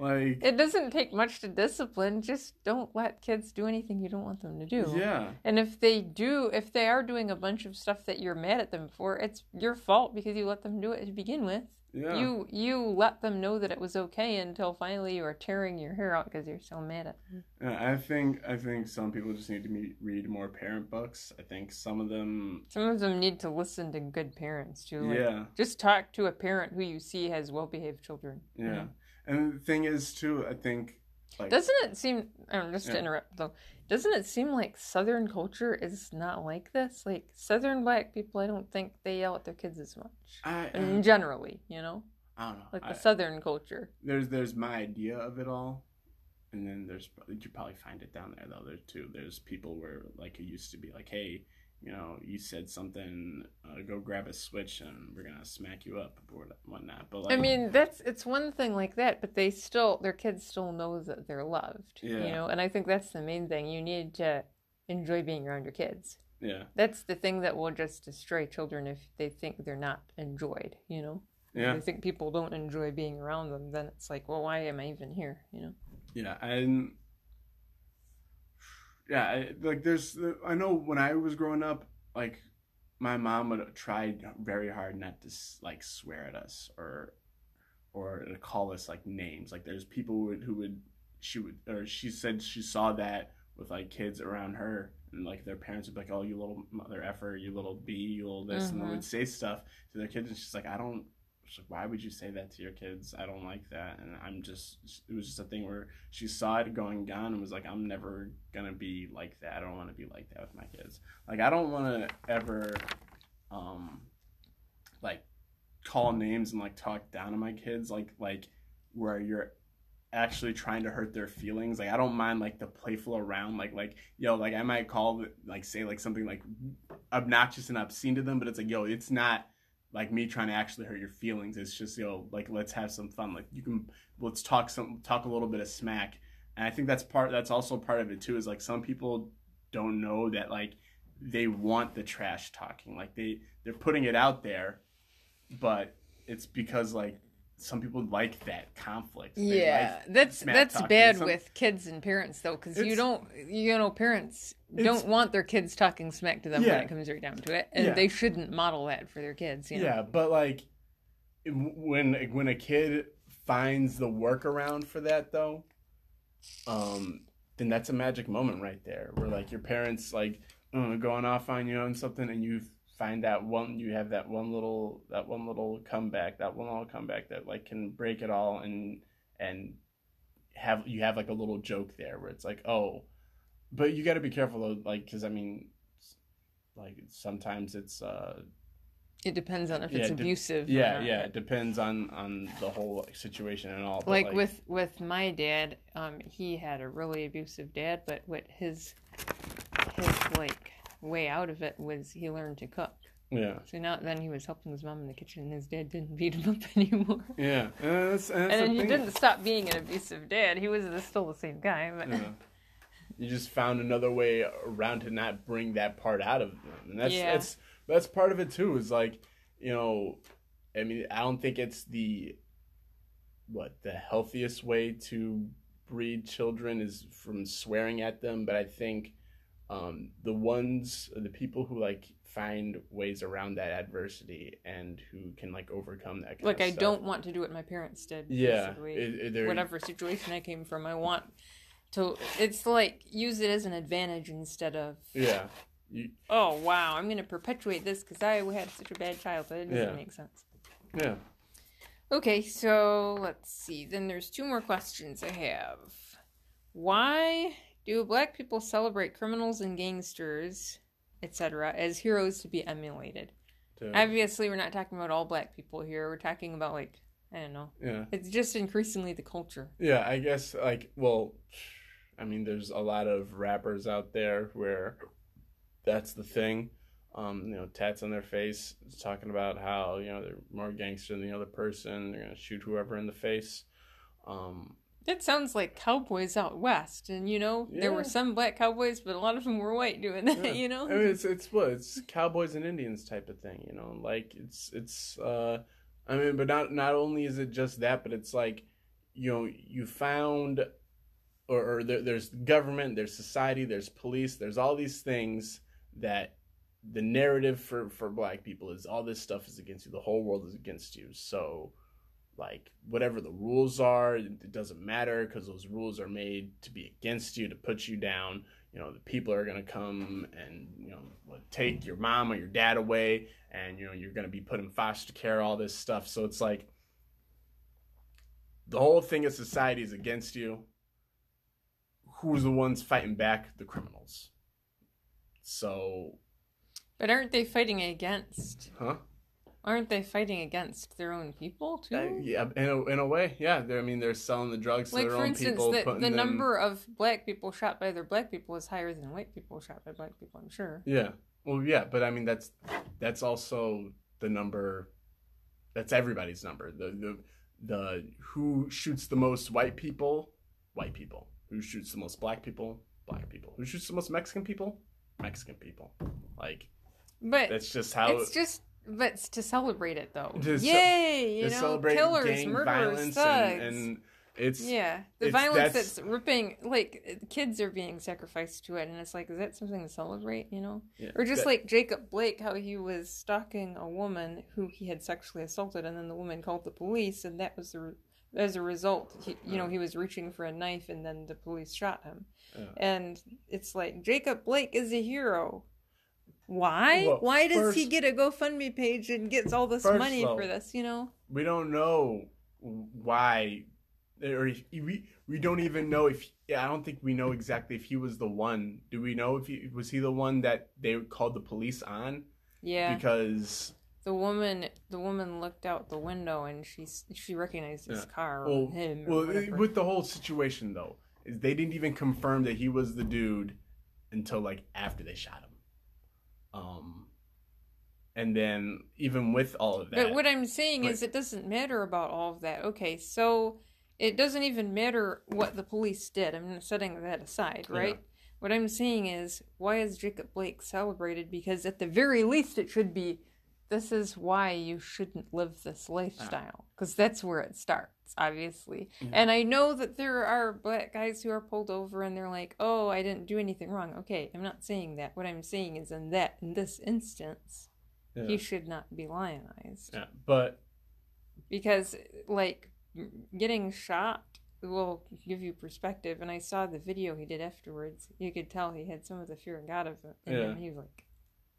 B: Like,
A: It doesn't take much to discipline. Just don't let kids do anything you don't want them to do.
B: yeah,
A: And if they do, if they are doing a bunch of stuff that you're mad at them for, it's your fault because you let them do it to begin with.
B: yeah.
A: You you let them know that it was okay until finally you are tearing your hair out because you're so mad at them.
B: Yeah, I think I think some people just need to me- read more parent books. I think some of them,
A: Some of them need to listen to good parents too. Like,
B: yeah,
A: Just talk to a parent who you see has well behaved children. you
B: yeah.
A: know?
B: And the thing is too, I think like
A: Doesn't it seem? Um, just to interrupt though, doesn't it seem like Southern culture is not like this? Like Southern black people, I don't think they yell at their kids as much.
B: I,
A: And generally, you know,
B: I don't know.
A: like the
B: I-
A: Southern culture.
B: there's there's my idea of it all, and then there's you probably find it down there though. There too. There's people where like it used to be like, hey, you know, you said something, uh, go grab a switch and we're gonna smack you up or whatnot. But like,
A: I mean, that's it's one thing like that, but they still their kids still know that they're loved.
B: Yeah.
A: You know, and I think that's the main thing. You need to enjoy being around your kids.
B: yeah,
A: That's the thing that will just destroy children if they think they're not enjoyed, you know?
B: yeah,
A: If they think people don't enjoy being around them, then it's like, well, why am I even here, you know?
B: yeah, and yeah, like there's I know when I was growing up, like my mom would try very hard not to like swear at us or or to call us like names. Like there's people who would, who would she would or she said she saw that with like kids around her and like their parents would be like, "Oh, you little mother effer, you little b, you little this," and they
A: Mhm.
B: would say stuff to their kids, and she's like, "I don't." She's like, Why would you say that to your kids? I don't like that, and I'm just. It was just a thing where she saw it going down and was like, "I'm never gonna be like that. I don't want to be like that with my kids. Like, I don't want to ever, um, like, call names and like talk down to my kids. Like, like where you're actually trying to hurt their feelings. Like I don't mind like the playful around, like like yo, like I might call like say like something like obnoxious and obscene to them, but it's like yo, it's not like me trying to actually hurt your feelings. It's just you know like let's have some fun. Like you can let's talk some talk a little bit of smack. And I think that's part that's also part of it too, is like some people don't know that like they want the trash talking. Like they they're putting it out there, but it's because like some people like that conflict. They
A: Yeah,
B: like
A: that's that's
B: talking.
A: bad
B: Some-
A: with kids and parents though, because you don't, you know, parents don't want their kids talking smack to them
B: Yeah.
A: when it comes right down to it, and
B: Yeah.
A: they shouldn't model that for their kids. You know?
B: Yeah, but like when when a kid finds the workaround for that though, um, then that's a magic moment right there, where like your parents like uh, going off on you and something, and you find that one, you have that one little that one little comeback, that one little comeback that like can break it all, and and have you have like a little joke there where it's like oh, but you got to be careful though, like because I mean. Like sometimes it's uh
A: It depends on if
B: Yeah,
A: it's
B: de-
A: abusive.
B: yeah yeah it depends on on the whole situation and all but,
A: Like, with with my dad, um, he had a really abusive dad, but what his his like way out of it was he learned to cook.
B: yeah
A: So now then he was helping his mom in the kitchen, and his dad didn't beat him up anymore.
B: yeah and, that's, and, that's
A: and he didn't stop being an abusive dad. He was still the same guy, but
B: Yeah. you just found another way around to not bring that part out of them and that's
A: Yeah.
B: that's that's part of it too is like you know i mean i don't think it's the what the healthiest way to breed children is from swearing at them but i think um, the ones the people who like find ways around that adversity and who can like overcome that
A: like I
B: stuff.
A: don't want to do what my parents did.
B: yeah it, it,
A: whatever situation I came from, I want to. It's like use it as an advantage instead of
B: yeah you,
A: oh wow, I'm going to perpetuate this because I had such a bad childhood. It doesn't
B: Yeah.
A: make sense.
B: yeah
A: Okay, so let's see. Then there's two more questions I have. Why do black people celebrate criminals and gangsters, etc., as heroes to be emulated?
B: to-
A: Obviously, we're not talking about all black people here. We're talking about like I don't know.
B: yeah
A: It's just increasingly the culture.
B: Yeah, I guess like well, I mean, there's a lot of rappers out there where that's the thing. Um, you know, tats on their face, talking about how you know they're more gangster than the other person. They're gonna shoot whoever in the face. Um,
A: It sounds like cowboys out west, and you know there were some black cowboys, but a lot of them were white doing that.
B: Yeah.
A: You know,
B: I mean, it's it's what it's cowboys and Indians type of thing, you know. Like it's it's. uh I mean, but not not only is it just that, but it's like, you know, you found, or, or there, there's government, there's society, there's police, there's all these things that the narrative for for black people is all this stuff is against you. The whole world is against you. So, like whatever the rules are, it doesn't matter because those rules are made to be against you to put you down. You know the people are going to come and you know take your mom or your dad away and you know you're going to be put in foster care all this stuff. So it's like the whole thing of society is against you. Who's the ones fighting back? The criminals. So
A: but aren't they fighting against?
B: huh
A: Aren't they fighting against their own people too?
B: Uh, yeah in a, in a way yeah they're, i mean they're selling the drugs to
A: like
B: their own
A: instance,
B: people
A: the, the
B: them-
A: number of black people shot by other black people is higher than white people shot by black people. I'm sure.
B: Yeah. Well, yeah, but I mean that's that's also the number. That's everybody's number. The the the who shoots the most white people, white people. Who shoots the most black people, black people. Who shoots the most Mexican people, Mexican people. Like
A: But
B: that's just how.
A: it's just but to celebrate it though.
B: To ce-
A: Yay! You
B: to
A: know, killers, murderers,
B: violence
A: thugs.
B: and, and it's
A: yeah, the
B: it's-
A: violence
B: that's-
A: that's, ripping like kids are being sacrificed to it, and it's like, is that something to celebrate? You know,
B: yeah,
A: or just
B: that-
A: like Jacob Blake, how he was stalking a woman who he had sexually assaulted, and then the woman called the police, and that was the re- as a result, he, you know, uh. he was reaching for a knife, and then the police shot him,
B: Yeah.
A: and it's like Jacob Blake is a hero. Why?
B: Well,
A: Why does he get a GoFundMe page and gets all this money
B: though,
A: for this? You know,
B: we don't know why or if, we we don't even know if I don't think we know exactly if he was the one. Do we know if he was he the one that they called the police on?
A: yeah.
B: Because
A: The woman, the woman looked out the window and she she recognized his
B: Yeah.
A: car or him. Or
B: well
A: whatever.
B: with the whole situation though, is they didn't even confirm that he was the dude until like after they shot him. Um and then even with all of that
A: but what I'm saying
B: but-
A: is, it doesn't matter about all of that. Okay, so it doesn't even matter what the police did. I'm setting that aside, right?
B: Yeah.
A: What I'm saying is, why is Jacob Blake celebrated? Because at the very least, it should be. This is why you shouldn't live this ah. lifestyle, because that's where it starts, obviously.
B: Yeah.
A: And I know that there are black guys who are pulled over and they're like, "Oh, I didn't do anything wrong." Okay, I'm not saying that. What I'm saying is, in that in this instance,
B: yeah.
A: he should not be lionized
B: yeah. But
A: because, like, getting shot will give you perspective. And I saw the video he did afterwards. You could tell he had some of the fear of God of it. in
B: Yeah.
A: him. He was like,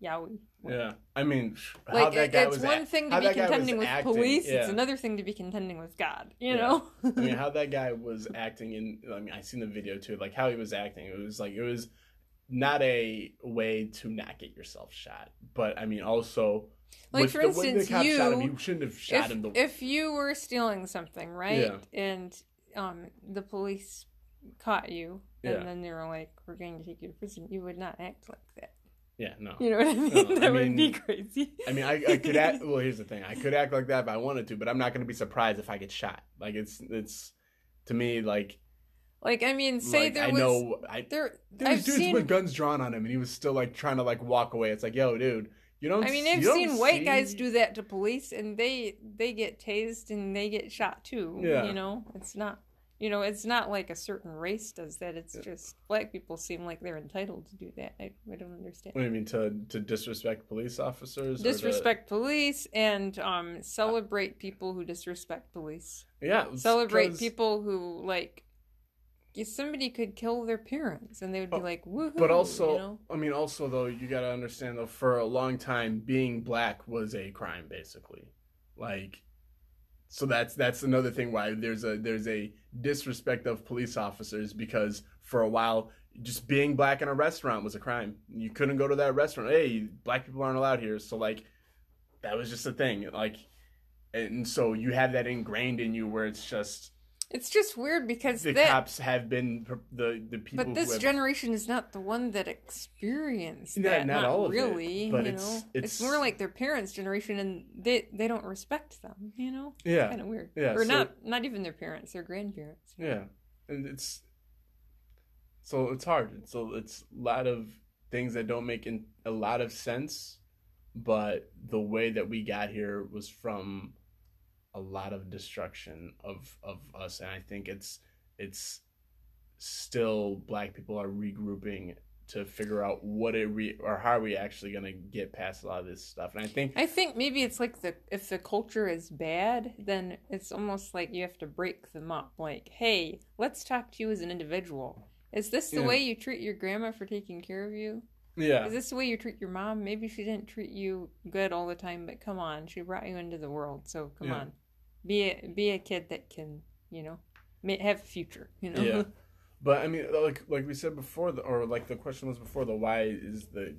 A: "Yowie."
B: yeah, I mean, how
A: Like
B: that
A: it-
B: guy
A: it's
B: was
A: one
B: act-
A: thing to be
B: that guy was
A: contending with
B: acting,
A: police;
B: yeah.
A: it's another thing to be contending with God. You
B: Yeah.
A: know?
B: I mean, how that guy was acting in. I mean, I seen the video too. Like how he was acting. It was like it was not a way to not get yourself shot. But I mean, also
A: Like, for
B: the
A: instance,
B: the cop shot him,
A: you-
B: you shouldn't have shot
A: if,
B: him. The,
A: if you were stealing something, right,
B: Yeah.
A: and um, the police caught you,
B: Yeah.
A: and then they were like, "We're going to take you to prison," you would not act like that.
B: Yeah, no.
A: You know what I mean?
B: No, I
A: that would be
B: mean-
A: crazy.
B: I mean, I, I could act. Well, here's the thing. I could act like that if I wanted to, but I'm not going to be surprised if I get shot. Like it's it's to me like
A: Like, I mean, say
B: like,
A: there
B: I
A: was
B: know I
A: there.
B: there's dudes
A: seen.
B: with guns drawn on him, and he was still like trying to like walk away. It's like, yo, dude, you don't.
A: I mean, I've seen white
B: see-
A: guys do that to police, and they they get tased and they get shot too.
B: Yeah.
A: You know, it's not. You know, it's not like a certain race does that. It's
B: Yeah.
A: just black people seem like they're entitled to do that. I, I don't understand.
B: What do you mean to to disrespect police officers? or to-
A: disrespect police and um celebrate people who disrespect police
B: yeah,
A: celebrate
B: 'cause-
A: people who like somebody could kill their parents and they would be
B: Oh,
A: like woohoo
B: But also,
A: you know?
B: I mean, also though, you got to understand though, for a long time, being black was a crime, basically. Like, so that's that's another thing why there's a there's a disrespect of police officers because for a while, just being black in a restaurant was a crime. You couldn't go to that restaurant. Hey, black people aren't allowed here. So like, that was just a thing. Like, and so you have that ingrained in you where it's just
A: it's just weird because
B: the
A: that
B: cops have been the the people.
A: but this
B: have,
A: generation is not the one that experienced that.
B: not
A: Not,
B: all of it,
A: really,
B: but
A: you
B: it's-
A: know.
B: it's-
A: It's, more like their parents' generation, and they they don't respect them. You know,
B: yeah
A: kind of weird.
B: Yeah,
A: or
B: so-
A: not not even their parents, their grandparents.
B: Yeah, and it's so it's hard. So it's a lot of things that don't make in, a lot of sense, but the way that we got here was from a lot of destruction of of us, and I think it's it's still black people are regrouping to figure out what it re or how are we actually gonna get past a lot of this stuff. And I think
A: I think maybe it's like the if the culture is bad, then it's almost like you have to break them up. Like, hey, let's talk to you as an individual. Is this the
B: Yeah.
A: way you treat your grandma for taking care of you?
B: yeah,
A: Is this the way you treat your mom? Maybe she didn't treat you good all the time, but come on, she brought you into the world, so come
B: Yeah.
A: on, be a be a kid that can, you know, have a future. You know.
B: Yeah. But I mean, like like we said before, the, or like the question was before, the why is the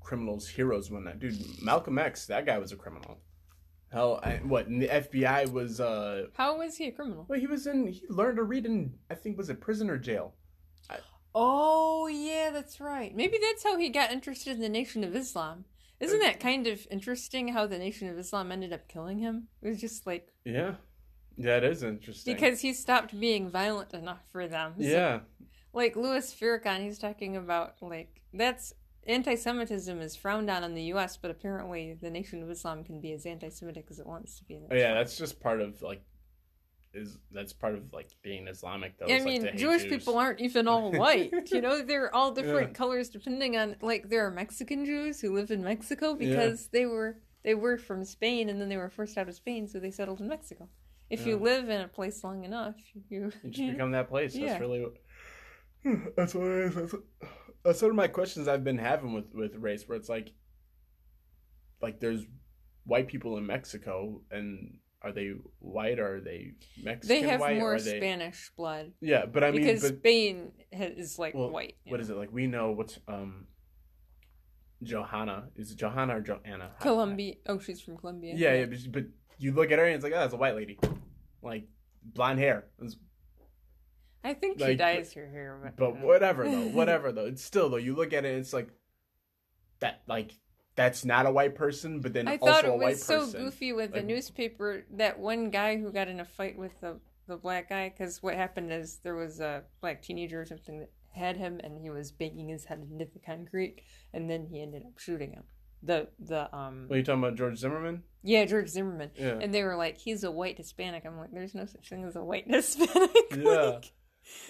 B: criminals heroes when that dude Malcolm X, that guy was a criminal. Hell, I, what? And the FBI was. uh
A: How was he a criminal?
B: Well, he was in. He learned to read in. I think was it prison or jail.
A: Oh yeah, that's right. Maybe that's how he got interested in the Nation of Islam. Isn't that kind of interesting how the Nation of Islam ended up killing him? It was just like
B: Yeah, yeah, it is interesting.
A: because he stopped being violent enough for them. So,
B: yeah,
A: like Louis Farrakhan, he's talking about like that's anti-Semitism is frowned on in the U.S., but apparently the Nation of Islam can be as anti-Semitic as it wants to be.
B: oh, yeah, that's just part of like. Is that's part of like being Islamic though?
A: I
B: is, like,
A: mean, Jewish
B: Jews.
A: people aren't even all white. you know, they're all different
B: Yeah.
A: colors depending on like there are Mexican Jews who live in Mexico because they were they were from Spain and then they were forced out of Spain, so they settled in Mexico. If you live in a place long enough, you
B: You just become that place.
A: Yeah.
B: That's really what. That's what it is. That's, what, that's sort of my questions I've been having with with race, where it's like, like there's white people in Mexico, and are they white or are they Mexican
A: they have
B: white?
A: more
B: they...
A: Spanish blood
B: Yeah, but I mean,
A: because
B: but
A: Spain is like
B: Well,
A: white.
B: what
A: know.
B: is it like? We know what's um. Johanna is it Johanna or Joanna?
A: Colombia. Oh, she's from Colombia.
B: Yeah, yeah, but, but you look at her and it's like, oh, that's a white lady, like blonde hair. It's
A: I think she
B: Like,
A: dyes her hair, but,
B: But whatever though, whatever though. It's still though. You look at it, and it's like that. Like that's not a white person, but then
A: I
B: also
A: thought
B: a
A: it
B: white
A: was so
B: person.
A: goofy with the newspaper that one guy who got in a fight with the the black guy because what happened is there was a black teenager or something that had him and he was banging his head into the concrete and then he ended up shooting him. The the um
B: What are you talking about, George Zimmerman?
A: yeah George Zimmerman
B: Yeah,
A: and they were like he's a white Hispanic. I'm like there's no such thing as a white Hispanic.
B: Yeah.
A: like,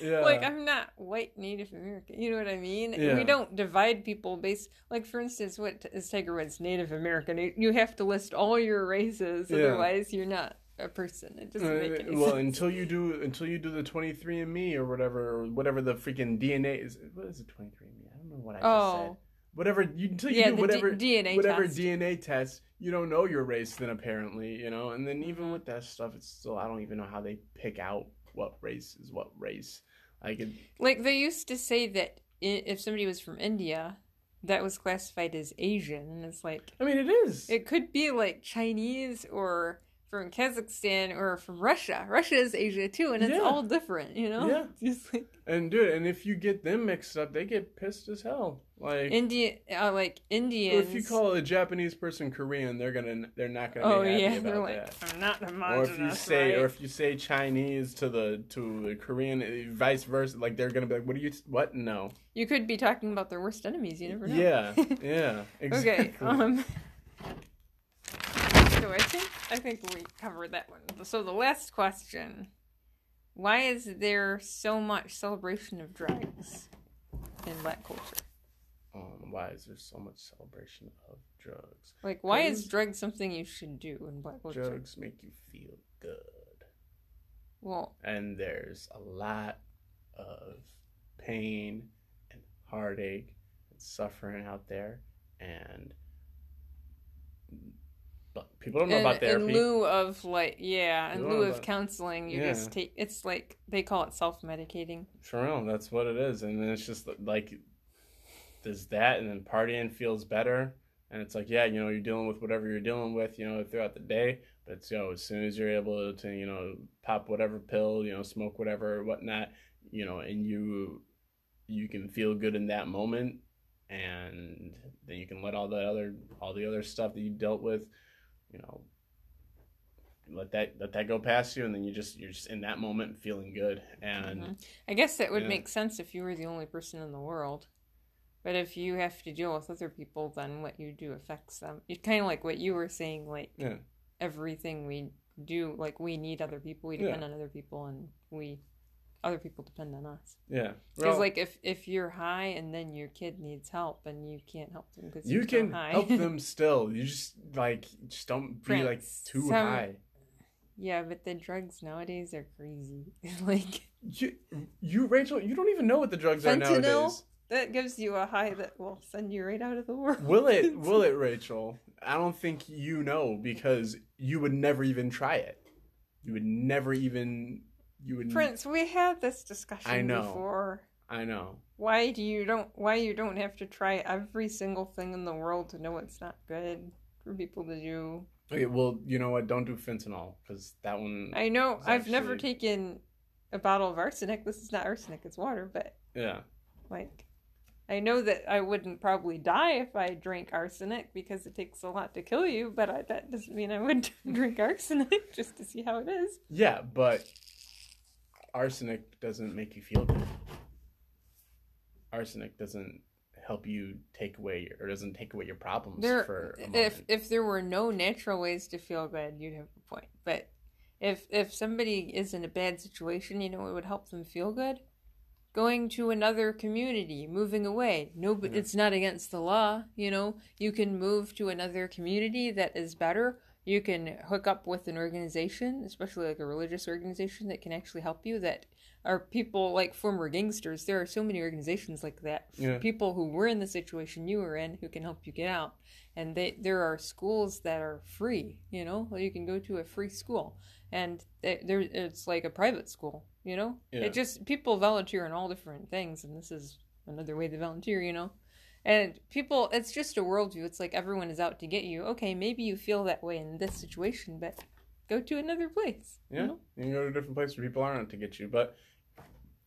B: yeah.
A: like I'm not white Native American. You know what I mean?
B: Yeah.
A: We don't divide people based like for instance, what is Tiger Woods Native American? You- have to list all your races,
B: Yeah.
A: otherwise you're not a person. It doesn't make any
B: Uh, well,
A: sense.
B: until you do until you do the twenty three and Me or whatever or whatever the freaking DNA is. What is it twenty three and Me? I don't know what I just said.
A: oh,
B: Whatever you until you
A: yeah,
B: do whatever
A: D- DNA
B: whatever
A: test.
B: DNA test, you don't know your race then apparently, you know. And then even with that stuff, it's still I don't even know how they pick out what race is what race. I it,
A: like they used to say that if somebody was from India, that was classified as Asian, and it's like
B: I mean, it is.
A: it could be like Chinese or from Kazakhstan or from Russia. Russia is Asia too, and it's
B: Yeah.
A: all different, you know.
B: Yeah.
A: Just like
B: and dude, and if you get them mixed up, they get pissed as hell. Like
A: India, uh, like Indians.
B: if you call a Japanese person Korean, they're gonna they're not gonna
A: oh yeah,
B: about
A: they're like,
B: that.
A: I'm not
B: Or
A: homogenous.
B: if you say,
A: right?
B: or if you say Chinese to the to the Korean, eh, vice versa, like they're gonna be like, "What do you? What? No."
A: you could be talking about their worst enemies. You never know.
B: Yeah, yeah, exactly.
A: okay. Um. So I think I think we covered that one. So the last question: Why is there so much celebration of drugs in Black culture?
B: Um, why is there so much celebration of drugs?
A: Like, why is drugs something you should do in Black culture?
B: Drugs make you feel good,
A: Well,
B: and there's a lot of pain and heartache and suffering out there, and people don't know
A: in,
B: about
A: in lieu of like, yeah, in lieu of
B: about-
A: counseling, you
B: Yeah.
A: just take. It's like they call it self-medicating.
B: For real, that's what it is, and then it's just like there's that, and then partying feels better, and it's like yeah, you know, you're dealing with whatever you're dealing with, you know, throughout the day, but you know, as soon as you're able to, you know, pop whatever pill, you know, smoke whatever or whatnot, you know, and you you can feel good in that moment, and then you can let all the other all the other stuff that you dealt with, you know, let that let that go past you, and then you just you're just in that moment feeling good. And
A: Mhm. I guess that would
B: Yeah.
A: make sense if you were the only person in the world. But if you have to deal with other people, then what you do affects them. It's kind of like what you were saying, like
B: yeah,
A: everything we do, like we need other people, we
B: Yeah.
A: depend on other people, and we other people depend on us.
B: yeah.
A: Because
B: Well,
A: like if if you're high and then your kid needs help and you can't help them because
B: you can
A: high.
B: help them still. You just like just don't be like too
A: some-
B: high.
A: yeah, but the drugs nowadays are crazy. like
B: You, you, Rachel, you don't even know what the drugs are
A: Fentanyl?
B: nowadays.
A: that gives you a high that will send you right out of the world.
B: Will it? Will it, Rachel? I don't think you know because you would never even try it. You would never even. You would.
A: Prince, we had this discussion
B: I know.
A: before.
B: I know.
A: Why do you don't why you don't have to try every single thing in the world to know it's not good for people to do?
B: Okay, well, you know what? Don't do fentanyl because that one.
A: I know I've never taken a bottle of arsenic. This is not arsenic, it's water, but
B: yeah.
A: like I know that I wouldn't probably die if I drank arsenic because it takes a lot to kill you, but I, that doesn't mean I would drink arsenic just to see how it is.
B: Yeah, but arsenic doesn't make you feel good. Arsenic doesn't help you take away or doesn't take away your problems
A: There,
B: for a
A: if
B: moment.
A: if there were no natural ways to feel good, you'd have a point. But if if somebody is in a bad situation, you know, it would help them feel good. Going to another community, moving away. No,
B: Yeah.
A: it's not against the law. You know, you can move to another community that is better. You can hook up with an organization, especially like a religious organization that can actually help you. That are people like former gangsters. There are so many organizations like that.
B: Yeah.
A: People who were in the situation you were in who can help you get out and they there are schools that are free you know you can go to a free school and there it's like a private school you know
B: Yeah.
A: it just people volunteer in all different things and this is another way to volunteer you know and people it's just a worldview it's like everyone is out to get you okay maybe you feel that way in this situation but go to another place you
B: yeah,
A: know?
B: you can go to a different place where people aren't to get you, but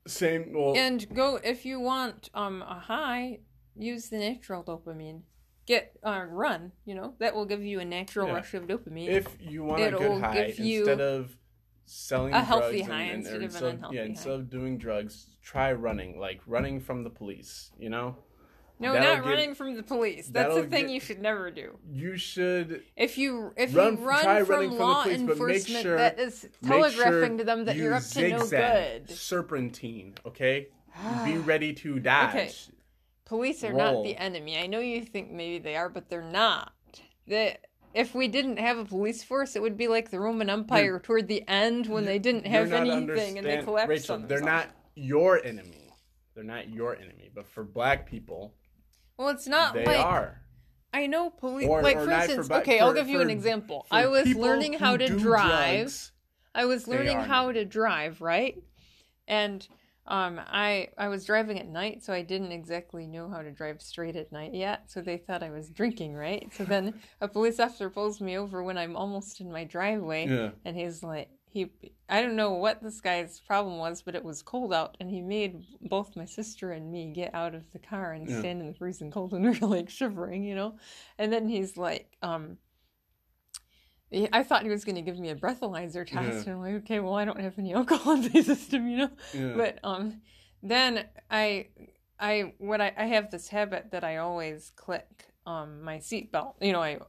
B: same. Well,
A: and go if you want um a high use the natural dopamine get uh, run you know that will give you a natural
B: Yeah.
A: rush of dopamine
B: if you want a
A: It'll
B: good high
A: you
B: instead of selling
A: a healthy
B: drugs
A: high
B: and, and,
A: instead of an unhealthy
B: yeah,
A: high.
B: instead of doing drugs, try running, like running from the police. You know,
A: No,
B: That'll
A: not
B: give-
A: running from the police. That's the thing
B: gi-
A: you should never do.
B: you should
A: If you if
B: Run-
A: you run from
B: running from the
A: law
B: police,
A: enforcement,
B: sure-
A: that is telegraphing
B: sure
A: to them that
B: you
A: you're up to no good.
B: Serpentine, okay? Be ready to dodge.
A: Okay. Police are
B: Roll.
A: not the enemy. I know you think maybe they are, but they're not. The if we didn't have a police force, it would be like the Roman Empire toward the end when they didn't have anything and they collapsed
B: Rachel, they're not your enemy. They're not your enemy, but for black people,
A: Well, it's not
B: they
A: like
B: are.
A: I know police.
B: Or-
A: like
B: or
A: for
B: for
A: instance,
B: black-
A: okay, I'll give you an example. I was learning how to drive.
B: drugs,
A: I was learning how to drive, right? And um, I I was driving at night, so I didn't exactly know how to drive straight at night yet. So they thought I was drinking, right? So then a police officer pulls me over when I'm almost in my driveway,
B: Yeah.
A: and he's like, he I don't know what this guy's problem was, but it was cold out, and he made both my sister and me get out of the car and
B: Yeah.
A: stand in the freezing cold, and we were like shivering, you know. And then he's like, um. I thought he was going to give me a breathalyzer test,
B: Yeah.
A: and I'm like, okay, well, I don't have any alcohol in my system, you know.
B: Yeah.
A: But um, then I, I what I, I have this habit that I always click um my seatbelt. You know, I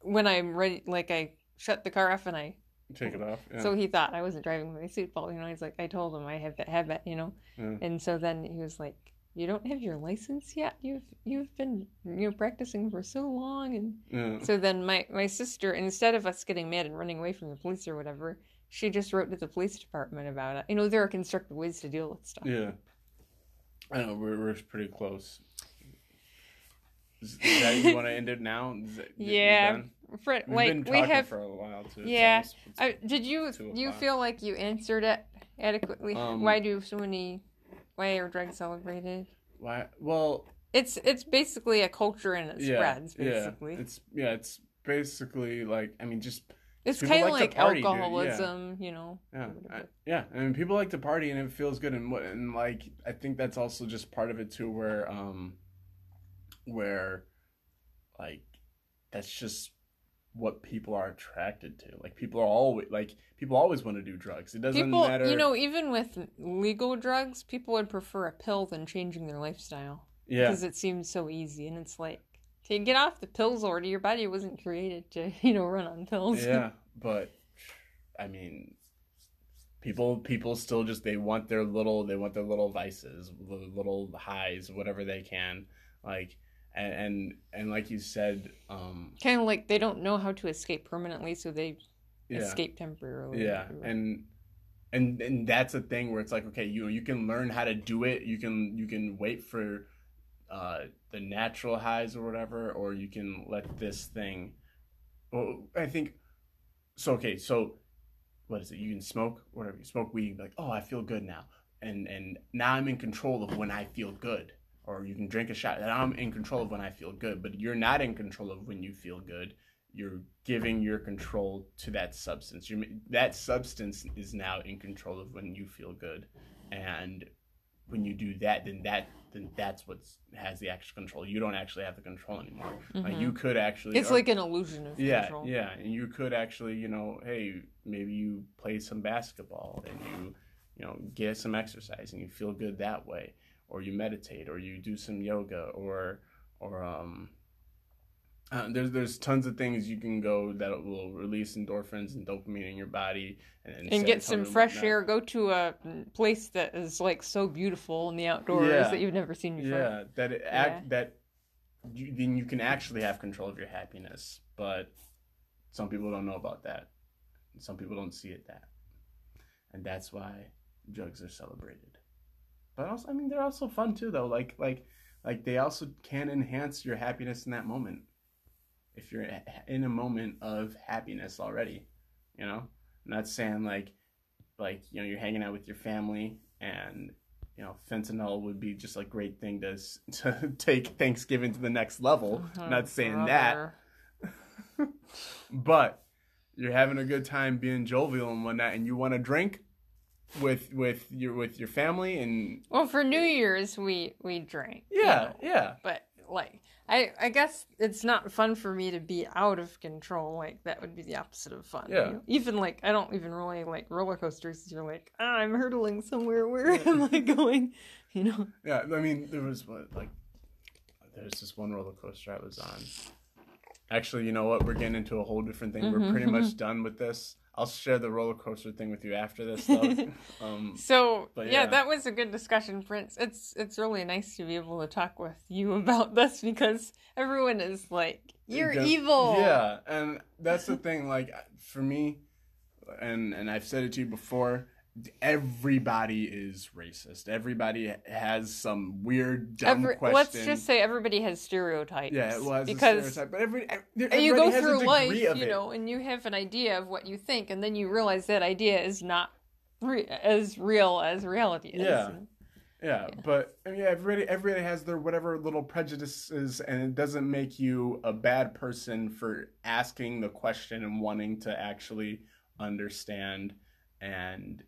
A: when I'm ready, like I shut the car off and I.
B: Take it off. Yeah.
A: So he thought I wasn't driving with my seatbelt. You know, he's like, I told him I have that habit. You know,
B: Yeah.
A: and so then he was like, "You don't have your license yet. You've you've been you know practicing for so long." And
B: yeah.
A: so then my my sister, instead of us getting mad and running away from the police or whatever, she just wrote to the police department about it. You know, there are constructive ways to deal with stuff.
B: Yeah. I know we're we're pretty close. Is, that you want to end it now? That,
A: Yeah.
B: Done?
A: For,
B: We've
A: like
B: been
A: we
B: talking
A: have
B: for a while too. It's
A: Yeah.
B: almost- it's-
A: I, did you
B: Two
A: you feel like you answered it adequately?
B: Um,
A: why do so many? Why are drugs celebrated?
B: why? Well,
A: It's it's basically a culture and it
B: yeah,
A: spreads. Basically,
B: yeah. It's yeah. It's basically like I mean, just
A: it's kind of
B: like
A: like,
B: party, dude, yeah.
A: alcoholism. You know.
B: yeah, I, yeah. I mean, people like to party and it feels good, and what and like I think that's also just part of it too, where um, where like that's just what people are attracted to. Like people are always like people always want to do drugs. It doesn't
A: People,
B: matter.
A: you know, even with legal drugs, people would prefer a pill than changing their lifestyle
B: yeah,
A: because it seems so easy. And it's like to get off the pills already, your body wasn't created to, you know, run on pills.
B: yeah, but I mean, people people still just they want their little they want their little vices, li- little highs, whatever they can, like and and, and like you said, um,
A: kind of like they don't know how to escape permanently, so they
B: yeah,
A: escape temporarily.
B: yeah, and. And, and that's a thing where it's like okay you you can learn how to do it you can you can wait for uh, the natural highs or whatever, or you can let this thing. Well, I think so. Okay, so what is it? You can smoke whatever you smoke weed. Like, oh, I feel good now, and and now I'm in control of when I feel good. Or you can drink a shot. And I'm in control of when I feel good, but you're not in control of when you feel good. You're giving your control to that substance. You that substance is now in control of when you feel good, and when you do that, then that then that's what has the actual control. You don't actually have the control anymore. Like
A: Mhm.
B: you could actually.
A: It's
B: or-
A: like an illusion of
B: yeah,
A: control.
B: yeah, and you could actually, you know, hey, maybe you play some basketball and you, you know, get some exercise and you feel good that way, or you meditate, or you do some yoga, or, or um, uh, there's there's tons of things you can go that will release endorphins and dopamine in your body, and,
A: and get some fresh air. Go to a place that is like so beautiful in the outdoors
B: Yeah.
A: that you've never seen before.
B: Yeah, that it act that you, then you can actually have control of your happiness, but some people don't know about that. Some people don't see it that, and that's why drugs are celebrated. But also, I mean, they're also fun too, though. Like, like, like they also can enhance your happiness in that moment. If you're in a moment of happiness already, you know, I'm not saying like, like you know, you're hanging out with your family and you know, fentanyl would be just a great thing to to take Thanksgiving to the next level.
A: Oh,
B: Not saying that, but you're having a good time being jovial and whatnot, and you want to drink with with your with your family and
A: Well, for New Year's we we drank. you
B: yeah,
A: know,
B: yeah,
A: But like I I guess it's not fun for me to be out of control. Like that would be the opposite of fun. you
B: Yeah.
A: know? Even like I don't even really like roller coasters. You're like ah, I'm hurtling somewhere. Where am I going? You know.
B: yeah. I mean, there was what like there's this one roller coaster I was on. Actually, you know what? We're getting into a whole different thing. We're pretty much done with this. I'll share the roller coaster thing with you after this. Though. um,
A: So yeah,
B: yeah.
A: that was a good discussion, Prince. It's it's really nice to be able to talk with you about this because everyone is like, "You're evil."
B: Yeah, and that's the thing. Like for me, and and I've said it to you before. Everybody is racist. Everybody has some weird dumb
A: Every,
B: question.
A: let's just say everybody has stereotypes.
B: yeah, it was
A: because
B: a stereotype, but every, every
A: you go
B: everybody has a
A: through life, you know, and you have an idea of what you think, and then you realize that idea is not re- as real as reality is.
B: Yeah. Yeah, but I mean, everybody everybody has their whatever little prejudices, and it doesn't make you a bad person for asking the question and wanting to actually understand and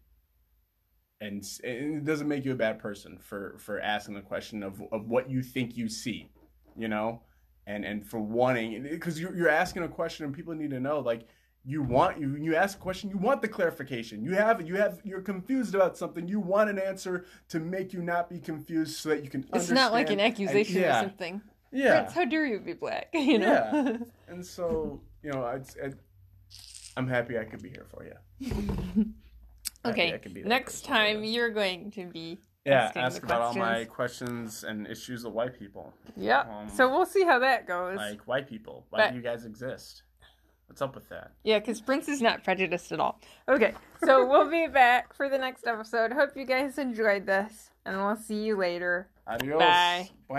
B: and and it doesn't make you a bad person for for asking the question of of what you think you see, you know, and and for wanting because you're you're asking a question and people need to know like you want you you ask a question you want the clarification you have you have you're confused about something you want an answer to make you not be confused so that you can
A: It's not like an accusation
B: And-
A: or
B: yeah
A: something.
B: yeah
A: Prince, how dare you be black? You know.
B: Yeah. and so you know it's it, i'm happy i could be here for you
A: okay.
B: I could be
A: Next
B: person for you.
A: time you're going to be
B: yeah
A: asking
B: ask
A: the
B: about all my
A: questions.
B: questions and issues of white people
A: Yeah.
B: Um,
A: so we'll see how that goes.
B: like white people why
A: But-
B: do you guys exist what's up with that
A: Yeah, because Prince is not prejudiced at all. Okay, so we'll be back for the next episode. Hope you guys enjoyed this, and we'll see you later.
B: adios
A: Bye.
B: Buenas